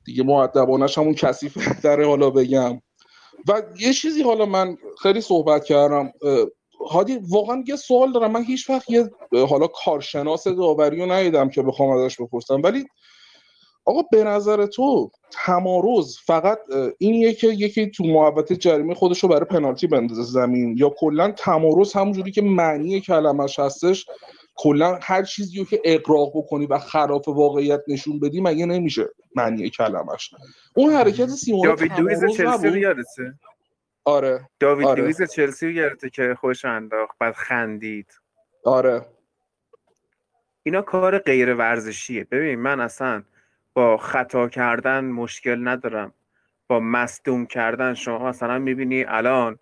[SPEAKER 2] دیگه مؤدبانش همون کثیف داره حالا بگم. و یه چیزی حالا من خیلی صحبت کردم هادی واقعا یه سوال دارم. من هیچ وقت یه حالا کارشناس داوری رو ندیدم که بخوام ازش بپرسم. ولی آقا به نظر تو تمارز فقط این که یکی تو محوطه جریمه خودش رو برای پنالتی بندازه زمین؟ یا کلا تمارز همونجوری که معنی کلمش هستش کلا هر چیزی رو که اقراق بکنی و خلاف واقعیت نشون بدی مگه نمیشه؟ معنی کلمش اون حرکت سیمون
[SPEAKER 4] داوید لوئیس چلسی رو یادته؟
[SPEAKER 2] آره.
[SPEAKER 4] داوید
[SPEAKER 2] آره.
[SPEAKER 4] لوئیس چلسی رو یادته که خوش انداخت بعد خندید.
[SPEAKER 2] آره.
[SPEAKER 4] اینا کار غیر ورزشیه. ببین من اصلا با خطا کردن مشکل ندارم. با مصدوم کردن شما مثلا می‌بینی الان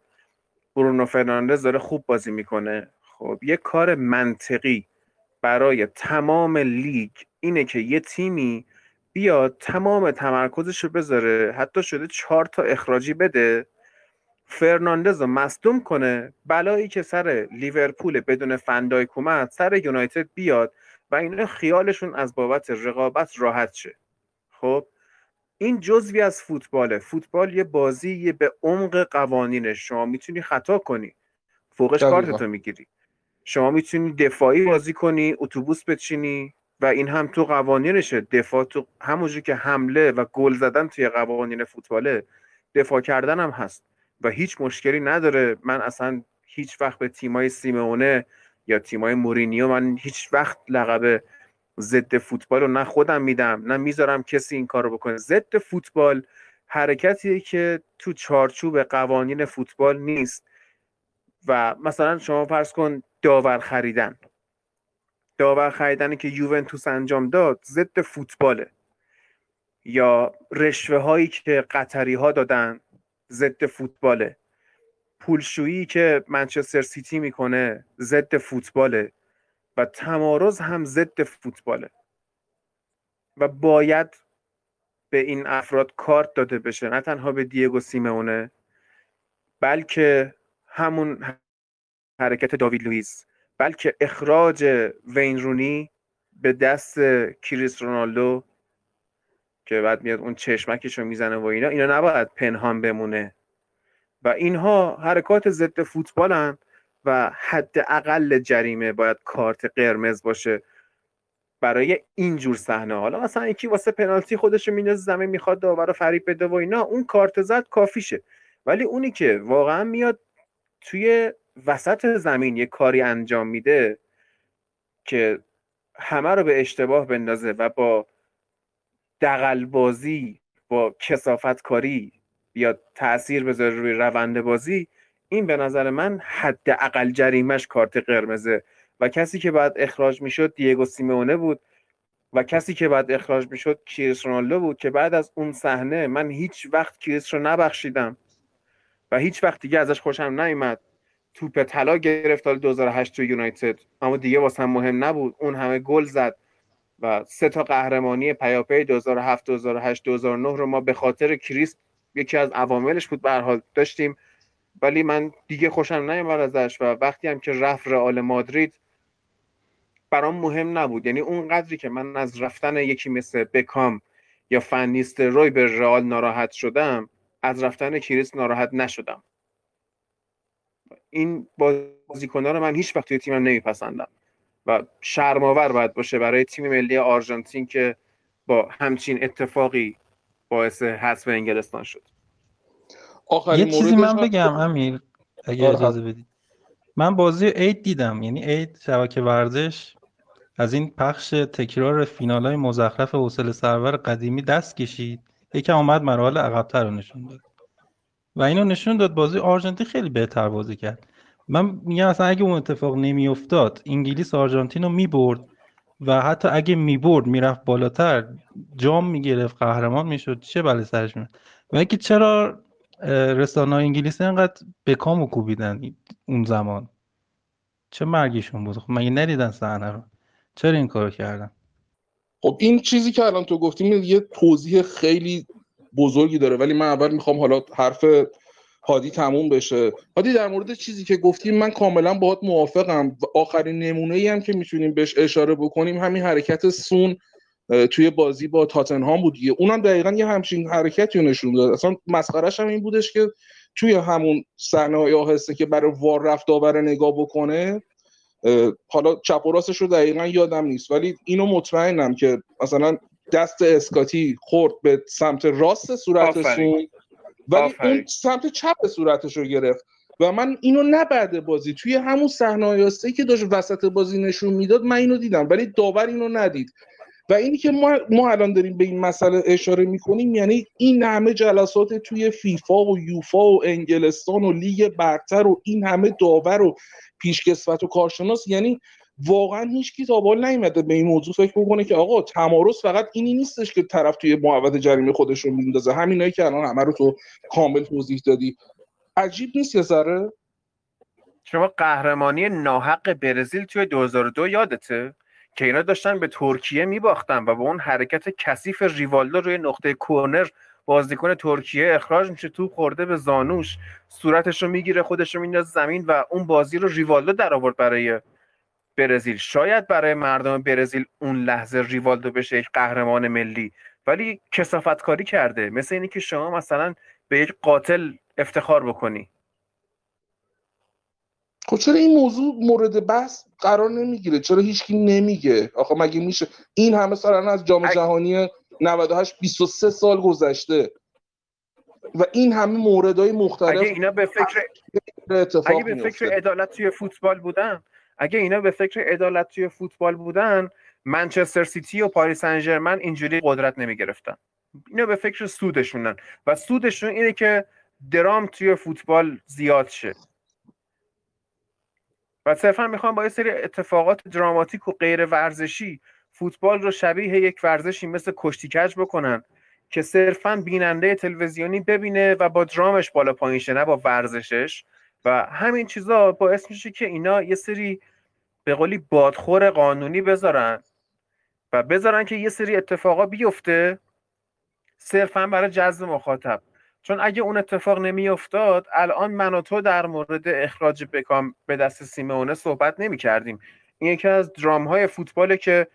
[SPEAKER 4] برونو فرناندز داره خوب بازی می‌کنه. خب یه کار منطقی برای تمام لیگ اینه که یه تیمی بیاد تمام تمرکزش رو بذاره. حتی شده چهار تا اخراجی بده. فرناندز رو مصدوم کنه. بلایی که سر لیورپول بدون فندایک اومد سر یونایتد بیاد و اینا خیالشون از بابت رقابت راحت شه. خب این جزوی از فوتباله. فوتبال یه بازی به عمق قوانینش شما می‌تونی خطا کنی. فوقش. کارتتو می‌گیری. شما می‌تونی دفاعی بازی کنی اتوبوس بچینی. و این هم تو قوانینشه. دفاع تو همونجور که حمله و گل زدن توی قوانین فوتباله دفاع کردن هم هست و هیچ مشکلی نداره. من اصلا هیچ وقت به تیمای سیمونه یا تیمای مورینیو من هیچ وقت لقب ضد فوتبال رو نه خودم میدم نه می‌ذارم کسی این کار رو بکنه. ضد فوتبال حرکتیه که تو چارچوب قوانین فوتبال نیست. و مثلا شما فرض کن داور خریدن. داور خریدنی که یوونتوس انجام داد ضد فوتباله. یا رشوه هایی که قطری ها دادن ضد فوتباله. پولشویی که منچستر سیتی می‌کنه ضد فوتباله و تمارض هم ضد فوتباله. و باید به این افراد کارت داده بشه نه تنها به دیگو سیمونه بلکه همون حرکت داوید لوئیس. بلکه اخراج وین رونی به دست کریس رونالدو که بعد میاد اون چشمکش رو می‌زنه و اینا اینا نباید پنهان بمونه. و اینها حرکات ضد فوتبالن و حد اقل جریمه باید کارت قرمز باشه برای اینجور صحنه حالا مثلا یکی واسه پنالتی خودش رو میندازه زمین می‌خواد داور رو فریب بده و اینا اون کارت زد کافیشه. ولی اونی که واقعا میاد توی وسط زمین یه کاری انجام میده که همه رو به اشتباه بندازه و با دقل بازی با کسافت کاری بیاد تاثیر بذاره روی روند بازی این به نظر من حد اقل جریمش کارت قرمزه. و کسی که بعد اخراج می‌شد دیگو سیمونه بود و کسی که بعد اخراج می‌شد کریس رونالدو بود که بعد از اون صحنه من هیچ وقت کریس رو نبخشیدم و هیچ وقت دیگه ازش خوشم نیومد. توپ طلا گرفت سال 2008 تو یونایتد اما دیگه واسه هم مهم نبود. اون همه گل زد و سه تا قهرمانی پیاپی 2007 2008 2009 رو ما به خاطر کریس یکی از عواملش بود به حال داشتیم. ولی من دیگه خوشم نیومد ازش و وقتی هم که رفت رئال مادرید برام مهم نبود. یعنی اون قدری که من از رفتن یکی مثل بکام یا فنیست روی به رئال ناراحت شدم از رفتن کریس ناراحت نشدم. این بازیکن‌ها رو من هیچ وقت توی تیمم نمیپسندم. و شرماور باید باشه برای تیم ملی آرژانتین که با همچین اتفاقی باعث حذف انگلستان شد.
[SPEAKER 1] یه چیزی من بگم امیر اگه اجازه بدید من بازی عید دیدم یعنی عید شبکه ورزش. از این پخش تکرار فینال های مزخرف حوصله سرور قدیمی دست کشید. یکم اومد مراحل عقبتر رو نشون داد. و اینو نشون داد بازی آرژانتین خیلی بهتر بازی کرد. من میگم اصلا اگه اون اتفاق نمیافتاد انگلیس آرژانتین رو می‌برد و حتی اگه می‌برد می‌رفت بالاتر جام می‌گرفت قهرمان می‌شد چه بله سرش میاد و اینکه چرا رسانه انگلیسی انقدر بکامو کوبیدن اون زمان؟ چه مرگشون بود؟ خب مگه ندیدن صحنه رو؟ چرا این کارو کردن؟
[SPEAKER 2] خب این چیزی که الان تو گفتیم یه توضیح خیلی بزرگی داره. ولی من اول می‌خوام حالا حرف هادی تموم بشه. هادی در مورد چیزی که گفتیم من کاملا باهات موافقم. و آخرین نمونه ای هم که می‌تونیم بهش اشاره بکنیم همین حرکت سون توی بازی با تاتنهام بود دیگه. اونم دقیقا یه همچین حرکتی رو نشون داد. اصلا مسخرش هم این بودش که توی همون صحنه های آهسته که برای وار رفت داور نگاه بکنه حالا چپ و راستش رو دقیقا یادم نیست. ولی اینو مطمئنم که مثلا دست اسکاتی خورد به سمت راست صورت سون ولی اون سمت چپ صورتش رو گرفت. و من اینو نه بعد بازی. توی همون صحنه که داشت وسط بازی نشون می‌داد من اینو دیدم ولی داور اینو ندید. و اینی که ما, ما الان داریم به این مسئله اشاره می‌کنیم یعنی این همه جلسات توی فیفا و یوفا و انگلستان و لیگ برتر و این همه داور و پیشکسوت و کارشناس یعنی واقعا هیچ کی تا نیومده به این موضوع فکر بکنه که آقا تمارز فقط اینی نیستش که طرف توی محوطه جریمه خودش رو میندازه. همینایی که الان همه رو تو کامل توضیح دادی. عجیب نیست یه ذره؟
[SPEAKER 4] شما قهرمانی ناحق برزیل توی 2002 یادته؟ که اینا داشتن به ترکیه میباختن و با اون حرکت کثیف ریوالدو روی نقطه کورنر بازیکن ترکیه اخراج میشه توپ خورده به زانوش صورتش رو می‌گیره خودش رو میندازه زمین و اون بازی رو ریوالدو در آورد برای برزیل. شاید برای مردم برزیل اون لحظه ریوالدو بشه یک قهرمان ملی ولی کسافت کاری کرده. مثل اینی که شما مثلا به یک قاتل افتخار بکنی.
[SPEAKER 2] خب چرا این موضوع مورد بحث قرار نمی‌گیره؟ چرا هیچکی نمیگه؟ آخه مگه میشه؟ این همه سال از جام جهانی 98 23 سال گذشته. و این همه موردهای مختلف
[SPEAKER 4] اگه اینا به فکر اگه به فکر عدالت توی فوتبال بودن اگه اینا به فکر عدالت توی فوتبال بودن منچستر سیتی و پاریس سن اینجوری قدرت نمی گرفتن اینا به فکر سودشونن. و سودشون اینه که درام توی فوتبال زیاد شه. و صرفا می‌خوام با یه سری اتفاقات دراماتیک و غیر ورزشی فوتبال رو شبیه یک ورزشی مثل کشتی کج بکنن که صرفا بیننده تلویزیونی ببینه و با درامش بالا پایین شه نه با ورزشش. و همین چیزا باعث میشه که اینا یه سری به قولی بادخور قانونی بذارن و بذارن که یه سری اتفاقا بیفته صرفا برای جذب مخاطب. چون اگه اون اتفاق نمیافتاد الان من و تو در مورد اخراج بکام به دست سیمونه صحبت نمی کردیم این یکی از درام های فوتباله که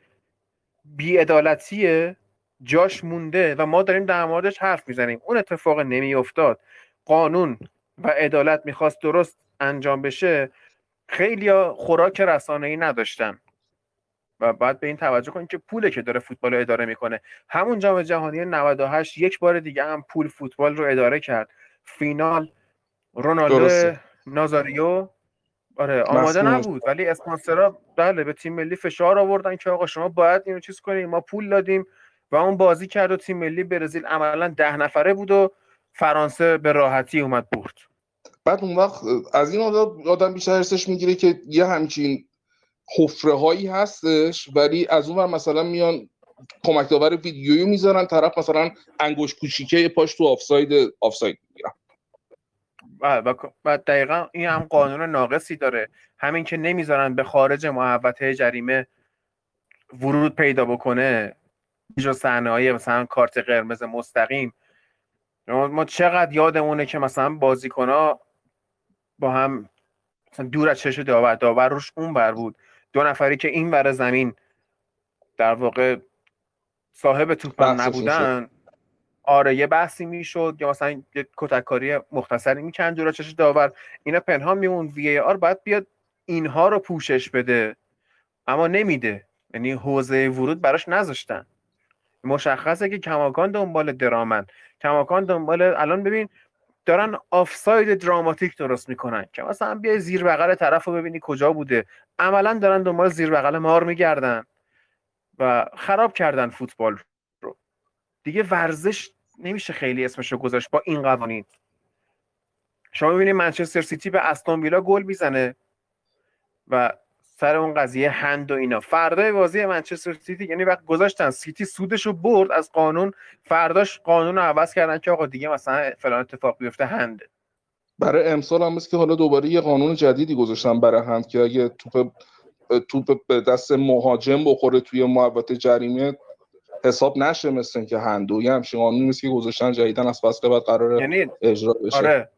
[SPEAKER 4] بیعدالتیه جاش مونده و ما داریم در موردش حرف می‌زنیم. اون اتفاق نمیافتاد. قانون و عدالت می‌خواست درست انجام بشه. خیلی خوراک رسانه ای نداشتن. و باید به این توجه کنید که پوله که داره فوتبال رو اداره می‌کنه. همون جام جهانی 98 یک بار دیگه هم پول فوتبال رو اداره کرد. فینال رونالدو نازاریو. آره آماده نبود ولی اسپانسرها بله به تیم ملی فشار آوردن که آقا شما باید اینو چیز کنید ما پول دادیم و اون بازی کرد و تیم ملی برزیل عملا ده نفره بود و فرانسه به راحتی اومد برد.
[SPEAKER 2] بعد اون وقت از این آدم بیشتر ارسش می‌گیره که یه همچین حفره هایی هستش ولی از اون مثلا میان کمک داور ویدیویی می‌ذارن طرف مثلا انگوش کوچیکه پاش تو آفساید آفساید می‌گیرن
[SPEAKER 4] و دقیقا این هم قانون ناقصی داره. همین که نمی‌ذارن به خارج محوطه جریمه ورود پیدا بکنه جو صحنه های مثلا کارت قرمز مستقیم. ما چقدر یادمونه که مثلا بازیکن ها با هم مثلا دور از چش داور داور روش اون بر بود. دو نفری که این بر زمین در واقع صاحب توپ نبودن آره یه بحثی می‌شد یا مثلا یه کتککاری مختصری میکن دور چش داور. اینا پنهان میمون وی آر باید بیاد اینها رو پوشش بده. اما نمیده. یعنی حوزه ورود براش نذاشتن. مشخصه که کماکان دنبال درامن. کماکان دنبال الان ببین دارن آفساید دراماتیک درست می‌کنن که مثلا بیای زیر بغل طرف رو ببینی کجا بوده. عملا دارن دنبال زیر بغل مار میگردن و خراب کردن فوتبال رو. دیگه ورزش نمیشه خیلی اسمش رو گذاشت با این قوانین. شما می‌بینید منچستر سیتی به استون ویلا گل می‌زنه و سر اون قضیه hand و اینا. فردای بازی منچستر سیتی یعنی وقت گذاشتن سیتی سودش رو برد از قانون فرداش قانون رو عوض کردن که آقا دیگه مثلا فلان اتفاق بیفته hand ه
[SPEAKER 2] برای امسال هم که حالا دوباره یه قانون جدیدی گذاشتن برای hand که اگه توپ توپ به دست مهاجم بخوره توی محوطه جریمه حساب نشه مثل اینکه hand و یه همچین قانونی که گذاشتن جدیدن از فصل بعد قرار
[SPEAKER 4] یعنی
[SPEAKER 2] اجرا بشه.
[SPEAKER 4] آره.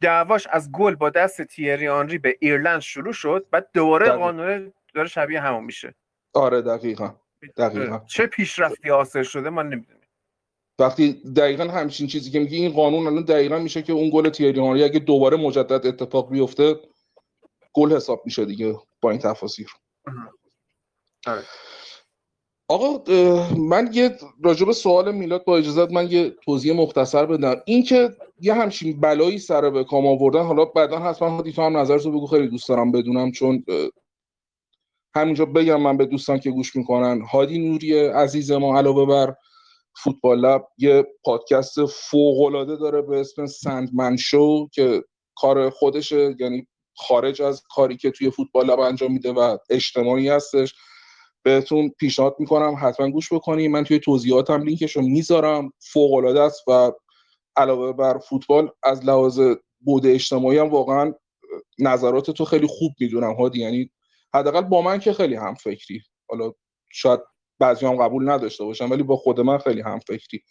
[SPEAKER 4] دعواش از گل با دست تیری آنری به ایرلند شروع شد بعد دوباره. قانون داره شبیه همون میشه.
[SPEAKER 2] آره دقیقا. دقیقا.
[SPEAKER 4] چه پیشرفتی حاصل شده ما نمی‌دونیم.
[SPEAKER 2] وقتی دقیقا همچین چیزی که میگی این قانون الان دقیقا میشه که اون گل تیری آنری اگه دوباره مجدد اتفاق بیفته گل حساب میشه دیگه با این تفاصیل.
[SPEAKER 4] آره.
[SPEAKER 2] آقا من یه راجع به سوال میلاد با اجازت من یه توضیح مختصر بدم. این که یه همچین بلایی سر به کام آوردن حالا بعدا حتما هادی تو هم نظرتو بگو خیلی دوست دارم بدونم چون همینجا بگم من به دوستان که گوش می‌کنن. هادی نوری عزیز ما علاوه بر فوتبال لب یه پادکست فوق العاده داره به اسم سندمن شو که کار خودشه یعنی خارج از کاری که توی فوتبال لب انجام میده و اجتماعی هستش. بهتون پیشنهاد می‌کنم حتما گوش بکنیم من توی توضیحاتم لینکش رو می‌ذارم فوق العاده است و علاوه بر فوتبال از لحاظ بود اجتماعی هم واقعا نظرات تو خیلی خوب می‌دونم هادی. یعنی حداقل با من که خیلی هم فکری حالا شاید بعضی هم قبول نداشته باشم ولی با خود من خیلی هم فکری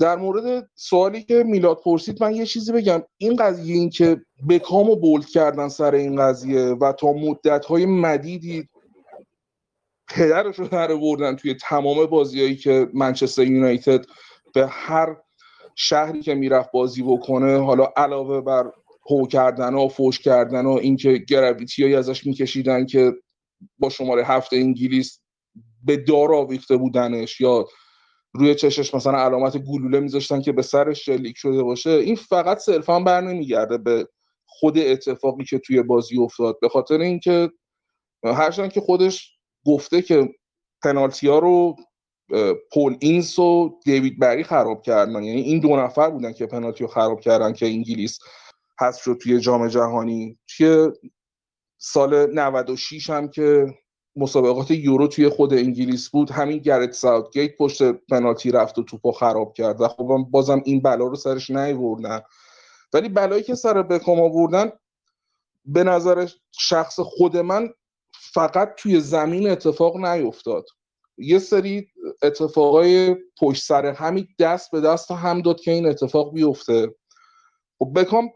[SPEAKER 2] در مورد سوالی که میلاد پرسید من یه چیزی بگم. این قضیه این که بکامو بولد کردن سر این قضیه و تا مدت های مدیدی پدرش رو در بردن توی تمام بازیایی که منچستر یونایتد به هر شهری که می‌رفت بازی بکنه حالا علاوه بر هو کردن و فوش کردن و اینکه گراویتی ازش میکشیدن که با شماره هفت انگلیس به دار آویخته بودنش یا روی چشش مثلا علامت گلوله میذاشتن که به سرش شلیک شده باشه این فقط صرفا بر نمیگرده به خود اتفاقی که توی بازی افتاد. به خاطر اینکه هرچند که خودش گفته که پنالتی ها رو پول اینس و دیوید بری خراب کردن. یعنی این دو نفر بودن که پنالتی رو خراب کردن که انگلیس حذف شد توی جام جهانی. توی سال 96 هم که مسابقات یورو توی خود انگلیس بود همین گرت ساوتگیت پشت پنالتی رفت و توپو خراب کرد. و خب بازم این بلا رو سرش نیوردن. ولی بلایی که سر بکام آوردن به نظر شخص خود من فقط توی زمین اتفاق نیفتاد. یه سری اتفاقای پشت سر همی دست به دست هم داد که این اتفاق بیفته. خب بکام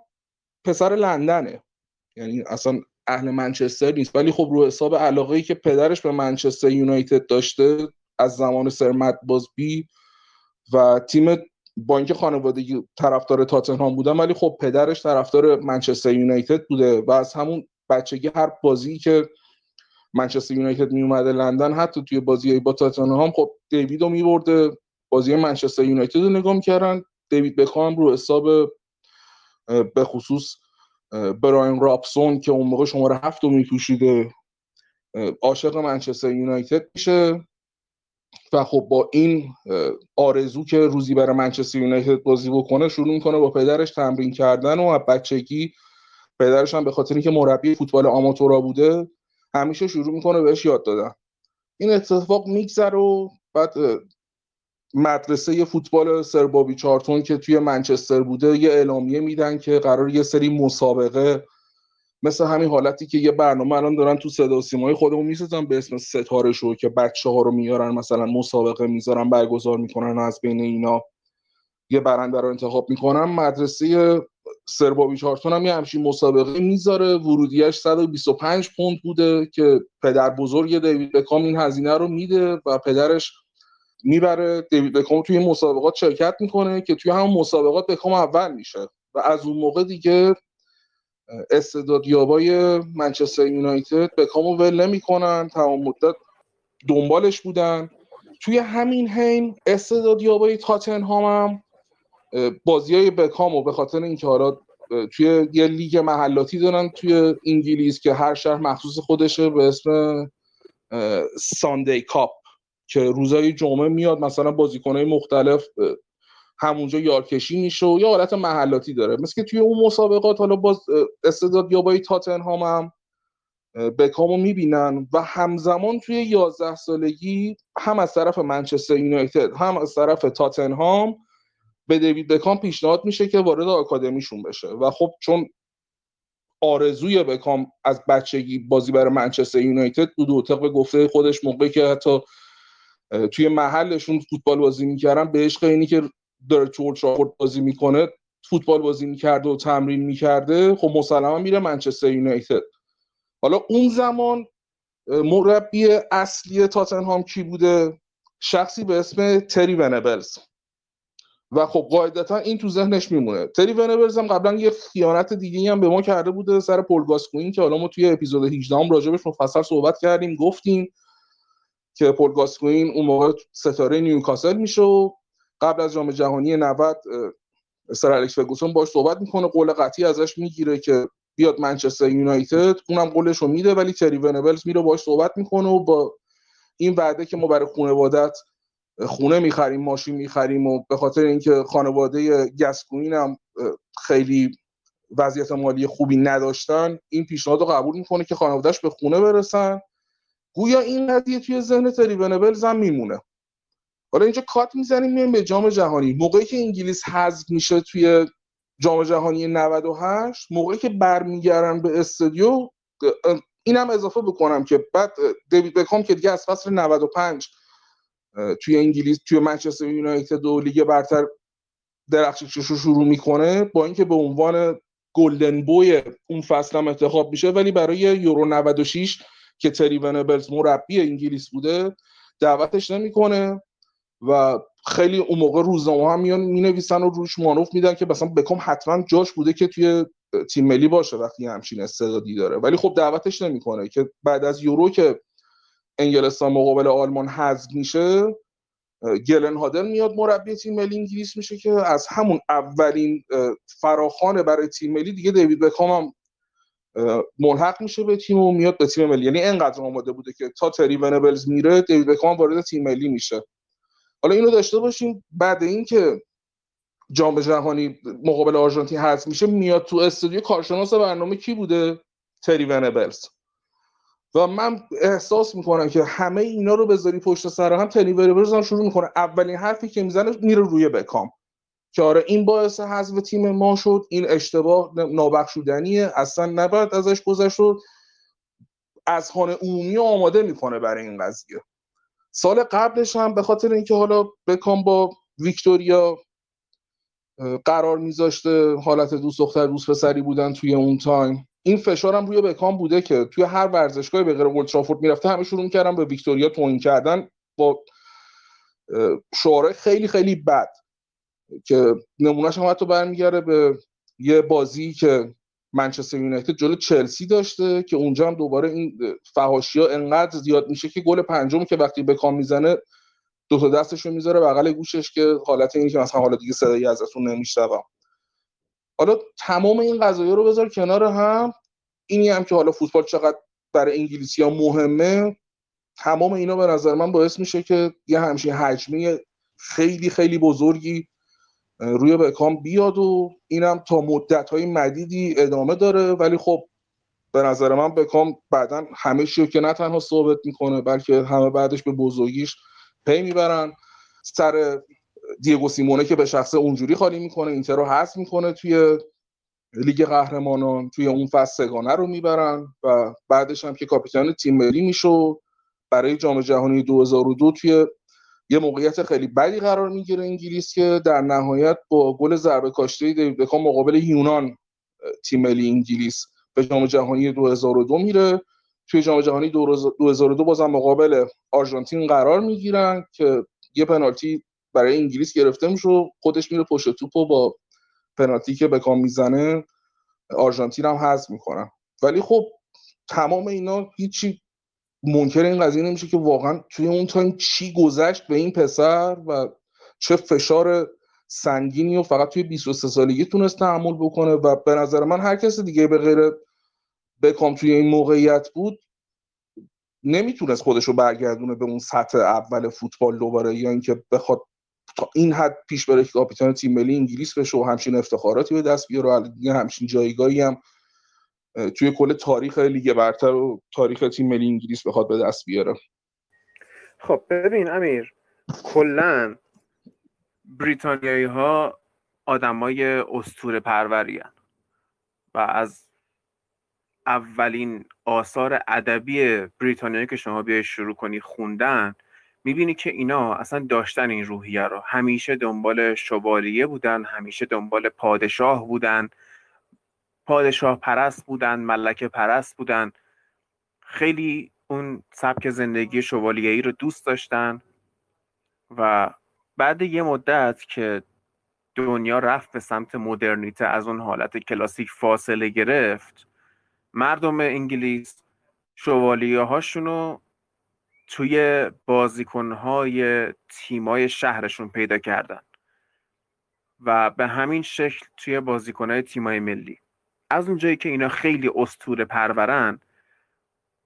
[SPEAKER 2] پسر لندنه. یعنی اصلا اهل منچستر نیست. ولی خب رو حساب علاقه ای که پدرش به منچستر یونایتد داشته از زمان سر مت بازبی و تیم با اینکه خانوادگی طرفدار تاتنهام بودن ولی خب پدرش طرفدار منچستر یونایتد بوده و از همون بچگی هر بازی که منچستر یونایتد می اومده لندن حتی توی بازی با تاتنهام خب دیوید رو میبرده. بازی منچستر یونایتد رو نگاه می‌کردن. دیوید بکام رو حساب به خصوص براین رابسون که اون موقع شماره هفت رو میپوشیده. عاشق منچستر یونایتد میشه. و خب با این آرزو که روزی برای منچستر یونایتد بازی بکنه شروع می‌کنه با پدرش تمرین کردن و از بچگی پدرش هم به خاطر اینکه مربی فوتبال آماتورا بوده همیشه شروع می‌کنه بهش یاد دادن. این اتفاق میگذره و بعد مدرسه فوتبال سر بابی چارتون که توی منچستر بوده یه اعلامیه میدن که قرار یه سری مسابقه مثل همین حالتی که یه برنامه الان دارن تو صدا و سیمای خودمون می‌سازن به اسم ستاره شو که بچه ها رو میارن مثلا مسابقه می‌ذارن برگزار می‌کنن و از بین اینا یه برنده رو انتخاب می‌کنن. مدرسه سربابی چارتون هم یه همچین مسابقه می‌ذاره. ورودیش 125 پوند بوده که پدر بزرگ دیوید بکام این هزینه رو میده و پدرش می‌بره. دیوید بکام توی مسابقات شرکت می‌کنه که توی همون مسابقات بکام اول میشه و از اون موقع دیگه استعدادیابای منچستر یونایتد بکامو ول نمی‌کنن. تمام مدت دنبالش بودن. توی همین حین استعدادیابای تاتنهام هم بازی های بکامو به خاطر اینکه حالا توی یه لیگ محلاتی دارن توی انگلیس که هر شهر مخصوص خودشه به اسم ساندی کاپ که روزای جمعه میاد مثلا بازیکنهای مختلف همونجا یارکشی میشه و یه حالت محلاتی داره. مثل که توی اون مسابقات حالا باز استعداد یابای تاتنهام هم بکامو می‌بینن و همزمان توی 11 سالگی هم از طرف منچستر یونایتد هم از طرف تاتنهام به دیوید بکام پیشنهاد میشه که وارد آکادمیشون بشه. و خب چون آرزوی بکام از بچگی بازی برای منچستر یونایتد بود و طبق گفته خودش موقعی که حتی توی محلشون فوتبال بازی می‌کردن به عشق اینی که داره تو بازی می‌کنه فوتبال بازی می‌کرده و تمرین می‌کرده خب مسلما میره منچستر یونایتد. حالا اون زمان مربی اصلی تاتنهام کی بوده؟ شخصی به اسم تری ونبلز. و خب قاعدتا این تو ذهنش میمونه. تری ونبلز هم قبلا یه خیانت دیگه هم به ما کرده بوده سر پل گاسکوین که حالا ما توی اپیزود 18 هم راجبش مفصل صحبت کردیم گفتیم که پل گاسکوین اون موقع ستاره نیوکاسل میشه و قبل از جام جهانی 90 سر الکس فرگوسون باش صحبت می‌کنه قول قطعی ازش می‌گیره که بیاد منچستر یونایتد اونم قولش رو میده ولی تری ونبلز میره باش صحبت می‌کنه و با این وعده که ما برای خانوادت خونه می‌خریم ماشین می‌خریم و به خاطر اینکه خانواده گسکوین هم خیلی وضعیت مالی خوبی نداشتن این پیشنهاد رو قبول می‌کنه که خانوادهش به خونه برسن. گویا این قضیه توی ذهن تری هم میمونه. حالا اینجا کات می‌زنیم میایم به جام جهانی. موقعی که انگلیس حذف میشه توی جام جهانی 98 موقعی که برمیگردن به استودیو اینم اضافه بکنم که بعد دیوید بکام که دیگه از فصل 95 توی انگلیس توی منچستر یونایتد و لیگ برتر درخششش رو شروع می‌کنه با اینکه به عنوان گلدن بوی اون فصل هم انتخاب میشه ولی برای یورو 96 که تری ونبلز مربی انگلیس بوده دعوتش نمی‌کنه و خیلی اون موقع روزنامه هم میان می نویسن و روش مانوف میدن که مثلا بکام حتما جاش بوده که توی تیم ملی باشه وقتی همچین استعدادی داره. ولی خب دعوتش نمی‌کنه که بعد از یورو که انگلستان مقابل آلمان حذف میشه گلن هادل میاد مربی تیم ملی انگلیس میشه که از همون اولین فراخان برای تیم ملی دیگه دیوید بکام هم ملحق میشه به تیم و میاد به تیم ملی. یعنی انقدر آماده بوده که تا تری ونبلز میره دیوید بکام وارد تیم ملی میشه. حالا اینو داشته باشیم بعد اینکه جام جهانی مقابل آرژانتین حذف میشه میاد تو استودیو کارشناس برنامه کی بوده؟ تری ونبلز. و من احساس می‌کنم که همه اینا رو بذاری پشت سر هم تری ونبلز هم شروع می‌کنه. اولین حرفی که می‌زنه میره روی بکام. که آره این باعث حذف تیم ما شد. این اشتباه نابخشودنیه. اصلا نباید ازش گذشت. شد از خانه عمومی آماده می‌کنه برای این قضیه. سال قبلش هم به خاطر اینکه حالا بکام با ویکتوریا قرار میذاشته حالت دوست دختر دوست پسری بودن توی اون تایم. این فشار هم روی بکام بوده که توی هر ورزشگاهی به غیر اولترافورد می‌رفته همه شروع می‌کردن به ویکتوریا توهین کردن با شعارهای خیلی خیلی بد که نمونهش هم حتی برمیگرده به یه بازی که منچستر یونایتد جلو چلسی داشته که اونجا هم دوباره این فهاشی ها انقدر زیاد میشه که گل پنجم که وقتی بکام می‌زنه دو تا دستش رو می‌ذاره بغل گوشش که حالت اینه که مثلا حالا دیگه صدایی ازتون نمیشنوم. حالا تمام این قضايا رو بذار کنار هم. اینی هم که حالا فوتبال چقدر برای انگلیسی ها مهمه تمام اینا به نظر من باعث میشه که یه همچین حجمه خیلی خیلی بزرگی روی بکام بیاد و اینم تا مدت های مدیدی ادامه داره. ولی خب به نظر من بکام بعدا همه چی که نه تنها ثابت می‌کنه بلکه همه بعدش به بزرگیش پی می‌برن. سر دیگو سیمونه که به شخص اونجوری خالی می‌کنه اینتر رو حذف می‌کنه توی لیگ قهرمانان توی اون فصل سگانه رو می‌برن و بعدش هم که کاپیتان تیم ملی میشه برای جام جهانی 2002 توی یه موقعیت خیلی بدی قرار می‌گیره انگلیس که در نهایت با گل ضربه کاشته دیوید بکام مقابل یونان تیم ملی انگلیس به جام جهانی 2002 میره. توی جام جهانی 2002 بازم مقابل آرژانتین قرار می‌گیرن که یه پنالتی برای انگلیس گرفته میشه خودش میره پشت توپ و با پنالتی که بکام می‌زنه آرژانتین هم حذف می‌کنن ولی خب تمام اینا هیچی منکر این قضیه نمیشه که واقعا توی اون time چی گذشت به این پسر و چه فشار سنگینی و فقط توی 23 سالگی تونست تحمل بکنه و به نظر من هر کسی دیگه به غیر بکام توی این موقعیت بود نمی‌تونست خودش رو برگردونه به اون سطح اول فوتبال دوباره یا اینکه بخواد تا این حد پیش بره که کاپیتان تیم ملی انگلیس بشه و همچین افتخاراتی به دست بیاره و همچین جایگاهی هم توی کل تاریخ لیگ برتر و تاریخ تیم ملی انگلیس بخواد به دست بیاره.
[SPEAKER 4] خب ببین امیر کلا بریتانیایی ها آدمای استور پروری و از اولین آثار ادبی بریتانیایی که شما بیای شروع کنی خوندن می‌بینی که اینا اصلا داشتن این روحیه رو. همیشه دنبال شوالیه بودن همیشه دنبال پادشاه بودن. پادشاه پرست بودن ملکه پرست بودن. خیلی اون سبک زندگی شوالیه‌ای رو دوست داشتن و بعد یه مدت که دنیا رفت به سمت مدرنیته از اون حالت کلاسیک فاصله گرفت مردم انگلیس شوالیه هاشونو توی بازیکنهای تیمای شهرشون پیدا کردن و به همین شکل توی بازیکنهای تیمای ملی. از اونجایی که اینا خیلی استور پرورن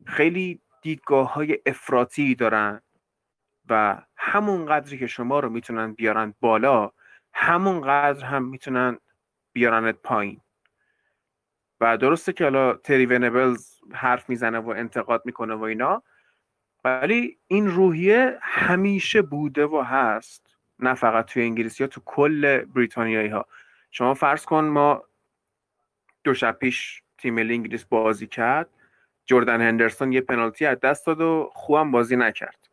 [SPEAKER 4] خیلی دیدگاه های افراطی دارن و همون قدری که شما رو می‌تونن بیارن بالا همون قدر هم می‌تونن بیارنت پایین. و درسته که حالا تری ونبلز حرف می‌زنه و انتقاد می‌کنه و اینا ولی این روحیه همیشه بوده و هست نه فقط توی انگلیسی ها تو کل بریتانیایی ها. شما فرض کن ما دو شب پیش تیم ملی انگلیس بازی کرد جردن هندرسون یه پنالتی از دست داد و خوبم بازی نکرد.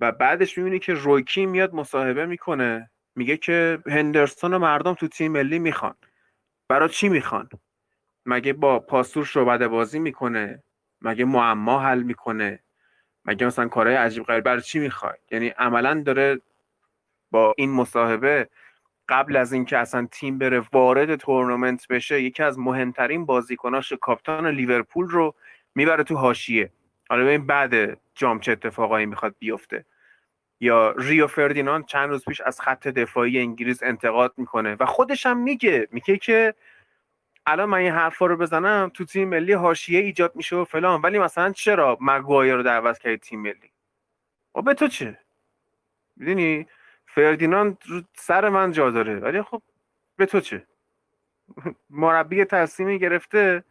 [SPEAKER 4] و بعدش می‌بینی که رویکی میاد مصاحبه می‌کنه میگه که هندرسون و مردم تو تیم ملی می‌خوان. برای چی می‌خوان؟ مگه با پاسور شعبده بازی می‌کنه؟ مگه معما حل می‌کنه؟ مگه مثلا کارهای عجیب غریب برای چی می‌خواد یعنی عملا داره با این مصاحبه قبل از اینکه اصلا تیم بره وارد تورنمنت بشه یکی از مهمترین بازیکناش کاپیتان لیورپول رو می‌بره تو حاشیه. حالا ببین بعد جام چه اتفاقایی می‌خواد بیفته. یا ریو فردیناند چند روز پیش از خط دفاعی انگلیس انتقاد می‌کنه و خودش هم میگه میگه که الان من این حرفا رو بزنم تو تیم ملی حاشیه ایجاد میشه و فلان. ولی مثلا چرا مگوایر رو دعوت کردی تیم ملی؟ و به تو چه؟ می‌دونی؟ فردیناند رو سر من جا داره. ولی خب به تو چه؟ مربی تصمیمی گرفته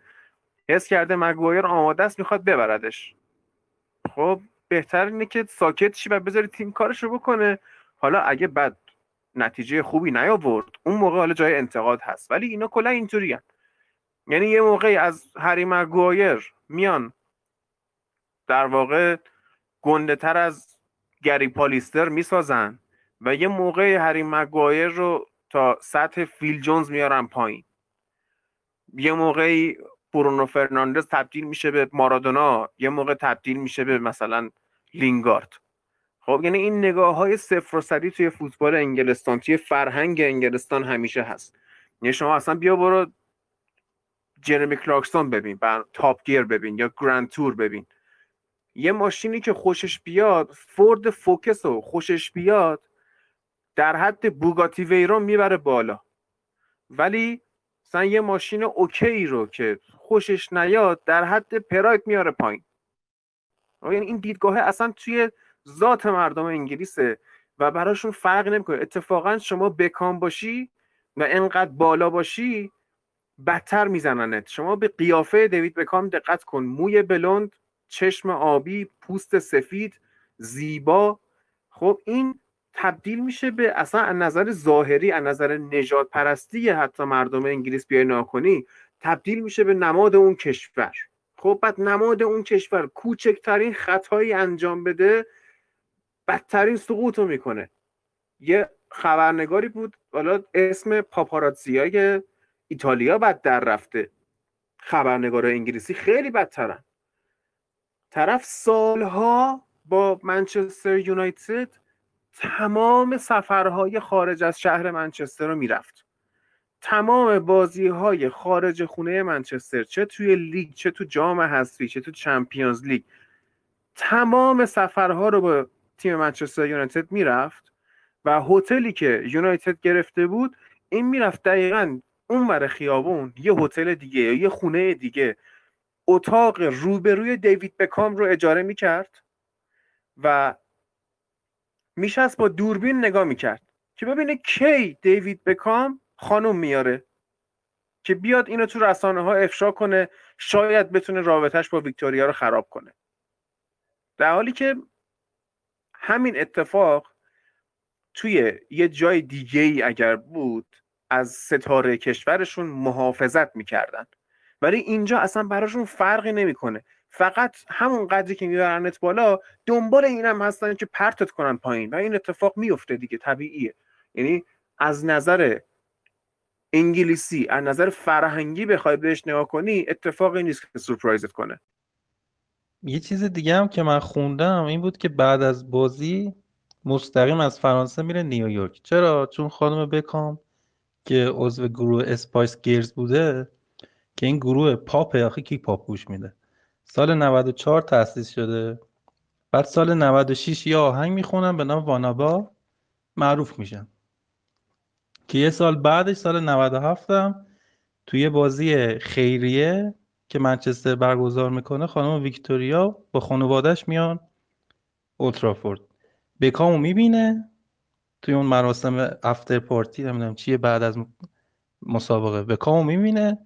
[SPEAKER 4] حس کرده مگوایر آماده است می‌خواد ببردش. خب بهتر اینه که ساکت شی و بذاری تیم کارش رو بکنه. حالا اگه بعد نتیجه خوبی نیاورد اون موقع حالا جای انتقاد هست. ولی اینا کلا اینطوری یعنی یه موقعی از هری مگوایر میان. در واقع گنده تر از گری پالیستر می‌سازن و یه موقع هری مگوایر رو تا سطح فیل جونز میارن پایین. یه موقعی برونو فرناندز تبدیل میشه به مارادونا یه موقع تبدیل میشه به مثلا لینگارد. خب یعنی این نگاه های صفر و صدی توی فوتبال انگلستان توی فرهنگ انگلستان همیشه هست. یعنی شما اصلا بیا برو جرمی کلارکسون ببین برو Top Gear ببین یا Grand Tour ببین. یه ماشینی که خوشش بیاد Ford Focus رو خوشش بیاد در حد Bugatti Veyron می‌بره بالا. ولی مثلا یه ماشین OK رو که خوشش نیاد در حد پراید میاره پایین. یعنی این دیدگاه اصلا توی ذات مردم انگلیسه و براشون فرق نمی‌کنه. اتفاقا شما بکام باشی و انقدر بالا باشی بدتر میزننت. شما به قیافه دیوید بکام دقت کن. موی بلند چشم آبی پوست سفید زیبا. خب این تبدیل میشه به اصلا از نظر ظاهری از نظر نجات پرستی حتی مردم انگلیس بیای ناکنی تبدیل میشه به نماد اون کشور. خب بعد نماد اون کشور کوچکترین خطایی انجام بده بدترین سقوط رو می‌کنه. یه خبرنگاری بود حالا اسم پاپاراتزیای ایتالیا بد در رفته. خبرنگار انگلیسی خیلی بدترن. طرف سالها با منچستر یونایتد تمام سفرهای خارج از شهر منچستر رو می‌رفت. تمام بازی های خارج خونه منچستر چه توی لیگ چه تو جام حذفی چه تو چمپیونز لیگ. تمام سفرها رو با تیم منچستر یونایتد می‌رفت و هتلی که یونایتد گرفته بود این می‌رفت دقیقا اون ور خیابون یه هتل دیگه یا یه خونه دیگه اتاق روبروی دیوید بکام رو اجاره می‌کرد و میشست با دوربین نگاه می‌کرد که ببینه کی دیوید بکام خانوم میاره که بیاد اینو تو رسانه ها افشا کنه شاید بتونه رابطهش با ویکتوریا رو خراب کنه. در حالی که همین اتفاق توی یه جای دیگه ای اگر بود از ستاره کشورشون محافظت می‌کردن. ولی اینجا اصلا براشون فرقی نمی‌کنه. فقط همون قدری که میبرنت بالا دنبال اینم هستن که پرتت کنن پایین و این اتفاق میفته دیگه طبیعیه. یعنی از نظر انگلیسی از نظر فرهنگی بخوای بهش نگاه کنی اتفاقی نیست که سورپرایزت کنه.
[SPEAKER 1] یه چیز دیگه هم که من خوندم این بود که بعد از بازی مستقیم از فرانسه میره نیویورک. چرا؟ چون خانم بکام که عضو گروه Spice Girls بوده که این گروه پاپ آخه کی پاپ گوش میده؟ سال 94 تأسیس شده. بعد سال 96 یه آهنگ می‌خونن به نام Wannabe. معروف میشن که یه سال بعدش سال 97 هم توی بازی خیریه که منچستر برگزار می‌کنه خانم ویکتوریا با خانوادهش میان اولترافورد بکامو می‌بینه. توی اون مراسم افتر پارتی نمی‌دونم چیه بعد از مسابقه. بکامو می‌بینه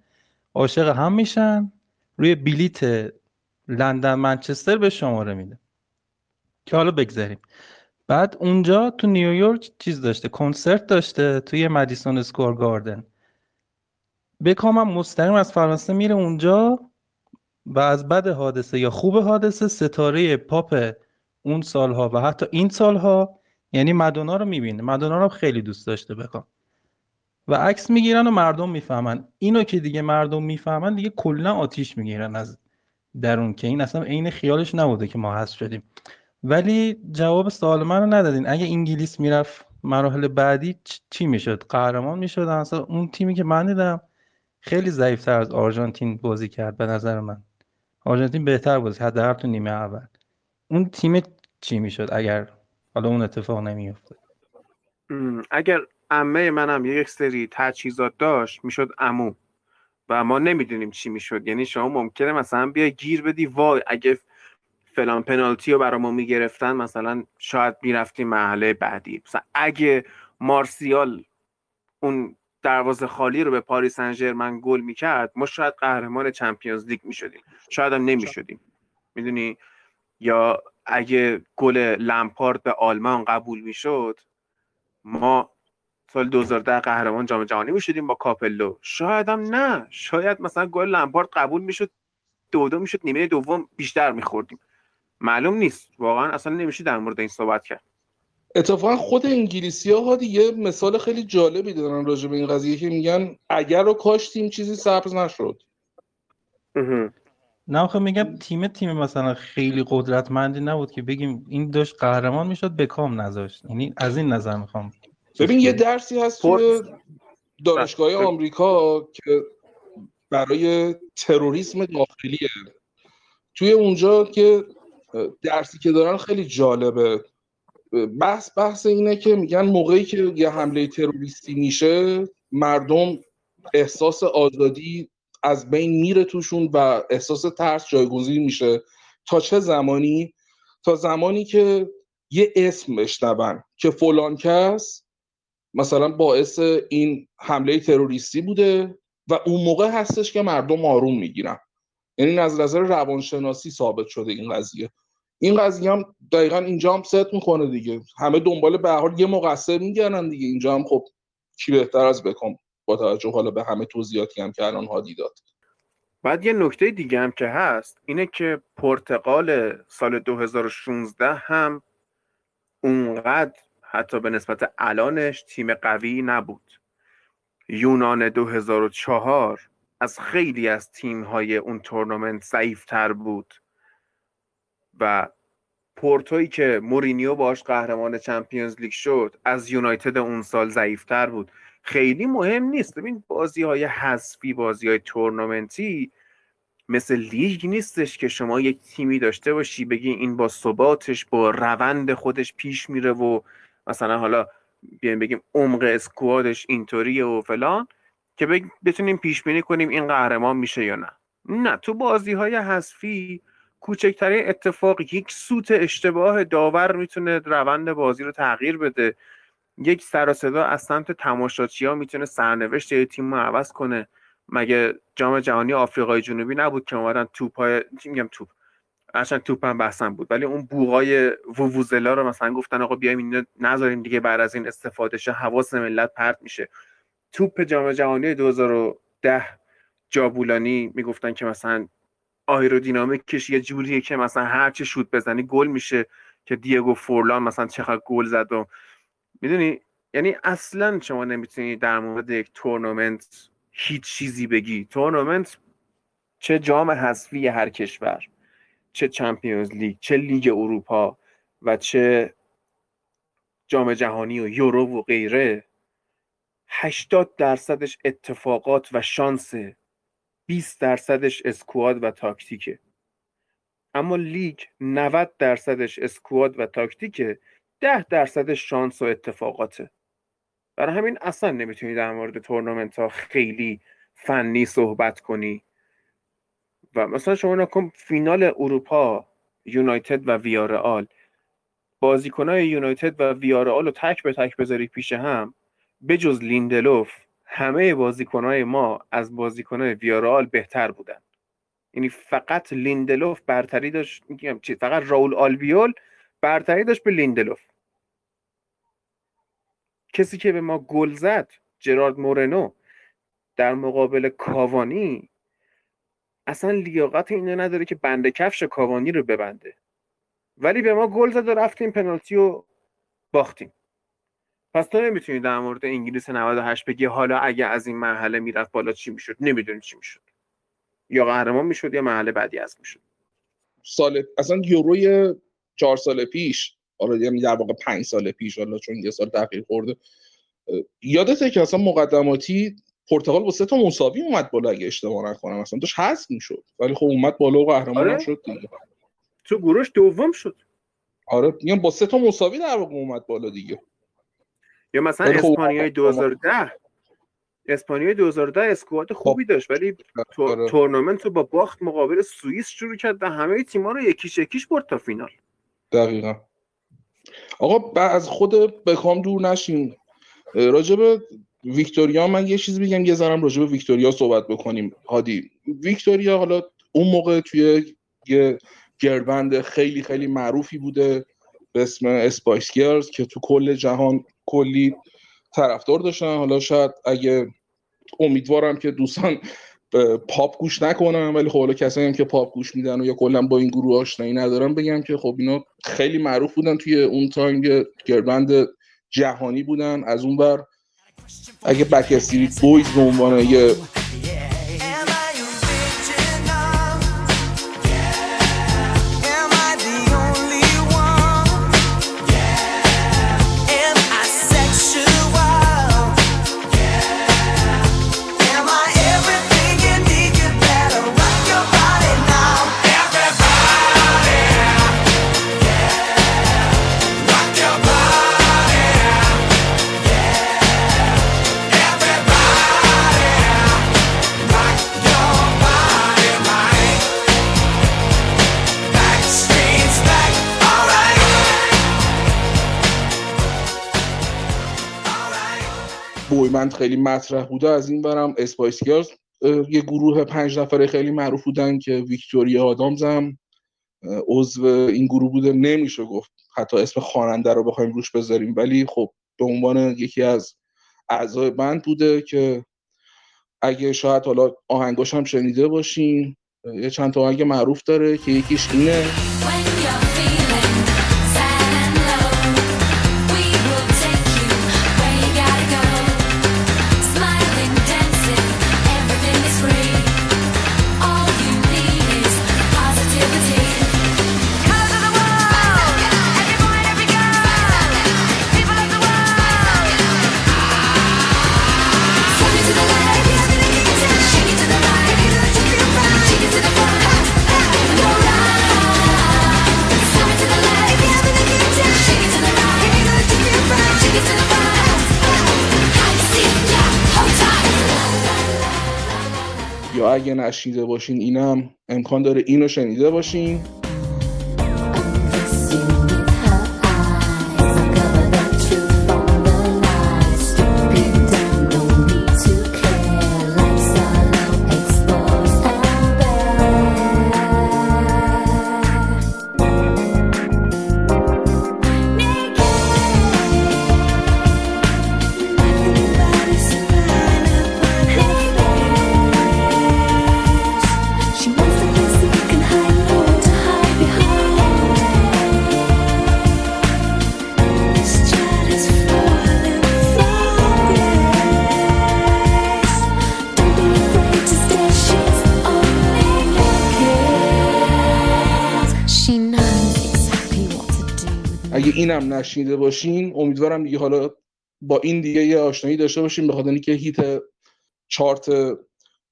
[SPEAKER 1] عاشق هم میشن روی بلیت لندن منچستر به شماره میده. که حالا بگذاریم. بعد اونجا تو نیویورک چیز داشته کنسرت داشته توی Madison Square Garden. بکام هم مستقیم از فرانسه میره اونجا و از بد حادثه یا خوب حادثه ستاره پاپ اون سالها و حتی این سالها یعنی مدونا رو می‌بینه مدونا رو خیلی دوست داشته بکام و عکس می‌گیرن و مردم می‌فهمن. اینو که دیگه مردم می‌فهمن دیگه کلا آتیش می‌گیرن از درون که این اصلا عین خیالش نبوده که ما هست شدیم. ولی جواب سوال من رو ندادین. اگه انگلیس می‌رفت مراحل بعدی چی می‌شد؟ قهرمان می‌شد. اصلا اون تیمی که من دیدم خیلی ضعیفتر از آرژانتین بازی کرد به نظر من. آرژانتین بهتر بازی حداقل تو نیمه اول. اون تیم چی می‌شد اگر حالا اون اتفاق نمیافته.
[SPEAKER 4] اگر عمه منم یک سری تجهیزات داشت می‌شد عمو. و ما نمی‌دونیم چی می‌شد. یعنی شما ممکنه مثلا بیا گیر بدی وای اگه فلان پنالتی رو برای ما می‌گرفتن مثلا شاید می‌رفتیم محله بعدی. مثلا اگه مارسیال اون دروازه خالی رو به پاریس سن ژرمن گل می‌کرد ما شاید قهرمان چمپیونز لیگ می‌شدیم. شاید هم نمی‌شدیم. می‌دونی؟ یا اگه گل لمپارد به آلمان قبول می‌شد ما سال 2010 قهرمان جام جهانی می‌شدیم با کاپلو. شاید هم نه. شاید مثلا گل لمپارد قبول می‌شد دو دو می‌شد نیمه دوم بیشتر میخوردیم. معلوم نیست. واقعا اصلا نمیشه در مورد این صحبت کرد.
[SPEAKER 2] اتفاقا خود انگلیسی ها یه مثال خیلی جالبی دارن راجع به این قضیه که میگن اگر رو کاشتیم چیزی سبز نشد.
[SPEAKER 1] نه آخه میگم تیم تیم مثلا خیلی قدرتمندی نبود که بگیم این داشت قهرمان می‌شد بکام نذاشت. یعنی از این نظر می‌خوام
[SPEAKER 2] ببین یه درسی هست توی دانشگاه آمریکا که برای تروریسم داخلیه. توی اونجا که درسی که دارن خیلی جالبه. بحث بحث اینه که میگن موقعی که یه حمله تروریستی میشه مردم احساس آزادی از بین میره توشون و احساس ترس جایگزین میشه. تا چه زمانی؟ تا زمانی که یه اسم بشنون که فلان کس مثلا باعث این حمله تروریستی بوده و اون موقع هستش که مردم آروم می‌گیرن. یعنی از نظر روانشناسی ثابت شده این قضیه. این قضیه هم دقیقا اینجا هم ست می‌کنه دیگه. همه دنبال به حال یه مقصر میگردن دیگه. اینجا هم خب کی بهتر از بکن. با توجه حالا به همه توضیحاتی هم که الان هادی داد.
[SPEAKER 4] بعد یه نکته دیگه هم که هست اینه که پرتغال سال 2016 هم اونقدر حتی به نسبت الانش تیم قوی نبود. یونان 2004 از خیلی از تیم‌های اون تورنمنت ضعیفتر بود و پورتویی که مورینیو باش قهرمان چمپیونز لیگ شد از یونایتد اون سال ضعیفتر بود. خیلی مهم نیست. ببین بازی های حذفی بازی های تورنمنتی مثل لیگ نیستش که شما یک تیمی داشته باشی بگی این با ثباتش با روند خودش پیش میره و مثلا حالا بیایم بگیم عمق اسکوادش اینطوریه و فلان که بتونیم پیش بینی کنیم این قهرمان میشه یا نه. نه تو بازی های حذفی کوچکترین اتفاق یک سوت اشتباه داور می‌تونه روند بازی رو تغییر بده. یک سر صدا از سمت تماشاچی می‌تونه سرنوشت یه تیم رو عوض کنه. مگه جام جهانی آفریقای جنوبی نبود که اومدن توپ های چی میگم توپ؟ هرچند توپ هم بحثم بود. ولی اون بوغای وووزلا رو مثلا گفتن آقا بیایم اینو نذاریم دیگه بعد از این استفاده شه حواس ملت پرت میشه. توپ جام جهانی 2010 جابولانی می‌گفتن که مثلا آیرودینامیکش یه جوریه که مثلا هر چه شوت بزنی گل میشه. که دیگو فورلان مثلا چقدر گل زد و می‌دونی؟ یعنی اصلا شما نمی‌تونی در مورد یک تورنمنت هیچ چیزی بگی. تورنمنت چه جام حذفی هر کشور چه Champions League چه لیگ اروپا و چه جام جهانی و یورو و غیره. 80 درصدش اتفاقات و شانس 20 درصدش squad و تاکتیکه. اما لیگ 90 درصدش squad و تاکتیکه. 10 درصدش شانس و اتفاقاته. برای همین اصلا نمی‌تونی در مورد تورنمنت ها خیلی فنی صحبت کنی. و مثلا شما نگا کن فینال اروپا یونایتد و ویارئال. بازیکنهای یونایتد و ویارئال رو تک به تک بذاری پیش هم بجز لیندلوف همه بازیکنهای ما از بازیکنهای ویارئال بهتر بودن. یعنی فقط لیندلوف برتری داشت میگم چی فقط راول آلبیول برتری داشت به لیندلوف. کسی که به ما گل زد جرارد مورنو در مقابل کاوانی اصلا لیاقت اینو نداره که بند کفش کاوانی رو ببنده. ولی به ما گل زد و رفتیم پنالتی و باختیم. پس تو نمی‌تونی در مورد انگلیس 98 بگی حالا اگه از این مرحله می‌رفت بالا چی می‌شد؟ نمی‌دونی چی می‌شد. یا قهرمان می‌شد یا مرحله بعدی از می‌شد.
[SPEAKER 2] سال اصلا یوروی چهار سال پیش حالا یعنی در واقع پنج سال پیش حالا چون یه سال تاخیر خورده. یادته که اصلا مقدماتی پرتغال با سه تا مساوی اومد بالا اگه اشتباه نکنم اصلا داشت حذف می‌شد. ولی خب اومد بالا و قهرمان
[SPEAKER 4] آره.
[SPEAKER 2] شد دیگه.
[SPEAKER 4] تو گروش دوم شد.
[SPEAKER 2] آره میگم با سه تا مساوی در واقع اومد بالا دیگه.
[SPEAKER 4] یا مثلا
[SPEAKER 2] خب
[SPEAKER 4] اسپانیای 2010 اسپانیای 2010 squad خوبی داشت ولی
[SPEAKER 2] آره.
[SPEAKER 4] تورنمنت رو با باخت مقابل سوئیس شروع کرد و همه تیم‌ها رو یک هیچ یک هیچ برد تا فینال.
[SPEAKER 2] دقیقا. آقا از خود بکام دور نشیم راجب ویکتوریا من یه چیز بگم یه ذرم راجب ویکتوریا صحبت بکنیم. هادی ویکتوریا حالا اون موقع توی یه girl band خیلی خیلی معروفی بوده به اسم Spice Girls که تو کل جهان کلی طرفدار داشتن. حالا شاید اگه امیدوارم که دوستان پاپ گوش نکنن ولی خب حالا کسایی هم که پاپ گوش میدن و یا کلا با این گروه آشنایی ندارم بگم که خب اینا خیلی معروف بودن توی اون time یه girl band جهانی بودن. از اون بر اگه Backstreet Boys به عنوان یه بویمند خیلی مطرح بوده از این برم. اسپایس گرلز اه، یه گروه پنج نفره خیلی معروف بودن که ویکتوریا آدامز هم عضو این گروه بوده. نمیشه گفت حتی اسم خواننده رو بخوایم روش بذاریم. ولی خب به عنوان یکی از اعضای بند بوده که اگه شاید حالا آهنگاش هم شنیده باشین یه چند تا آهنگ معروف داره که یکیش اینه. اگه نشنیده باشین اینم امکان داره اینو شنیده باشین. نشیده باشین امیدوارم دیگه حالا با این دیگه یه آشنایی داشته باشین به خاطر اینکه هیت چارت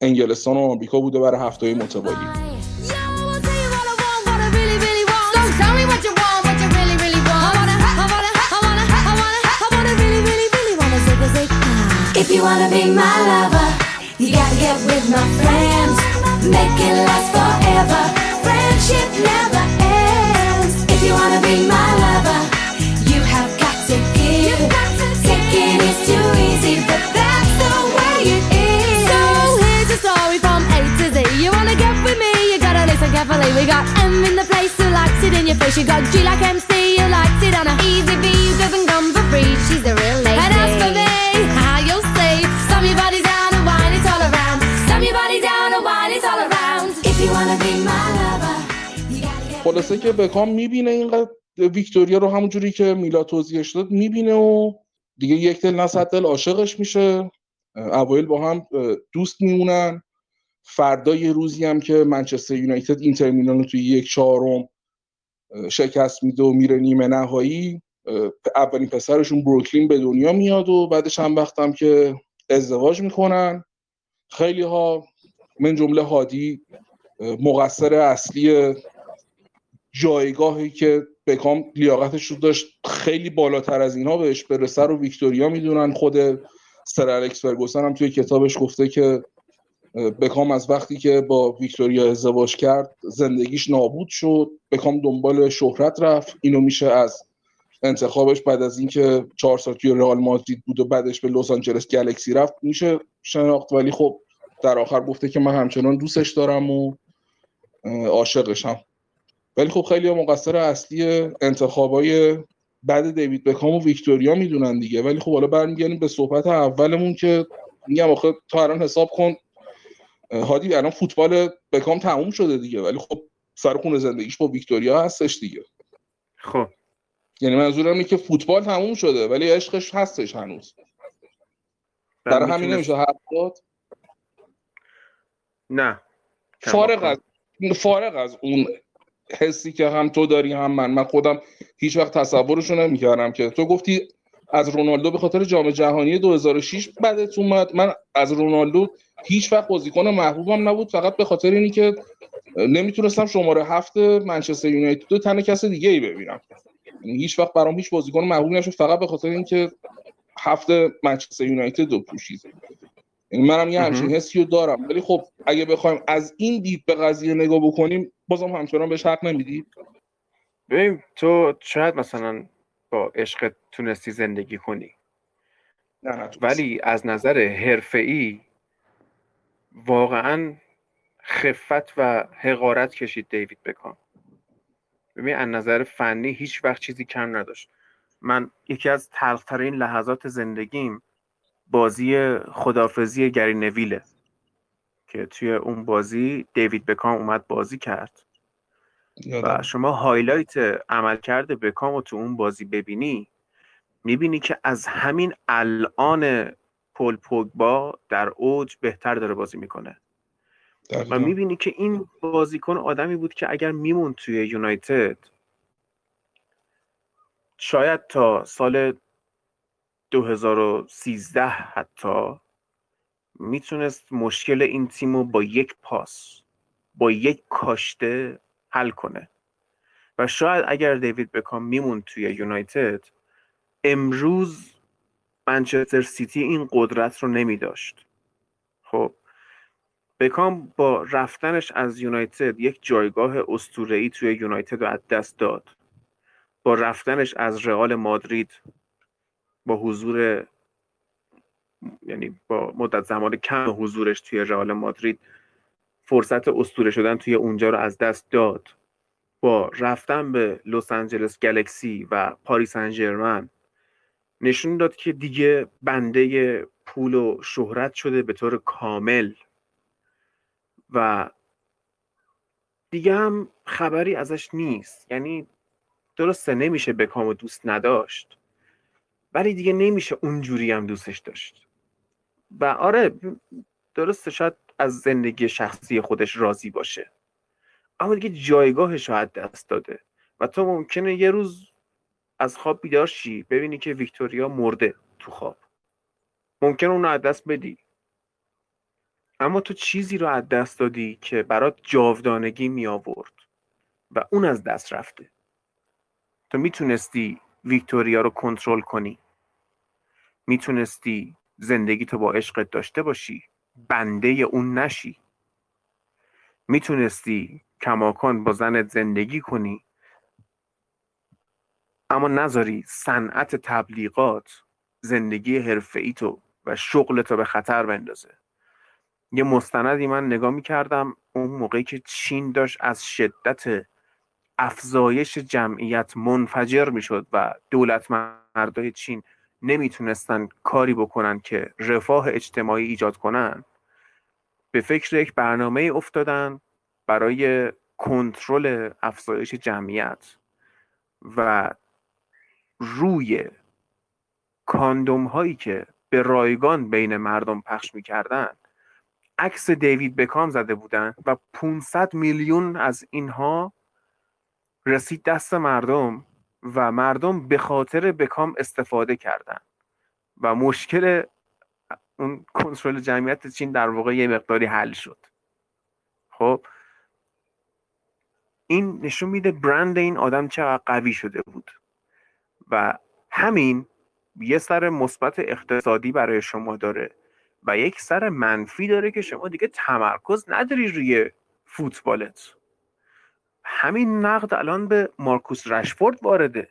[SPEAKER 2] انگلستان و آمریکا بوده برای هفته متوالی.
[SPEAKER 5] Make it last forever. Friendship never ends. If you wanna be my lover carefully. We got M in the place who likes it in your face. You got G like MC who likes it on a easy B who doesn't come for free. She's the real lady. And as for me, how you'll see, stomp your body down and wine it all around. Stomp your body down and wine it all around. If you wanna be my lover, you gotta get.
[SPEAKER 2] خلاصه که بکام می‌بینه اینقدر ویکتوریا رو همونجوری که میلا توضیحش داد می‌بینه و دیگه یک دل نه صد دل عاشقش میشه اوایل با هم دوست میمونن فردا یه روزی هم که منچستر یونایتد اینتر میلان رو توی یک چهارم شکست میده و میره نیمه نهایی اولین پسرشون بروکلین به دنیا میاد و بعدش هم وقتم که ازدواج می‌کنن. خیلی ها من جمله هادی مقصر اصلی جایگاهی که بکام لیاقتش رو داشت خیلی بالاتر از اینها بهش برسه رو ویکتوریا می‌دونن. خود سر الکس فرگوسن هم توی کتابش گفته که بکام از وقتی که با ویکتوریا ازدواج کرد زندگیش نابود شد. بکام دنبال شهرت رفت. اینو میشه از انتخابش بعد از اینکه چهار سال توی رئال مادرید بود و بعدش به لس آنجلس گلکسی رفت میشه شناخت. ولی خب در آخر گفته که من همچنان دوستش دارم و عاشقشم ولی خب خیلی مقصر اصلی انتخابای بعد دیوید بکام و ویکتوریا می‌دونن دیگه. ولی خب حالا برمیگردیم به صحبت اولمون که میگم آخه تا الان حساب کن هادی الان فوتبال بکام تموم شده دیگه ولی خب سر خون زندگیش با ویکتوریا هستش دیگه.
[SPEAKER 4] خب.
[SPEAKER 2] یعنی منظورم اینه که فوتبال تموم شده ولی عشقش هستش هنوز. برای همین نمیشه حرف داد
[SPEAKER 4] نه.
[SPEAKER 2] فارغ. از فارغ از اون حسی که هم تو داری هم من. من خودم هیچ وقت تصورشو نمی‌کردم که تو گفتی از رونالدو به خاطر جام جهانی 2006 بعدت اومد. من از رونالدو هیچ وقت بازیکن محبوبم نبود. فقط به خاطر اینی که نمی‌تونستم شماره هفت منچستر یونایتد رو تن کس دیگه ای ببینم. یعنی هیچ وقت برام هیچ بازیکن محبوب نشد. فقط به خاطر اینکه هفت منچستر یونایتد رو پوشید یعنی منم یه همچین. حسی رو دارم. ولی خب اگه بخوایم از این دید به قضیه نگاه بکنیم بازم همچنان بهش حق نمیدی.
[SPEAKER 4] ببین تو شاید مثلا با عشق تونستی زندگی کنی.
[SPEAKER 2] نه نه
[SPEAKER 4] ولی از نظر حرفه‌ای واقعا خفت و حقارت کشید دیوید بکام. ببین از نظر فنی هیچ وقت چیزی کم نداشت. من یکی از تلخترین لحظات زندگیم بازی خدافزی گری نویله که توی اون بازی دیوید بکام اومد بازی کرد. و. شما هایلایت عملکرد بکام رو تو اون بازی ببینی می‌بینی که از همین الان پل پوگبا در اوج بهتر داره بازی می‌کنه و. می‌بینی که این بازیکن آدمی بود که اگر میمون توی یونایتد شاید تا سال 2013 حتی می‌تونست مشکل این تیم رو با یک پاس با یک کاشته حل کنه. و شاید اگر دیوید بکام میمون توی یونایتد امروز منچستر سیتی این قدرت رو نمی داشت خب بکام با رفتنش از یونایتد یک جایگاه اسطوره‌ای توی یونایتد رو از دست داد. با رفتنش از رئال مادرید با حضور یعنی با مدت زمان کم حضورش توی رئال مادرید فرصت اسطوره شدن توی اونجا رو از دست داد. با رفتن به لس آنجلس گلکسی و پاریس سن ژرمن نشون داد که دیگه بنده پول و شهرت شده به طور کامل. و دیگه هم خبری ازش نیست. یعنی درسته نمیشه بکامو دوست نداشت. ولی دیگه نمیشه اونجوری هم دوستش داشت. و آره درسته شاید از زندگی شخصی خودش راضی باشه. اما دیگه جایگاهش رو از دست داده و تو ممکنه یه روز از خواب بیدار شی ببینی که ویکتوریا مرده تو خواب. ممکنه اون رو از دست بدی. اما تو چیزی رو از دست دادی که برات جاودانگی می آورد و اون از دست رفته. تو می‌تونستی ویکتوریا رو کنترل کنی. می‌تونستی زندگی تو با عشقت داشته باشی. بنده اون نشی. می‌تونستی کماکان با زنت زندگی کنی اما نذاری صنعت تبلیغات زندگی حرفه‌ای تو و شغل تو به خطر بندازه. یه مستندی من نگاه می‌کردم اون موقعی که چین داشت از شدت افزایش جمعیت منفجر می‌شد و دولت مردای چین نمی‌تونستن کاری بکنن که رفاه اجتماعی ایجاد کنن به فکر یک برنامه افتادن برای کنترل افزایش جمعیت و روی کاندوم هایی که به رایگان بین مردم پخش می‌کردن. عکس دیوید بکام زده بودن و 500 میلیون از اینها رسید دست مردم. و مردم به خاطر بکام استفاده کردن. و مشکل اون کنترل جمعیت چین در واقع یه مقداری حل شد. خب این نشون میده برند این آدم چقدر قوی شده بود. و همین یه سر مثبت اقتصادی برای شما داره و یک سر منفی داره که شما دیگه تمرکز نداری روی فوتبالت. همین نقد الان به مارکوس رشفورد وارده.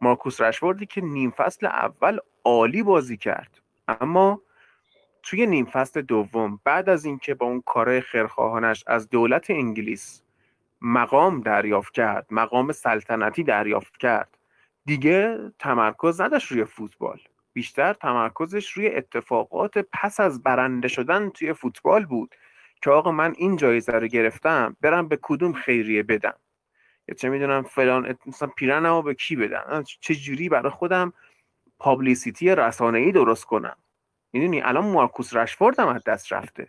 [SPEAKER 4] مارکوس رشفوردی که نیم فصل اول عالی بازی کرد. اما توی نیم فصل دوم بعد از اینکه با اون کارهای خیرخواهانش از دولت انگلیس مقام دریافت کرد مقام سلطنتی دریافت کرد دیگه تمرکز نداشت روی فوتبال. بیشتر تمرکزش روی اتفاقات پس از برنده شدن توی فوتبال بود. که آقا من این جایزه رو گرفتم برم به کدوم خیریه بدم؟ یا چه می‌دونم فلان مثلا پیرنمو به کی بدم؟ چه جوری برای خودم پابلیسیتی رسانه‌ای درست کنم؟ می‌دونی؟ الان مارکوس رشفورد هم از دست رفته.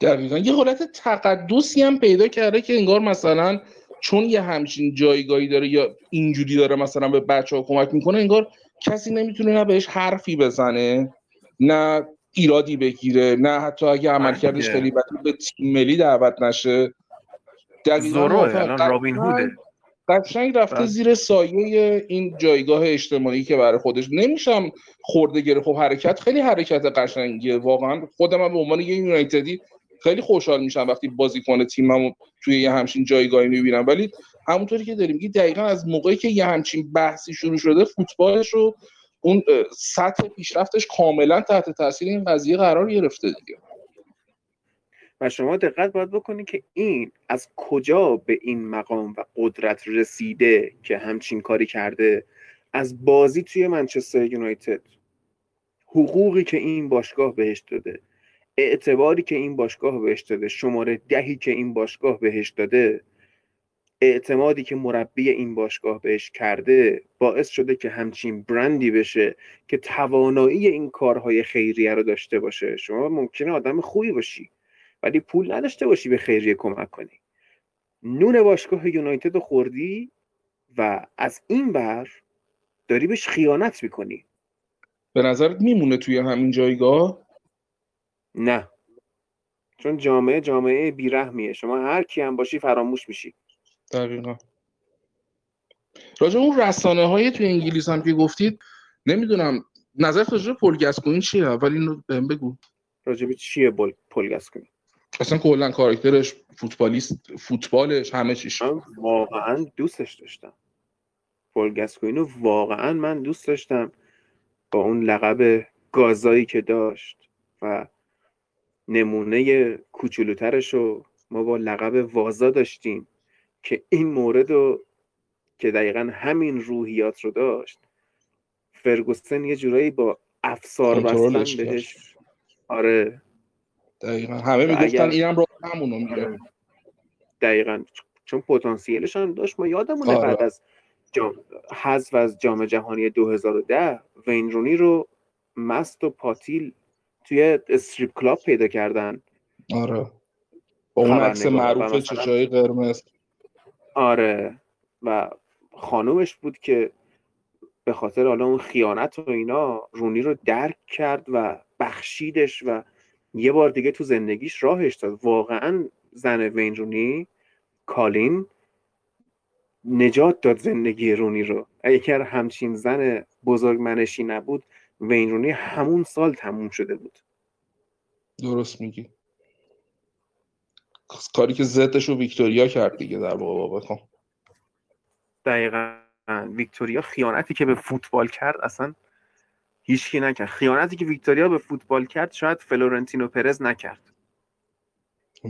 [SPEAKER 2] دقیقا. یه حالت تقدسی هم پیدا کرده که انگار مثلا چون یه همچین جایگاهی داره یا اینجوری داره مثلا به بچه ها کمک می‌کنه انگار کسی نمی‌تونه نه بهش حرفی بزنه نه ایرادی بگیره نه حتی اگه عملکردش
[SPEAKER 4] دیگه.
[SPEAKER 2] خیلی بده به تیم ملی دعوت نشه دقیقا.
[SPEAKER 4] الان رابین هوده
[SPEAKER 2] قشنگ رفته. زیر سایه این جایگاه اجتماعی که برای خودش نمیشم خورده گره خب حرکت خیلی حرکت قشنگیه واقعا خودم به عنوان یه یونایتدی خیلی خوشحال میشم وقتی بازیکن تیممو توی یه همچین جایگاهی می‌بینم ولی همونطوری که داریم میگی دقیقا از موقعی که یه همچین بحثی شروع شده فوتبالش رو اون سطح پیشرفتش کاملا تحت تاثیر این قضیه قرار گرفته دیگه.
[SPEAKER 4] و شما دقت باید بکنید که این از کجا به این مقام و قدرت رسیده که همچین کاری کرده از بازی توی منچستر یونایتد. حقوقی که این باشگاه بهش داده اعتباری که این باشگاه بهش داده شماره دهی که این باشگاه بهش داده اعتمادی که مربی این باشگاه بهش کرده باعث شده که همچین برندی بشه که توانایی این کارهای خیریه رو داشته باشه. شما ممکنه آدم خوبی باشی ولی پول نداشته باشی به خیریه کمک کنی. نون باشگاه یونایتد رو خوردی و از این بر داری بهش خیانت می‌کنی.
[SPEAKER 2] به نظرت میمونه توی همین جایگاه؟
[SPEAKER 4] نه. چون جامعه جامعه بیرحمیه. شما هر کی هم باشی فراموش میشی.
[SPEAKER 2] دقیقا. راجع به اون رسانه های توی انگلیس هم که گفتید نمی‌دونم نظر راجع به پل گسکوین چیه؟ اول اینو بهم بگو.
[SPEAKER 4] راجب چیه بول کنی
[SPEAKER 2] اصلا کلا کاراکترش فوتبالیست فوتبالش همه چیش.
[SPEAKER 4] من واقعا دوستش داشتم. پول گاسکوینو واقعا من دوست داشتم با اون لقب گازایی که داشت و نمونه کوچولوترش رو ما با لقب وازا داشتیم. که این مورد رو که دقیقا همین روحیات رو داشت فرگوسن یه جورایی با افسار بستن. بهش. آره.
[SPEAKER 2] دقیقا. همه می‌گفتن اینم رو همونو میره
[SPEAKER 4] دقیقا. چون پتانسیلش هم داشت ما یادمونه
[SPEAKER 2] آره.
[SPEAKER 4] بعد از جام حذف از جام جهانی 2010 وین رونی رو مست و پاتیل توی استریپ کلاب پیدا کردن.
[SPEAKER 2] آره. با اون عکس معروف چشای قرمز.
[SPEAKER 4] آره. و خانومش بود که به خاطر حالا اون خیانت و اینا رونی رو درک کرد و بخشیدش و یه بار دیگه تو زندگیش راهش داد. واقعا زن وین رونی کالین نجات داد زندگی رونی رو. اگر همچین زن بزرگ منشی نبود وین رونی همون سال تموم شده بود.
[SPEAKER 2] درست میگی. کاری که ضدش رو ویکتوریا کرد دیگه در واقع با بکام
[SPEAKER 4] دقیقا. ویکتوریا خیانتی که به فوتبال کرد اصلا هیچکی نکرد. خیانتی که ویکتوریا به فوتبال کرد شاید فلورنتینو پرز نکرد.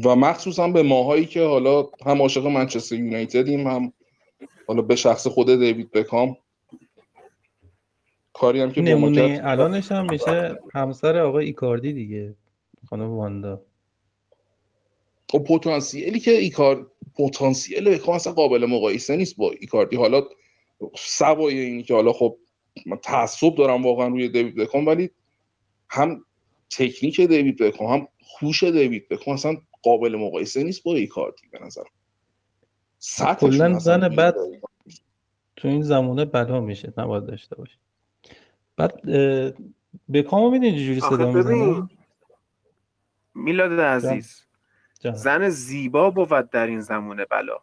[SPEAKER 2] و مخصوصا به ماهایی که حالا هم عاشق منچستر یونایتدیم هم حالا به شخص خود دیوید بکام کاری هم که
[SPEAKER 1] نمونه الانش هم میشه همسر آقای ایکاردی دیگه خانم واندا.
[SPEAKER 2] خب پتانسیلی که ایکار پتانسیل بکام اصلا قابل مقایسه نیست با ایکاردی. حالا سوای اینی که حالا خب من تعصب دارم واقعا روی دیوید بکام ولی هم تکنیک دیوید بکام هم هوش دیوید بکام اصلا قابل مقایسه نیست با ایکاردی به نظر
[SPEAKER 1] کلا زن بد تو این زمانه بلا میشه نباید داشته باشه بعد بکامو می‌دونی چجوری
[SPEAKER 4] آخه
[SPEAKER 1] صدا می‌زنه؟
[SPEAKER 4] میلاد عزیز
[SPEAKER 1] جان.
[SPEAKER 4] زن زیبا بود در این زمونه بلا.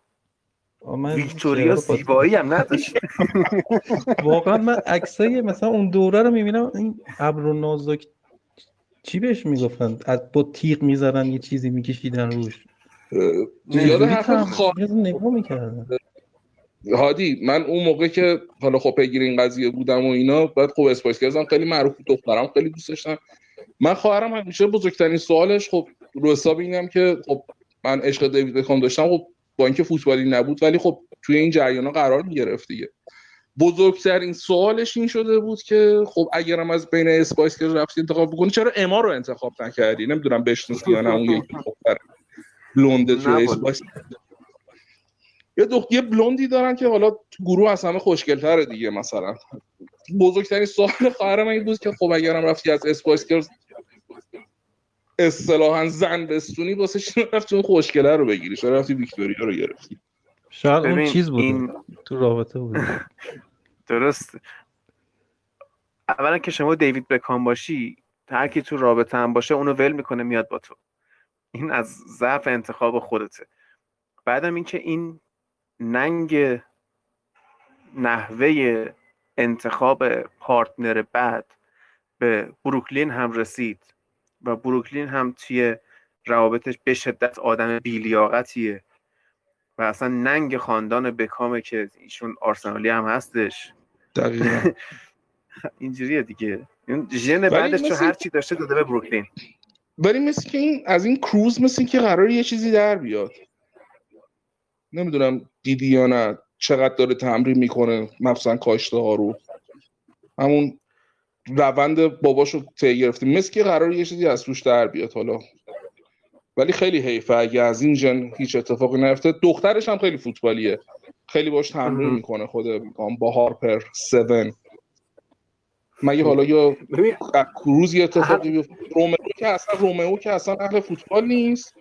[SPEAKER 4] ویکتوریا زیبایی هم نداشت.
[SPEAKER 1] واقعا من عکسای مثلا اون دوره رو می‌بینم این ابر و نازک چی بهش می‌گفتن؟ از با تیغ می‌زدن یه چیزی میکشیدن روش.
[SPEAKER 2] یاد حرف خواهر
[SPEAKER 1] نگاه می‌کردن.
[SPEAKER 2] هادی من اون موقع که حالا خب پیگیر این قضیه بودم و اینا بعد خب Spice Girls م خیلی معروف بود دخترم خیلی دوست داشتم. من خواهرم همیشه بزرگترین سوالش خب رو حساب اینم که خب من عشق دیوید بکام داشتم خب با اینکه فوتبالی نبود ولی خب توی این جریانا قرار می‌گرفت دیگه. بزرگترین سوالش این شده بود که خب اگرم از بین Spice Girls رفتی انتخاب بکنی چرا اما رو انتخاب نکردی؟ نمی‌دونم بشناسی یا نه اون یکی دختر بلونده
[SPEAKER 4] والا.
[SPEAKER 2] Spice. یه دخت یه بلوندی دارن که حالا تو گروه از همه خوشگلتره دیگه مثلا. بزرگترین سوال خواهرم این بود که خب اگرم رفتی از Spice Girls اصطلاحا زن بستونی واسه چی رفتی اون خوشگله رو بگیری؟ چرا رفتی ویکتوریا رو گرفتی؟
[SPEAKER 1] شاید اون چیز بوده.
[SPEAKER 4] این-
[SPEAKER 1] تو رابطه بوده.
[SPEAKER 4] درست. اولا که شما دیوید بکام باشی هر کی تو رابطه هم باشه اونو ول می‌کنه میاد با تو. این از ضعف انتخاب خودته. بعدم اینکه این ننگ نحوه انتخاب پارتنر بعد به بروکلین هم رسید. و بروکلین هم توی روابطش به شدت آدم بیلیاقتیه. و اصلا ننگ خاندان بکامه که ایشون آرسنالی هم هستش.
[SPEAKER 2] دقیقا.
[SPEAKER 4] اینجوریه دیگه. این ژن بعدش
[SPEAKER 2] مثل-
[SPEAKER 4] هر چی داشته داده به بروکلین.
[SPEAKER 2] ولی مثل که این از این کروز مثل که قرار یه چیزی در بیاد. نمی‌دونم دیدی یا نه. چقدر داره تمرین می‌کنه. مخصوصا کاشته ها رو. همون روند باباشو طی گرفته مثل که قرار یه چیزی از توش در بیاد حالا. ولی خیلی حیفه. اگه از این جن هیچ اتفاقی نیفته. دخترش هم خیلی فوتبالیه. خیلی باش تمرین. می‌کنه. خود با هارپر 7 مگه حالا یا کروز یه اتفاقی بیفته. رومئو که اصلا رومئو که اصلا اهل فوتبال نیست.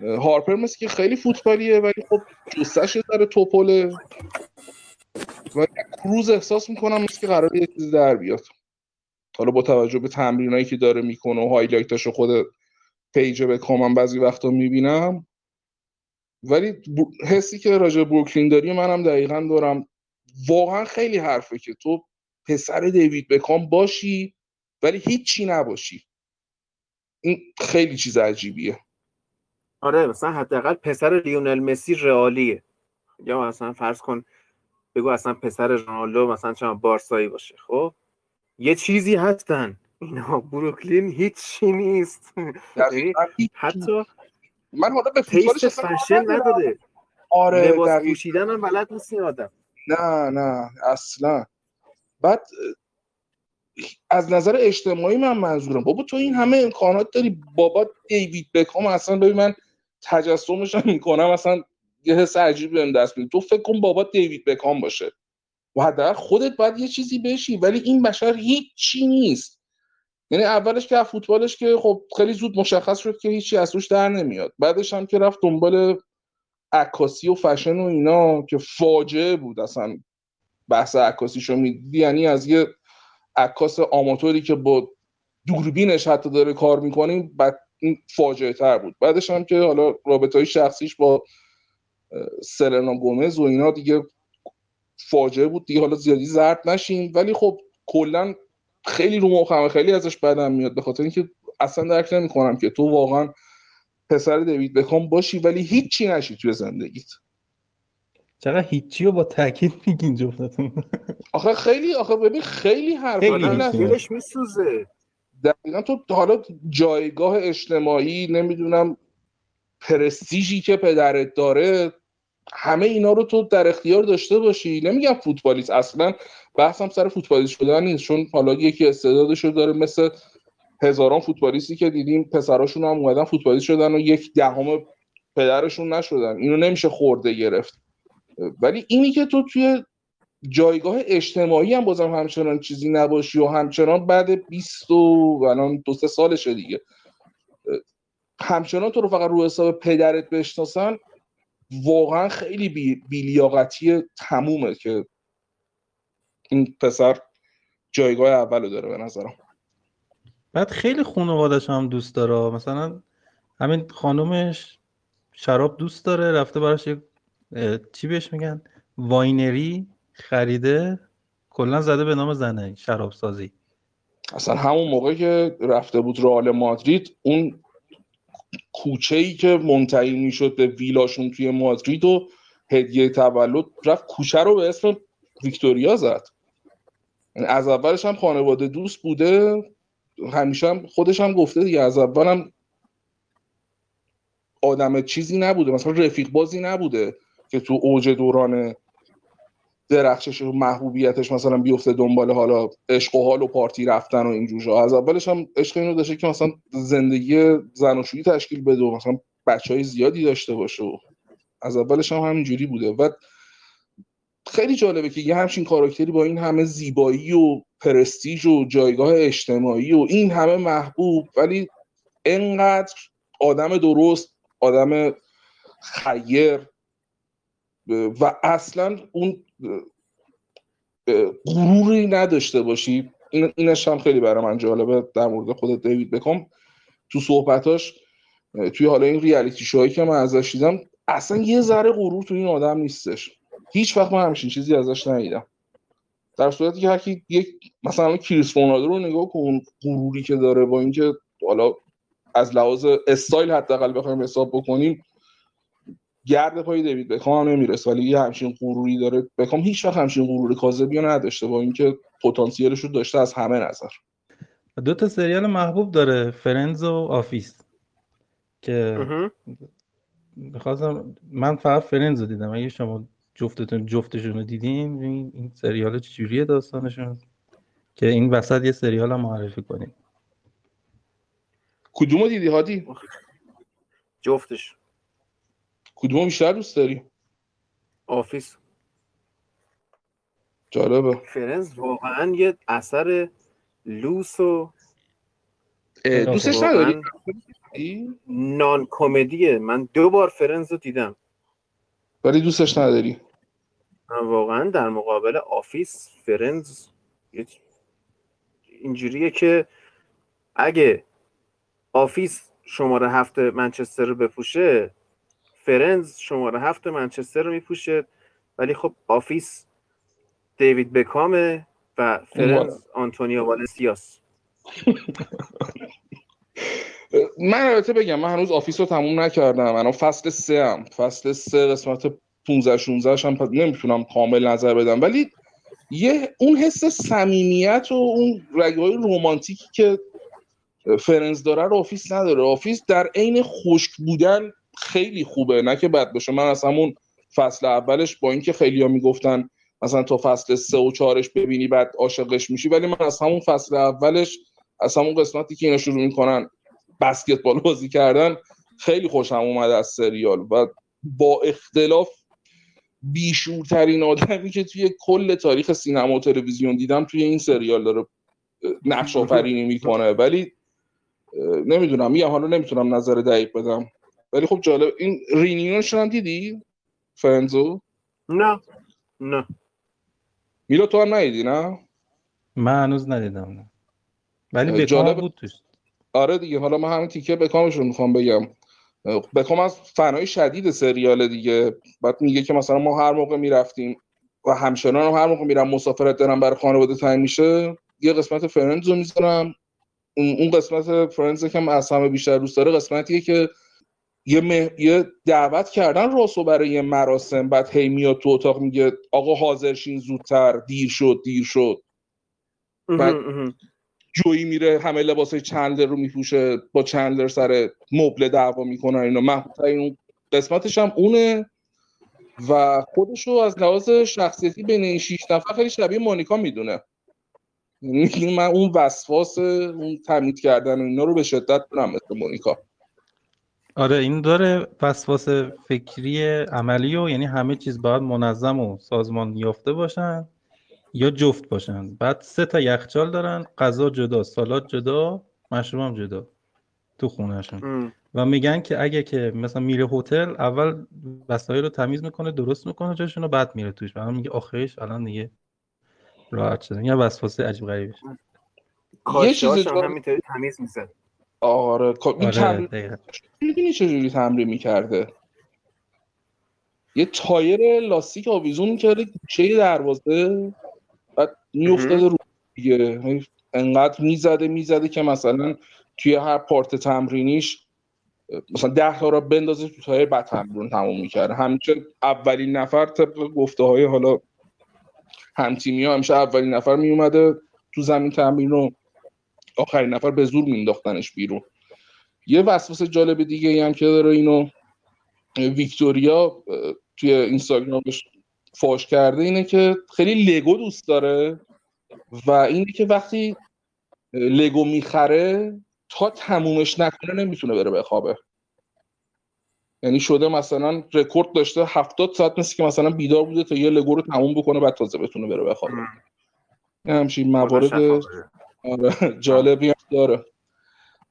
[SPEAKER 2] هارپر مثل که خیلی فوتبالیه ولی خب جستش داره توپله. و کروز احساس می‌کنم مثل که قرار یه چیزی در بیاد. حالا با توجه به تمرینایی که داره می‌کنه و هایلایتاشو خود پیج به کامن بعضی وقتا می‌بینم. ولی حسی که راجع بروکلین داری منم دقیقا دارم. واقعا خیلی حرفه که تو پسر دیوید بکام باشی ولی هیچی نباشی. این خیلی چیز عجیبیه.
[SPEAKER 4] آره مثلا حداقل پسر لیونل مسی رئالیه. یا مثلا فرض کن بگو اصلا پسر رونالدو مثلا چه بارسایی باشه خب؟ یه چیزی هستن. اینا بروکلین هیچی نیست.
[SPEAKER 2] هیچ-
[SPEAKER 4] حتی
[SPEAKER 2] من حالا به
[SPEAKER 4] تیست فشن
[SPEAKER 2] ندارم.
[SPEAKER 4] نداره
[SPEAKER 2] آره
[SPEAKER 4] لباس. پوشیدن هم بلد نیست این آدم.
[SPEAKER 2] نه نه اصلا. بعد از نظر اجتماعی من منظورم. بابا تو این همه امکانات داری. بابا دیوید بکام اصلا ببین من تجسمش می‌کنم. اصلا یه حس عجیبی بهم دست میده. تو فکر کن بابا دیوید بکام باشه. و حداقل خودت باید یه چیزی بشی ولی این بشر هیچی نیست. یعنی اولش که فوتبالش که خب خیلی زود مشخص شد که هیچی از روش در نمیاد. بعدش هم که رفت دنبال عکاسی و فشن و اینا که فاجعه بود اصلا بحث عکاسیشو می‌دیدی. یعنی از یه عکاس آماتوری که با دوربینش حتی داره کار می‌کنه بعد این فاجعه تر بود. بعدش هم که حالا رابطه های شخصیش با سلنا گومز و اینا دیگه فاجعه بود دیگه حالا زیادی زرد نشین. ولی خب کلا خیلی رو مخمه خیلی ازش بدم میاد. به خاطر اینکه اصلا درک نمی‌کنم که تو واقعا پسر دیوید بکام باشی ولی هیچی نشی توی زندگیت.
[SPEAKER 1] چقدر هیچی رو با تاکید میگین جفتتون؟
[SPEAKER 2] آخه خیلی آخه ببین خیلی حرف لحظه-
[SPEAKER 4] دلش میسوزه.
[SPEAKER 2] دقیقا تو حالا جایگاه اجتماعی نمی‌دونم پرستیژی که پدرت داره همه اینا رو تو در اختیار داشته باشی. نمیگم فوتبالیست اصلا بحثم سر فوتبالیست شدن نیست. چون حالا یکی استعدادش رو داره مثل هزاران فوتبالیستی که دیدیم پسراشون هم اومدن فوتبالیست شدن و یک دهم پدرشون نشدن. اینو نمیشه خورده گرفت. ولی اینی که تو توی جایگاه اجتماعی هم بازم همچنان چیزی نباشی و همچنان بعد 20 و الان دو سه سالشه دیگه. همچنان تو رو فقط رو حساب پدرت بشناسن. واقعا خیلی بی, بیلیاقتی تمومه که این پسر جایگاه اول رو داره به نظرم.
[SPEAKER 1] بعد خیلی خانوادش هم دوست داره. مثلا همین خانومش شراب دوست داره رفته براش یک چی بهش میگن؟ واینری خریده کلا زده به نام زنه شراب سازی
[SPEAKER 2] اصلا همون موقع که رفته بود رئال مادرید اون کوچه ای که منتهی می‌شد به ویلاشون توی مادرید و هدیه تولد رفت کوچه رو به اسم ویکتوریا زد. یعنی از اولش هم خانواده دوست بوده همیشه هم خودش هم گفته دیگه از اول هم آدم چیزی نبوده مثلا رفیق بازی نبوده که تو اوج دوران درخشش و محبوبیتش مثلا بیفته دنبال حالا عشق و حال و پارتی رفتن و این جوجا از اولش هم عشق اینو داشته که مثلا زندگی زناشویی تشکیل بده و مثلا بچه های زیادی داشته باشه و از اولش هم همینجوری بوده. و خیلی جالبه که یه همچین کاراکتری با این همه زیبایی و پرستیژ و جایگاه اجتماعی و این همه محبوب ولی انقدر آدم درست آدم خیر و اصلا اون غروری نداشته باشی. این اینش هم خیلی برای من جالبه در مورد خود دیوید بکام. تو صحبتاش توی حالا این ریالیتی شوهایی که من ازش دیدم اصلا یه ذره غرور تو این آدم نیستش. هیچ وقت من همچین چیزی ازش ندیدم. در صورتی که هر کی یک مثلا کریس رونالدو رو نگاه کن غروری که داره با اینکه حالا از لحاظ استایل حداقل بخوایم حساب بکنیم گرد پای دیوید بکام هم نمی‌رسه ولی یه همچین غروری داره. بکام هیچ وقت همچین غرور کاذبی نداشته با اینکه پتانسیلش رو داشته از همه نظر.
[SPEAKER 1] دو تا سریال محبوب داره Friends و Office که
[SPEAKER 4] مهم.
[SPEAKER 1] می‌خواستم من فقط Friends رو دیدم. اگه شما جفتتون جفتشون رو دیدین این این سریال چجوریه داستانشون؟ که این وسط یه سریال هم معرفی کنیم.
[SPEAKER 2] کدومو دیدی هادی؟
[SPEAKER 4] جفتش.
[SPEAKER 2] کدومو بیشتر دوست داری؟
[SPEAKER 4] Office.
[SPEAKER 2] جالبه.
[SPEAKER 4] Friends واقعا یه اثر لوس و
[SPEAKER 2] دوستش نداری؟
[SPEAKER 4] نان کمدیه من دو بار Friends رو دیدم.
[SPEAKER 2] ولی دوستش نداری.
[SPEAKER 4] من واقعا در مقابل Office Friends یه- اینجوریه که اگه Office شماره هفت منچستر رو بپوشه Friends شماره هفت منچستر رو میپوشه. ولی خب Office دیوید بکامه و Friends آنتونیو والنسیاس.
[SPEAKER 2] من البته بگم من هنوز Office رو تموم نکردم. من فصل سه هم فصل سه قسمت 15 16 هم پس نمی‌تونم کامل نظر بدم. ولی یه اون حس صمیمیت و اون رگه‌های رومانتیکی که Friends داره رو Office نداره. Office در عین خشک بودن خیلی خوبه. نه که بد باشه. من از همون فصل اولش با اینکه خیلیا می‌گفتن مثلا تا فصل سه و چهارش ببینی بعد عاشقش میشی ولی من از همون فصل اولش از همون قسمتی که اینا شروع می‌کنن بسکتبال بازی کردن خیلی خوشم اومد از سریال و با اختلاف بیشورترین آدمی که توی کل تاریخ سینما و تلویزیون دیدم توی این سریال داره نقش آفرینی می‌کنه. ولی نمی‌دونم. میگم حالا نمی‌تونم نظر دقیق بدم. ولی خب جالب این رینیونش هم دیدی؟ فرنزو
[SPEAKER 4] نه. نه.
[SPEAKER 2] میلا تو هم ندیدی نه؟
[SPEAKER 1] من هنوز ندیدم نه. ولی بکام
[SPEAKER 2] جالب-
[SPEAKER 1] بود توش.
[SPEAKER 2] آره دیگه حالا من همین تیکه بکامش رو می‌خوام بگم. اه، بکام از فنای شدید سریال دیگه. بعد میگه که مثلا ما هر موقع می‌رفتیم و همچنان هم هر موقع میرم مسافرت دارم برای خانواده تعیین میشه یه قسمت فرندز رو می‌ذارم. اون اون قسمت فرندز که من از همه بیشتر دوست داره قسمتیه که یه, مه- یه دعوت کردن راسو برای یه مراسم بعد هی میاد تو اتاق میگه آقا حاضر شین زودتر دیر شد دیر شد. بعد-. جویی میره همه لباسای چندلر رو میپوشه با چندلر سر مبل دعوا می‌کنن اینا. محبوبترین اون قسمتش هم اونه و خودشو از لحاظ شخصیتی بین این شیش نفر خیلی شبیه مونیکا می‌دونه. یعنی من اون وسواس اون تمید کردن و اینا رو به شدت دارم مثل مونیکا.
[SPEAKER 1] آره این داره وسواس فکری عملی و یعنی همه چیز باید منظم و سازمان یافته باشن یا جفت باشن. بعد سه تا یخچال دارن غذا جدا سالاد جدا مشروب هم جدا تو خونهشون. و میگن که اگه که مثلا میره هتل اول وسایل رو تمیز می‌کنه درست می‌کنه جاشون رو بعد میره توش. بعد میگه آخرش الان دیگه راحت شده. یه وسواس عجیب غریبش
[SPEAKER 2] یه چیز
[SPEAKER 4] کاشته‌هاش هم
[SPEAKER 2] جالب-
[SPEAKER 4] همینطوری تمیز می‌زد
[SPEAKER 2] آره کا- این
[SPEAKER 1] آره
[SPEAKER 2] تمرین
[SPEAKER 1] دقیقا.
[SPEAKER 2] می‌دونی چجوری تمرین می‌کرده؟ یه تایر لاستیک آویزون می‌کرده گوشه دروازه بعد میافتاده رو دیگه. یعنی انقدر می‌زده می‌زده که مثلا توی هر part تمرینیش مثلا ده تا را بندازه تو تایر بعد تمرین تموم می‌کرده. همیشه اولین نفر طبق گفته های حالا همتیمی ها همیشه اولین نفر میومده تو زمین تمرین رو آخرین نفر به زور مینداختنش بیرون. یه وسواس جالب دیگه ای هم که داره اینو ویکتوریا توی اینستاگرامش فاش کرده اینه که خیلی لگو دوست داره و اینه که وقتی لگو می‌خره تا تمومش نکنه نمی‌تونه بره بخوابه. یعنی شده مثلا رکورد داشته 70 ساعت مثل که مثلا بیدار بوده تا یه لگو رو تموم بکنه بعد تازه بتونه بره بخوابه. همچین موارد. آره، جالبی هم داره.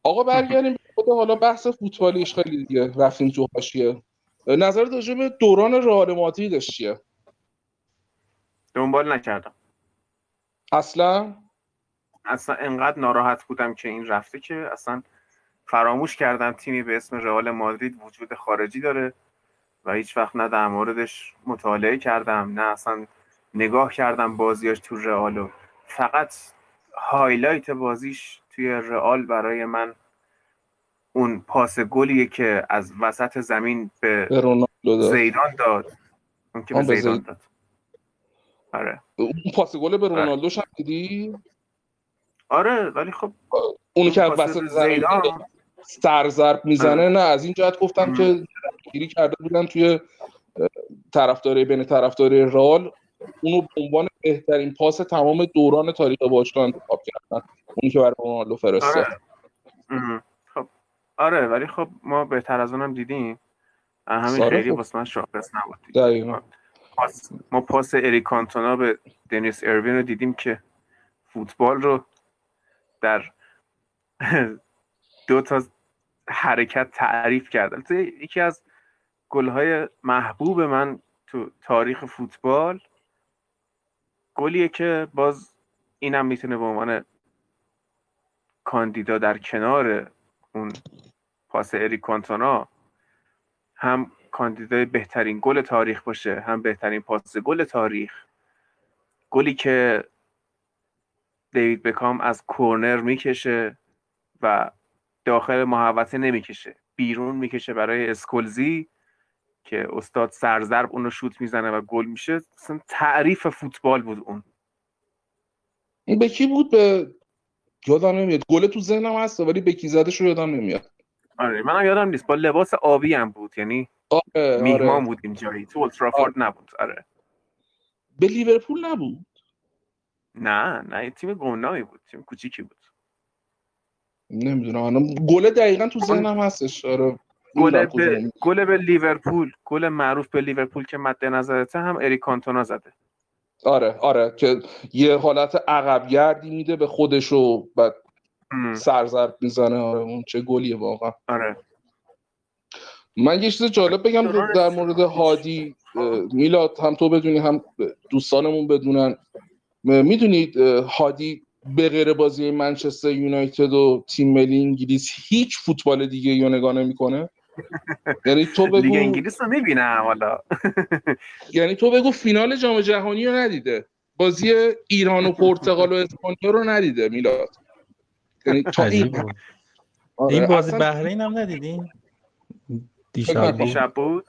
[SPEAKER 2] آقا برگردیم به خود حالا بحث فوتبالیش خیلی دیگه رفتیم تو حاشیه. نظر راجع به دوران رئال مادریدش چیه؟
[SPEAKER 4] دنبال نکردم.
[SPEAKER 2] اصلا؟
[SPEAKER 4] اصلا انقدر ناراحت بودم که این رفته که اصلا فراموش کردم تیمی به اسم رئال مادرید وجود خارجی داره و هیچ وقت نه در موردش مطالعه کردم نه اصلا نگاه کردم بازیاش تو رئالو فقط highlight بازیش توی رئال برای من اون پاس گلیه که از وسط زمین به
[SPEAKER 2] به رونالدو داد.
[SPEAKER 4] زیدان داد. اون که به زیدان
[SPEAKER 2] زید-
[SPEAKER 4] داد. آره.
[SPEAKER 2] اون پاس گل به رونالدو هم دیدی؟
[SPEAKER 4] آره ولی خب
[SPEAKER 2] اونی که
[SPEAKER 4] پاس
[SPEAKER 2] وسط زمین سرزرب می‌زنه نه از این جهت گفتم
[SPEAKER 4] ام.
[SPEAKER 2] که گیری کرده بودن توی طرفداری بین طرفداری رئال. اونو به عنوان بهترین پاس تمام دوران تاریخ باشگاه انتخاب کردن. اونی که برای رونالدو فرستاد.
[SPEAKER 4] آره. خب. آره ولی خب ما بهتر از اونم دیدیم. همین خیلی
[SPEAKER 2] خب.
[SPEAKER 4] واسه من شاخص نبود.
[SPEAKER 2] دقیقا.
[SPEAKER 4] پاس ما پاس اریک کانتونا به دنیس اروین رو دیدیم که فوتبال رو در دو تا حرکت تعریف کرد. یکی از گلهای محبوب من تو تاریخ فوتبال گلیه که باز اینم می‌تونه به عنوان کاندیدا در کنار اون پاس اریک کانتونا هم کاندیدای بهترین گل تاریخ باشه هم بهترین پاس گل تاریخ. گلی که دیوید بکام از کورنر می‌کشه و داخل محوطه نمی‌کشه بیرون می‌کشه برای اسکولزی. که استاد سرزرب اونو شوت می‌زنه و گل میشه اصلا تعریف فوتبال بود اون.
[SPEAKER 2] این به کی بود؟ به یادم نمیاد. گل تو ذهنم هست ولی به کی زدش رو یادم نمیاد.
[SPEAKER 4] آره منم یادم نیست. با لباس آبی هم بود یعنی
[SPEAKER 2] آره
[SPEAKER 4] میهمان
[SPEAKER 2] آره
[SPEAKER 4] بودیم جایی. تو اولترافورد نبود. آره.
[SPEAKER 2] به لیورپول نبود؟
[SPEAKER 4] نه نه یه تیم گمنامی بود. تیم کوچیکی بود.
[SPEAKER 2] نمی‌دونم. الان گل دقیقا تو ذهنم هستش. آره.
[SPEAKER 4] گل به
[SPEAKER 2] بود.
[SPEAKER 4] گل به لیورپول گل معروف به لیورپول که مد نظرته هم اریک کانتونا زده.
[SPEAKER 2] آره آره که یه حالت عقبگردی میده به خودش و بعد
[SPEAKER 4] ام،
[SPEAKER 2] سرزرب می‌زنه. آره اون چه گلیه واقعا.
[SPEAKER 4] آره.
[SPEAKER 2] من یه چیز جالب بگم در مورد هادی میلاد هم تو بدونی هم دوستانمون بدونن. می‌دونید هادی به غیر بازی منچستر یونایتد و تیم ملی انگلیس هیچ فوتبال دیگه رو نگاه نمی‌کنه؟ یعنی تو
[SPEAKER 4] لیگ
[SPEAKER 2] بگو
[SPEAKER 4] انگلیس رو می‌بینم حالا.
[SPEAKER 2] یعنی تو بگو فینال جام جهانی رو ندیده. بازی ایران و پرتغال و اسپانیا رو ندیده میلاد. یعنی تا این آره،
[SPEAKER 1] این بازی
[SPEAKER 2] اصلا
[SPEAKER 1] بحرین هم ندیدین؟ دیشب. بود.
[SPEAKER 4] دیشب بود؟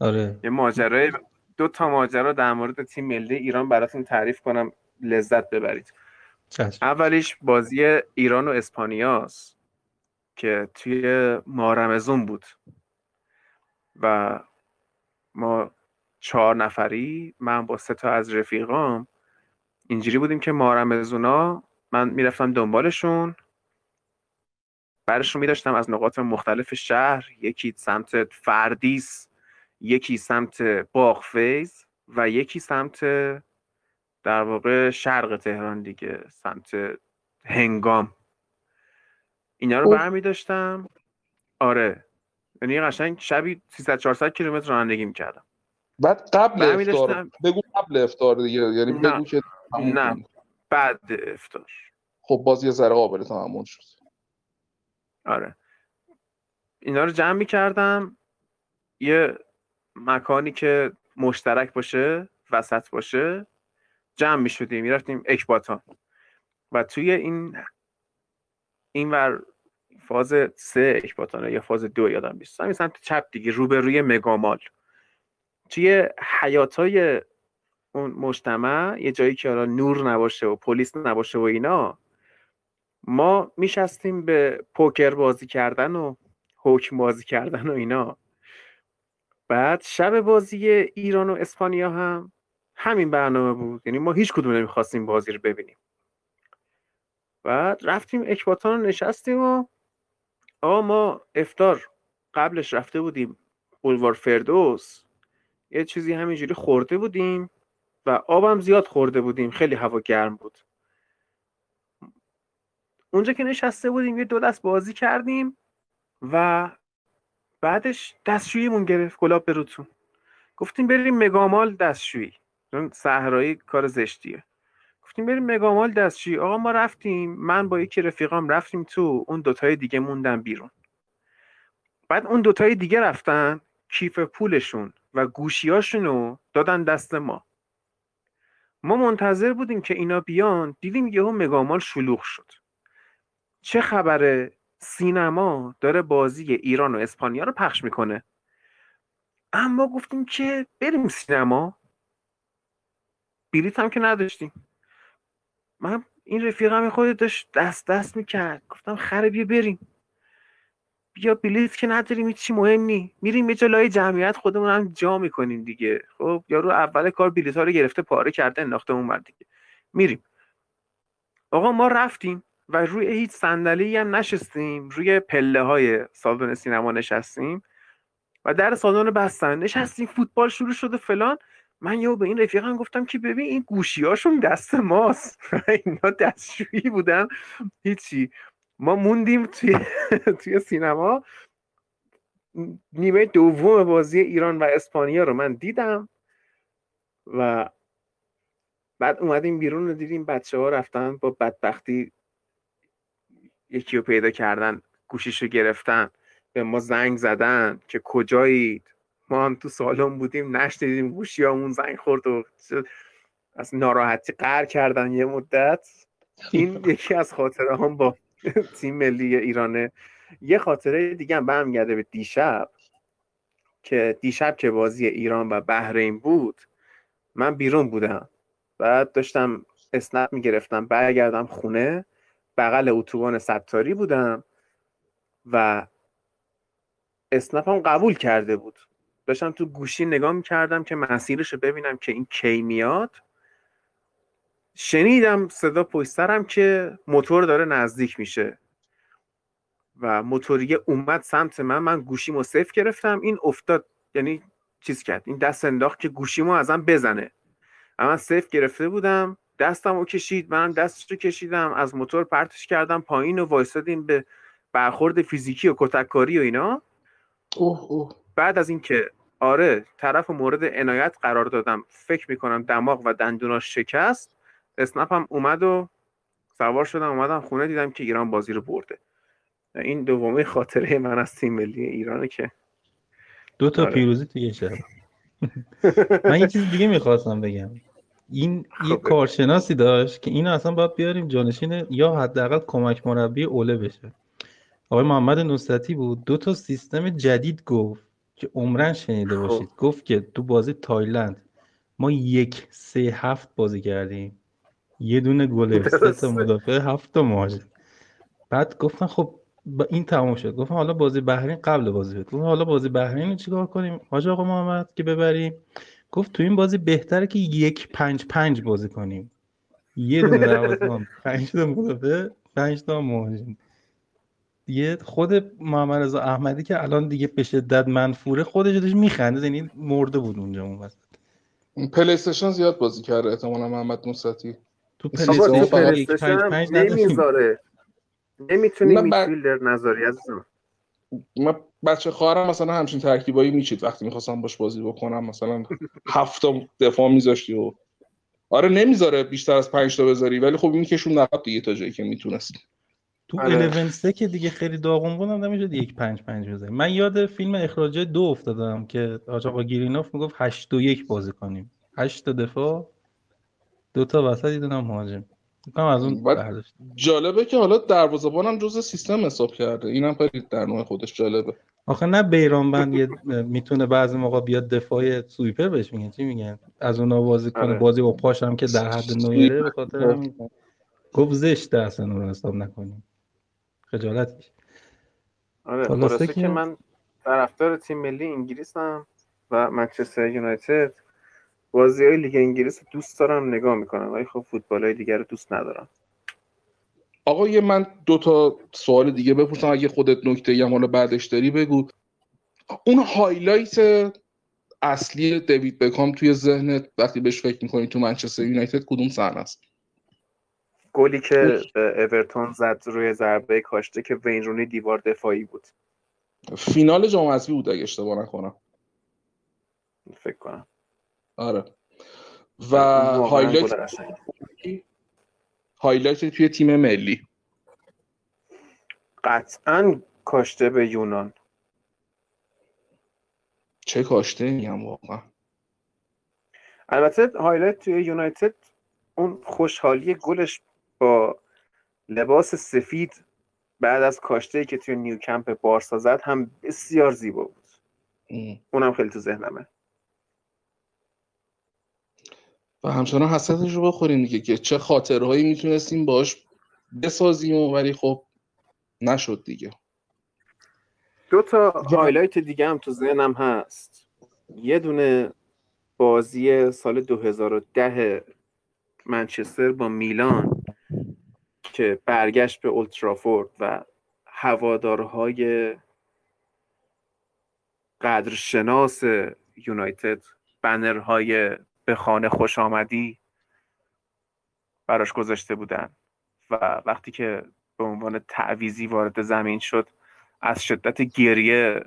[SPEAKER 1] آره.
[SPEAKER 4] یه ماجرای دو تا ماجرا در مورد تیم ملی ایران براتون تعریف کنم لذت ببرید.
[SPEAKER 1] چشم.
[SPEAKER 4] اولیش بازی ایران و اسپانیاست. که توی مارمزون بود و ما چهار نفری من با سه تا از رفیقام اینجوری بودیم که مارمزونا من می‌رفتم دنبالشون برشون میداشتم از نقاط مختلف شهر یکی سمت فردیس یکی سمت باغفیز و یکی سمت در واقع شرق تهران دیگه سمت هنگام. اینا رو. برمی داشتم آره. یعنی قشنگ شبی 300 400 کیلومتر رانندگی می‌کردم.
[SPEAKER 2] بعد قبل افطار
[SPEAKER 4] داشتم
[SPEAKER 2] بگو قبل افطار دیگه. یعنی
[SPEAKER 4] نه.
[SPEAKER 2] بگو که
[SPEAKER 4] نه. بعد افطار
[SPEAKER 2] خب باز یه ذره قابل تحمل شد.
[SPEAKER 4] آره. اینا رو جمع می‌کردم. یه مکانی که مشترک باشه وسط باشه جمع می‌شدیم. می‌رفتیم اکباتان. و توی این این ور فاز سه اکباتانه یا فاز دو یادم نیست. همین سمت چپ دیگه روبروی مگامال. توی حیاتای اون مجتمع یه جایی که حالا نور نباشه و پلیس نباشه و اینا ما میشستیم به پوکر بازی کردن و حکم بازی کردن و اینا. بعد شب بازی ایران و اسپانیا هم همین برنامه بود. یعنی ما هیچ کدوم نمی‌خواستیم بازی رو ببینیم. بعد رفتیم اکباتان رو نشستیم و آقا ما افتار قبلش رفته بودیم. بولوار فردوس یه چیزی همینجوری خورده بودیم و آبم زیاد خورده بودیم. خیلی هوا گرم بود. اونجا که نشسته بودیم یه دو دست بازی کردیم و بعدش دستشوییمون گرفت گلاب بروتون گفتیم بریم مگامال دستشویی. چون صحرایی کار زشتیه. گفتیم بریم مگامال دستشویی آقا ما رفتیم. من با یکی رفیقام رفتیم تو اون دوتای دیگه موندن بیرون. بعد اون دوتای دیگه رفتن کیف پولشون و گوشیاشون رو دادن دست ما. ما منتظر بودیم که اینا بیان دیدیم یهو مگامال شلوغ شد. چه خبره؟ سینما داره بازی ایران و اسپانیا رو پخش می‌کنه. اما گفتیم که بریم سینما. بلیط هم که نداشتیم. من این رفیقم خود داشت دست دست می‌کرد. گفتم خره بیا بریم. بیا بلیط که نداریم هیچی مهم نی. میریم یه جلای جمعیت خودمون هم جا می‌کنیم دیگه. خب یارو اول کار بلیط ها رو گرفته پاره کرده انداخته اون دیگه. میریم. آقا ما رفتیم و روی هیچ صندلی هم نشستیم. روی پله های سالن سینما نشستیم. و در سالن بستن نشستیم. فوتبال شروع شده فلان. من یهو به این رفیقم گفتم که ببین این گوشیاشون دست ماست. اینا دستشویی بودن. هیچی. ما موندیم توی توی سینما. نیمه دوم بازی ایران و اسپانیا رو من دیدم و بعد اومدیم بیرون رو دیدیم. بچه ها رفتن با بدبختی یکی رو پیدا کردن گوشیش رو گرفتن به ما زنگ زدن که کجایید؟ ما هم تو سالن بودیم نشنیدیم گوشی همون زنگ خورد و از ناراحتی قهر کردن یه مدت. این یکی از خاطره هم با تیم ملی ایرانه. یه خاطره دیگه هم برمیگرده به دیشب که دیشب که بازی ایران و بحرین بود من بیرون بودم. بعد داشتم اسنپ می‌گرفتم برگردم خونه. بغل اتوبان ستاری بودم و اسنپم قبول کرده بود. داشتم تو گوشی نگاه می‌کردم که مسیرش رو ببینم که این کی میاد. شنیدم صدا پشت سرم که موتور داره نزدیک میشه و موتوریه اومد سمت من. من گوشیمو صفر گرفتم. این افتاد یعنی چیز کرد این دست انداخت که گوشیمو ازم بزنه. اما من صفر گرفته بودم دستم رو کشید منم دستش رو کشیدم از موتور پرتش کردم پایین و وایسادیم به برخورد فیزیکی و کتککاری و اینا.
[SPEAKER 2] اوه اوه.
[SPEAKER 4] بعد از اینکه آره طرف مورد عنایت قرار دادم فکر می‌کنم دماغ و دندوناش شکست اسنپ هم اومد و سوار شدم اومدم خونه دیدم که ایران بازی رو برده. این دومی خاطره من از تیم ملی ایرانه که.
[SPEAKER 1] دو تا
[SPEAKER 4] آره.
[SPEAKER 1] پیروزی توی یه شب من یه چیز دیگه می‌خواستم بگم. این یه
[SPEAKER 4] خب.
[SPEAKER 1] کارشناسی داشت که اینو اصلا باید بیاریم جانشین یا حداقل کمک مربی اوله بشه. آقای محمد نصرتی بود. دو تا سیستم جدید گفت. که عمرن شنیده
[SPEAKER 4] خب.
[SPEAKER 1] باشید. گفت که تو بازی تایلند. ما یک سه هفت بازی کردیم. یه دونه گلر سه تا. مدافع هفت تا مهاجم. بعد گفتن خب با این تموم شد. گفتم حالا بازی بحرین قبل بازی بود. گفتم حالا بازی بحرین رو چیکار کنیم؟ حاج آقا محمد که ببریم. گفت تو این بازی بهتره که یک پنج پنج بازی کنیم. یه دونه پنج تا مدافع پنج تا مهاجم. دیگه خود محمد رضا احمدی که الان دیگه به شدت منفوره خودش داشت میخنده یعنی مرده بود اونجا اون وسط.
[SPEAKER 2] PlayStation زیاد بازی کرده احتمالا محمد نصرتی.
[SPEAKER 1] تو PlayStation
[SPEAKER 4] نمی‌ذاره. نمی‌تونی midfielder نذاری عزیزم.
[SPEAKER 2] من بچه خواهرم مثلا همچین ترکیبایی میچید. وقتی می‌خواستم باش بازی بکنم مثلا هفت دفاع میذاشتی و آره نمی‌ذاره بیشتر از پنج تا بذاری ولی خب این کشون نقب دیگه تا جایی که می‌تونست.
[SPEAKER 1] تو
[SPEAKER 4] آره.
[SPEAKER 1] 11 سه که دیگه خیلی داغون بودم نمی‌شد یک پنج پنج بزنیم من یاد فیلم اخراج دو افتادم که آقا گیرینوف می‌گفت هشت و یک بازی کنیم. هشت دفاع دو تا وسط یه دونه هم مهاجم. از اون برداشت.
[SPEAKER 2] جالبه که حالا دروازه‌بان هم جزء سیستم حساب کرده. اینم خیلی در نوع خودش جالبه.
[SPEAKER 1] آخه نه بیرانبند می‌تونه بعضی موقع بیاد دفاع سویپر بهش میگن چی میگن از اونا بازی کنه
[SPEAKER 4] آره.
[SPEAKER 1] بازی با پاش هم که در حد نویره به خاطر گفت زشته اصلا اون رو حساب نکنیم. خجالت
[SPEAKER 4] آره
[SPEAKER 1] خلاصه که-
[SPEAKER 4] که من طرفدار تیم ملی انگلیسم و منچستر یونایتد. بازی های لیگ انگلیس رو دوست دارم نگاه می‌کنم ولی خب فوتبال های دیگر رو دوست ندارم.
[SPEAKER 2] آقا یه من دو تا سوال دیگه بپرسم. اگه خودت نکته هم حالا بعدش داری بگو. اون highlight اصلی دیوید بکام توی ذهنت وقتی بهش فکر می‌کنی تو منچستر یونایتد کدوم صحنه است؟
[SPEAKER 4] گلی که به اورتون زد روی ضربه کاشته که وین رونی دیوار دفاعی بود.
[SPEAKER 2] فینال جام حذفی بود اگه اشتباه نکنم.
[SPEAKER 4] فکر کنم.
[SPEAKER 2] آره. و
[SPEAKER 4] highlight.
[SPEAKER 2] highlight توی تیم ملی.
[SPEAKER 4] قطعا کاشته به یونان.
[SPEAKER 2] چه کاشته میگم واقعا.
[SPEAKER 4] البته highlight توی یونایتد اون خوشحالی گلش با لباس سفید بعد از کاشته که توی نیوکمپ بارسا زد هم بسیار زیبا بود. اونم خیلی تو ذهنمه.
[SPEAKER 2] و همچنان حسرتش رو بخوریم دیگه که چه خاطرهایی می‌تونستیم باش بسازیم ولی خب نشد دیگه.
[SPEAKER 4] دو تا هایلایت دیگه هم تو ذهنم هست. یه دونه بازی سال 2010 منچستر با میلان. که برگشت به اولترافورد و هوادارهای قدرشناس یونایتد بنرهای به خانه خوش آمدی براش گذاشته بودن و وقتی که به عنوان تعویزی وارد زمین شد از شدت گریه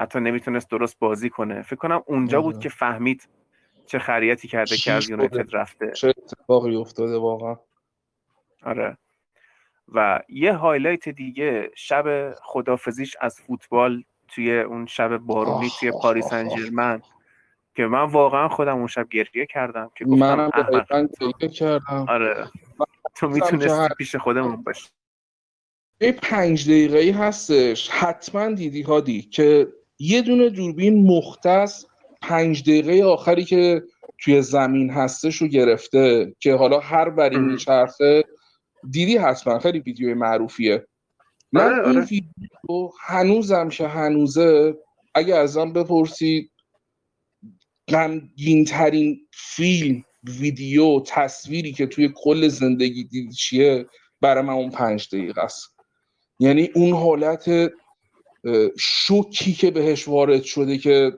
[SPEAKER 4] حتی نمی‌تونست درست بازی کنه فکر کنم اونجا بود
[SPEAKER 2] آره.
[SPEAKER 4] که فهمید چه خریتی کرده که از؟ یونایتد رفته
[SPEAKER 2] چه اتفاقی افتاده واقعا
[SPEAKER 4] آره و یه highlight دیگه شب خدافظیش از فوتبال توی اون شب بارونی توی پاریس سن ژرمن که من واقعا خودم اون شب گریه کردم که گفتم
[SPEAKER 2] منم دقیقا کردم.
[SPEAKER 4] آره. تو می‌تونستی پیش خودمون باشی.
[SPEAKER 2] یه پنج دقیقه ای هستش. حتما دیدی هادی که یه دونه دوربین مختص پنج دقیقه آخری که توی زمین هستش رو گرفته که حالا هر بری. میچرخه دیدی حتما خیلی ویدیو معروفیه. من
[SPEAKER 4] آره،
[SPEAKER 2] این
[SPEAKER 4] آره.
[SPEAKER 2] ویدیو هنوزم که هنوزه اگه ازم بپرسی غمگین ترین فیلم ویدیو تصویری که توی کل زندگی دیدی چیه؟ برای من اون پنج دقیقه است. یعنی اون حالت شوکی که بهش وارد شده که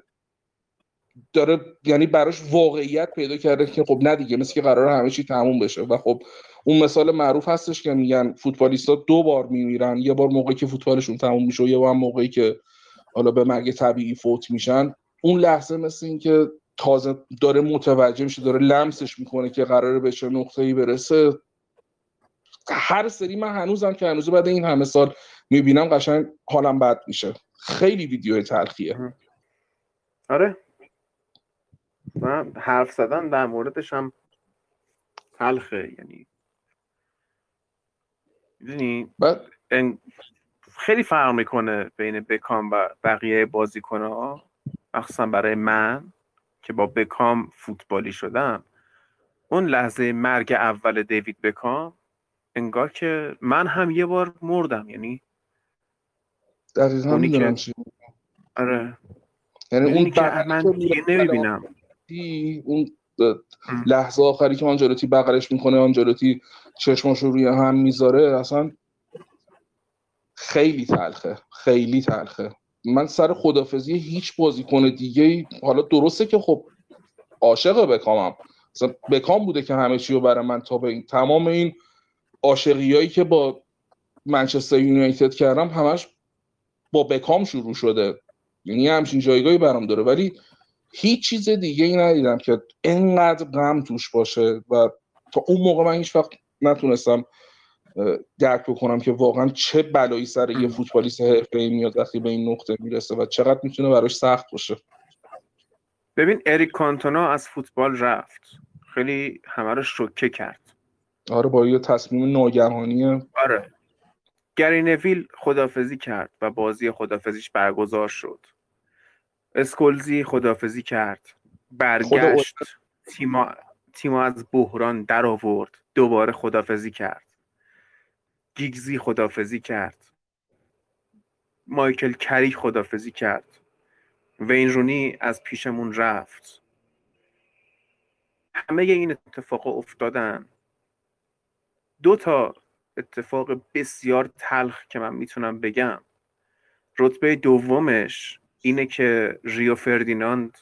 [SPEAKER 2] داره یعنی براش واقعیت پیدا کرده که خب نه دیگه مثل که قرار همه چی تموم بشه. و خب اون مثال معروف هستش که میگن فوتبالیستا دو بار میمیرن یه بار موقعی که فوتبالشون تموم میشه و یه بار موقعی که حالا به مرگ طبیعی فوت میشن. اون لحظه مثل این که تازه داره متوجه میشه داره لمسش می‌کنه که قراره به چه نقطه‌ای برسه. هر سری من هنوزم که هنوز بعد این همه سال می‌بینم قشنگ حالم بد میشه. خیلی ویدیو تلخیه.
[SPEAKER 4] آره. من حرف زدن در موردش هم تلخه یعنی می‌دونی؟ خیلی فرق می‌کنه بین بکام و بقیه بازیکن ها مخصوصا برای من که با بکام فوتبالی شدم. اون لحظه مرگ اول دیوید بکام انگار که من هم یه بار مردم یعنی
[SPEAKER 2] دقیقا
[SPEAKER 4] اونی که-
[SPEAKER 2] می‌دونم چی
[SPEAKER 4] آره.
[SPEAKER 2] یعنی
[SPEAKER 4] می‌دونی
[SPEAKER 2] اون
[SPEAKER 4] که من
[SPEAKER 2] که
[SPEAKER 4] دیگه نمی‌بینم.
[SPEAKER 2] اون لحظه آخری که آنجلوتی بغلش می‌کنه آنجلوتی چشماشو روی هم می‌ذاره اصلا خیلی تلخه خیلی تلخه. من سر خدافزی هیچ بازیکن دیگه ای حالا درسته که خب عاشق بکامم. مثلا بکام بوده که همه چی رو برای من تا به این تمام این عاشقیایی که با منچستر یونایتد کردم همش با بکام شروع شده. یعنی همچین جایگاهی برام داره. ولی هیچ چیز دیگه ای ندیدم که انقدر غم توش باشه و تا اون موقع من هیچ وقت نتونستم درک بکنم که واقعا چه بلایی سر یه فوتبالیست حرفه‌ای میاد وقتی به این نقطه می‌رسه و چقدر می‌تونه براش سخت باشه.
[SPEAKER 4] ببین اریک کانتونا از فوتبال رفت. خیلی همه رو شوکه کرد.
[SPEAKER 2] آره با یه تصمیم ناگهانی
[SPEAKER 4] آره. گری نویل خدافزی کرد و بازی خدافزیش برگزار شد. اسکولزی خدافزی کرد. برگشت تیما, تیما از بحران در آورد. دوباره خدافزی کرد. گیگزی خدافزی کرد. مایکل کری خدافزی کرد. وین رونی از پیشمون رفت. همه این اتفاق افتادن. دو تا اتفاق بسیار تلخ که من می‌تونم بگم. رتبه دومش اینه که ریو فردیناند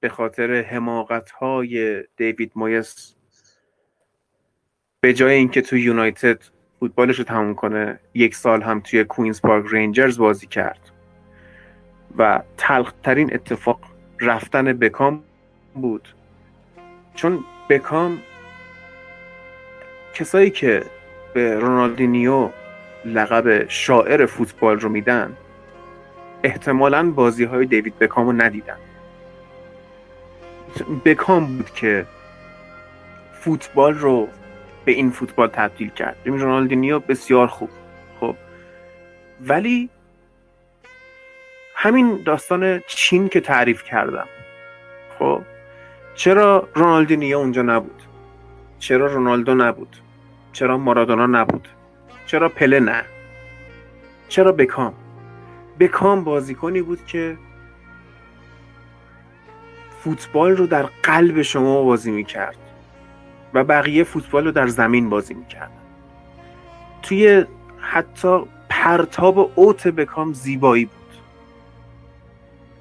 [SPEAKER 4] به خاطر حماقت های دیوید مویس به جای اینکه تو یونایتد فوتبالش رو تموم کنه یک سال هم توی کوینز پارک رنجرز بازی کرد و تلخترین اتفاق رفتن بکام بود. چون بکام کسایی که به رونالدینیو لقب شاعر فوتبال رو میدن احتمالا بازی های دیوید بکام رو ندیدن بکام بود که فوتبال رو به این فوتبال تبدیل کرد. رونالدینیو بسیار خوب. خب. ولی همین داستان چین که تعریف کردم. خب. چرا رونالدینیو اونجا نبود؟ چرا رونالدو نبود؟ چرا مارادونا نبود؟ چرا پله نه؟ چرا بکام؟ بکام بازیکنی بود که فوتبال رو در قلب شما بازی می‌کرد و بقیه فوتبال رو در زمین بازی می‌کرد توی حتی پرتاب اوت بکام زیبایی بود.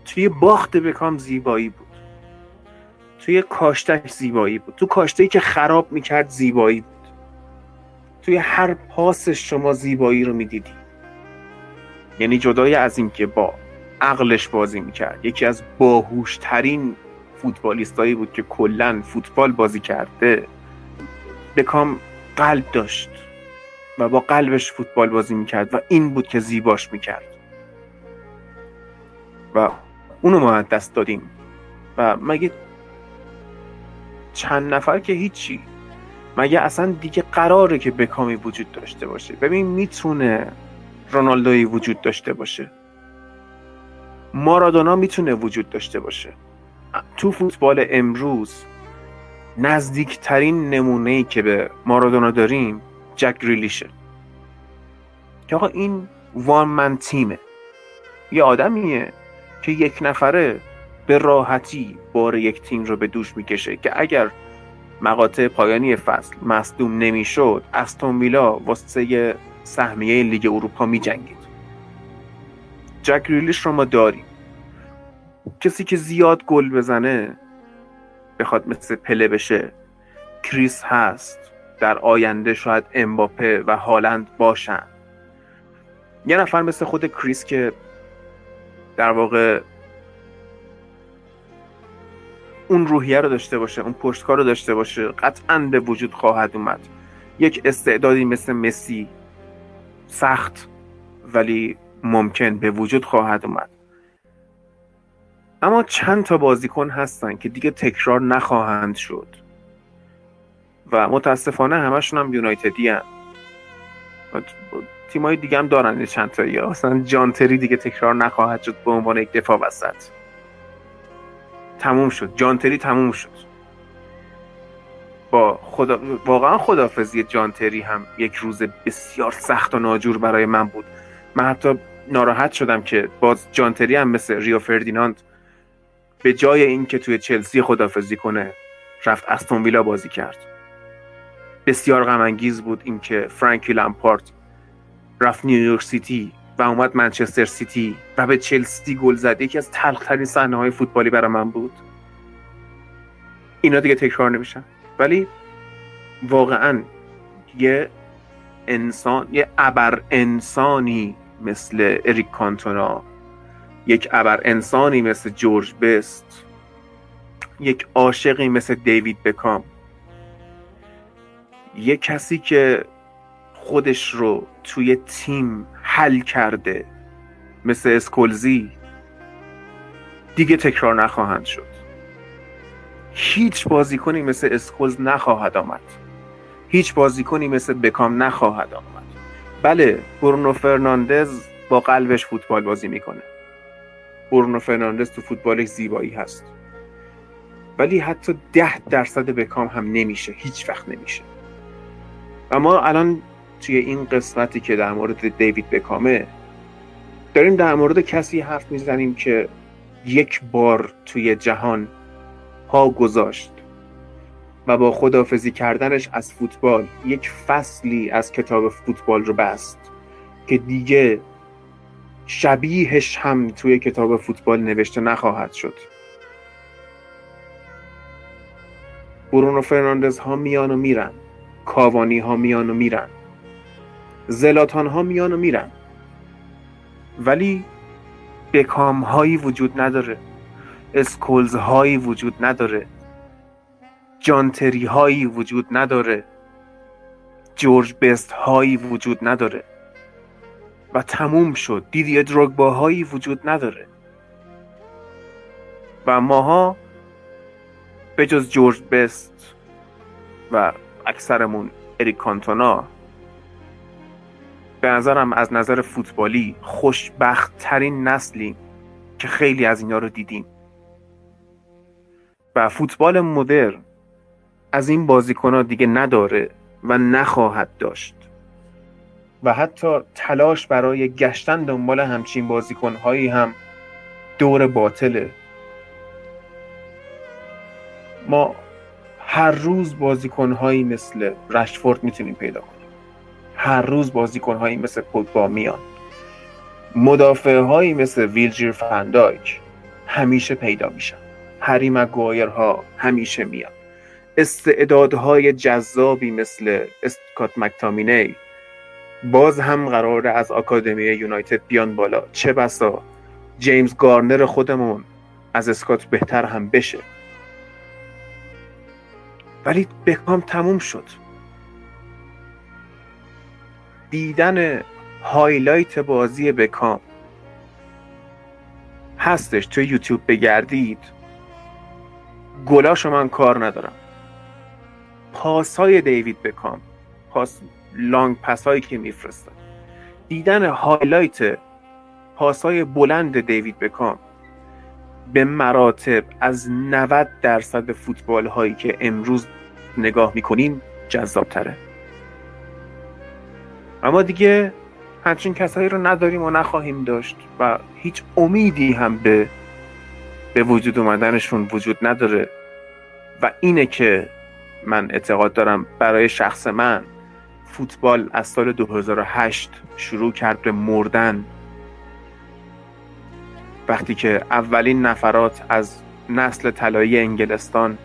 [SPEAKER 4] توی باخت بکام زیبایی بود. توی کاشتش زیبایی بود. تو کاشته‌ای که خراب می‌کرد زیبایی بود. توی هر پاسش شما زیبایی رو می‌دیدی. یعنی جدای از اینکه با عقلش بازی می‌کرد. یکی از باهوشترین فوتبالیستایی بود که کلا فوتبال بازی کرده. بکام قلب داشت و با قلبش فوتبال بازی می‌کرد و این بود که زیباش می‌کرد. و اونو ما دست دادیم. و مگه چند نفر که هیچی. مگه اصلا دیگه قراره که بکامی وجود داشته باشه؟ ببین می‌تونه رونالدوی وجود داشته باشه. مارادونا می‌تونه وجود داشته باشه. تو فوتبال امروز نزدیکترین نمونه ای که به مارادونا داریم جک ریلیشه که آقا این وان من تیمه. یه آدمیه که یک نفره به راحتی بار یک تیم رو به دوش می‌کشه که اگر مقاطع پایانی فصل مصدوم نمی‌شد استون ویلا واسه سهمیه لیگ اروپا میجنگید جک گریلیش رو ما داریم. کسی که زیاد گل بزنه بخواد مثل پله بشه. کریس هست. در آینده شاید امباپه و هالند باشن. یه نفر مثل خود کریس که در واقع اون روحیه رو داشته باشه اون پشتکار رو داشته باشه قطعا به وجود خواهد اومد. یک استعدادی مثل مسی سخت ولی ممکن به وجود خواهد اومد. اما چند تا بازیکن هستن که دیگه تکرار نخواهند شد. و متاسفانه همشون هم یونایتدی هن. تیمای دیگه هم دارن چند تا یا مثلا جانتری دیگه تکرار نخواهد شد به عنوان یک دفاع وسط. تموم شد. جانتری تموم شد. با خدا واقعا خدافظی جان تری هم یک روز بسیار سخت و ناجور برای من بود. من حتی ناراحت شدم که باز جان تری هم مثل ریو فردیناند به جای اینکه توی چلسی خدافظی کنه رفت استون ویلا بازی کرد. بسیار غم انگیز بود اینکه فرانکی لامپارت رفت نیویورک سیتی و اومد منچستر سیتی و به چلسی گل زد. یکی از تلخترین صحنه های فوتبالی برای من بود. اینا دیگه تکرار نمیشن. ولی واقعا یه انسان یه ابر انسانی مثل اریک کانتونا یک ابر انسانی مثل جورج بست یک عاشقی مثل دیوید بکام یه کسی که خودش رو توی تیم حل کرده مثل اسکولزی دیگه تکرار نخواهند شد. هیچ بازیکنی مثل اسکولز نخواهد آمد. هیچ بازیکنی مثل بکام نخواهد آمد. بله برونو فرناندز با قلبش فوتبال بازی می‌کنه. برونو فرناندز تو فوتبالش زیبایی هست. ولی حتی ده درصد بکام هم نمیشه هیچ وقت نمیشه. و ما الان توی این قسمتی که در مورد دیوید بکامه داریم در مورد کسی حرف می‌زنیم که یک بار توی جهان پا گذاشت و با خدافزی کردنش از فوتبال یک فصلی از کتاب فوتبال رو بست که دیگه شبیهش هم توی کتاب فوتبال نوشته نخواهد شد. برونو فرناندز ها میان و میرن کاوانی ها میان و میرن زلاتان ها میان و میرن. ولی بکام هایی وجود نداره. اسکولز هایی وجود نداره. جانتری هایی وجود نداره. جورج بست هایی وجود نداره. و تموم شد. دیدی دروگبا هایی وجود نداره. و ماها به جز جورج بست و اکثرمون اریک کانتونا به نظرم از نظر فوتبالی خوشبخت ترین نسلی که خیلی از اینا رو دیدیم. و فوتبال مدرن از این بازیکن دیگه نداره و نخواهد داشت. و حتی تلاش برای گشتن دنبال همچین بازیکنهایی هم دور باطله. ما هر روز بازیکنهایی مثل رشفورد می‌تونیم پیدا کنیم. هر روز بازیکنهایی مثل پوگبا میان. مدافع هایی مثل ویلجیر فندایک همیشه پیدا میشن. هری مگوایر ها همیشه میان استعدادهای جذابی مثل اسکات مکتامینی. باز هم قراره از آکادمی یونایتد بیان بالا. چه بسا؟ جیمز گارنر خودمون از اسکات بهتر هم بشه. ولی بکام تموم شد. دیدن highlight بازی بکام هستش تو یوتیوب بگردید. گلاشو من کار ندارم. پاسای دیوید بکام پاس long پاسایی که میفرستاد دیدن هایلایت پاسای بلند دیوید بکام به مراتب از 90 درصد فوتبال هایی که امروز نگاه می‌کنیم جذاب تره اما دیگه همچین کسایی رو نداریم و نخواهیم داشت و هیچ امیدی هم به به وجود اومدنشون وجود نداره. و اینه که من اعتقاد دارم برای شخص من فوتبال از سال 2008 شروع کرد به مردن. وقتی که اولین نفرات از نسل طلایی انگلستان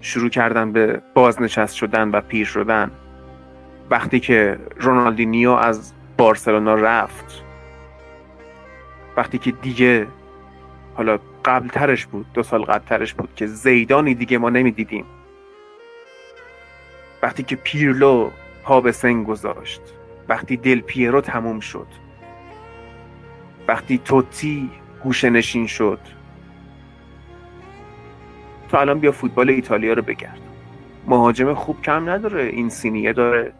[SPEAKER 4] شروع کردن به بازنشست شدن و پیر شدن. وقتی که رونالدینیو از بارسلونا رفت. وقتی که دیگه حالا قبل ترش بود دو سال قبل ترش بود که زیدانی دیگه ما نمی‌دیدیم. وقتی که پیرلو پا به سن گذاشت وقتی دل پیرو تموم شد وقتی توتی گوشه نشین شد. تو الان بیا فوتبال ایتالیا رو بگرد. مهاجم خوب کم نداره این سینیه داره.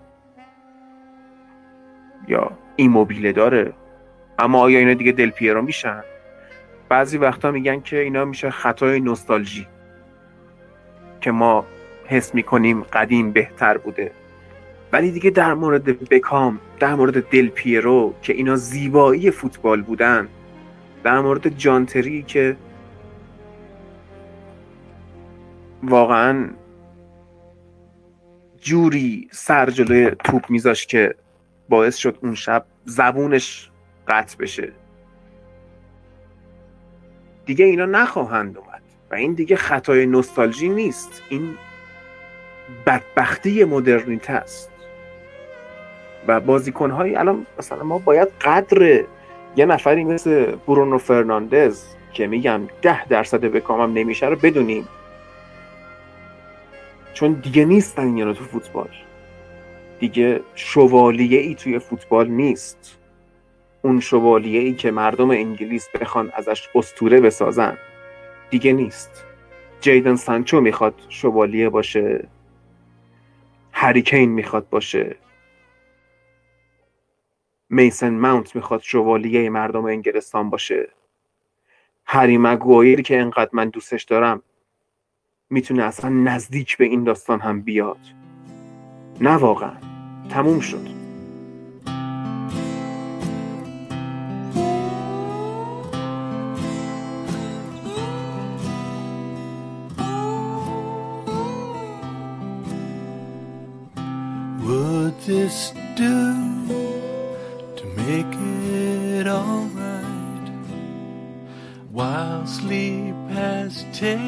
[SPEAKER 4] یا ایموبیله داره. اما آیا اینا دیگه دل پیرو میشن؟ بعضی وقتا میگن که اینا میشه خطای نوستالژی که ما حس می‌کنیم قدیم بهتر بوده. ولی دیگه در مورد بکام در مورد دل پیرو که اینا زیبایی فوتبال بودن در مورد جانتری که واقعا جوری سر جلوی توپ میذاش که باعث شد اون شب زبونش قطع بشه. دیگه اینا نخواهند اومد. و این دیگه خطای نوستالژی نیست. این بدبختی مدرنیته است. و بازیکنهایی الان مثلا ما باید قدر یه نفری مثل برونو فرناندز که میگم ده درصد بکامم نمیشه رو بدونیم. چون دیگه نیستن اینا تو فوتبال. دیگه شوالیه ای توی فوتبال نیست. اون شوالیه ای که مردم انگلیس بخوان ازش استوره بسازن. دیگه نیست. جیدن سانچو می‌خواد شوالیه باشه. هریکین می‌خواد باشه. میسن ماونت می‌خواد شوالیه مردم انگلستان باشه. هری مگوایر که انقدر من دوستش دارم می‌تونه اصلا نزدیک به این داستان هم بیاد. نه واقعا. تموم شد.
[SPEAKER 6] This do to make it alright? While sleep has taken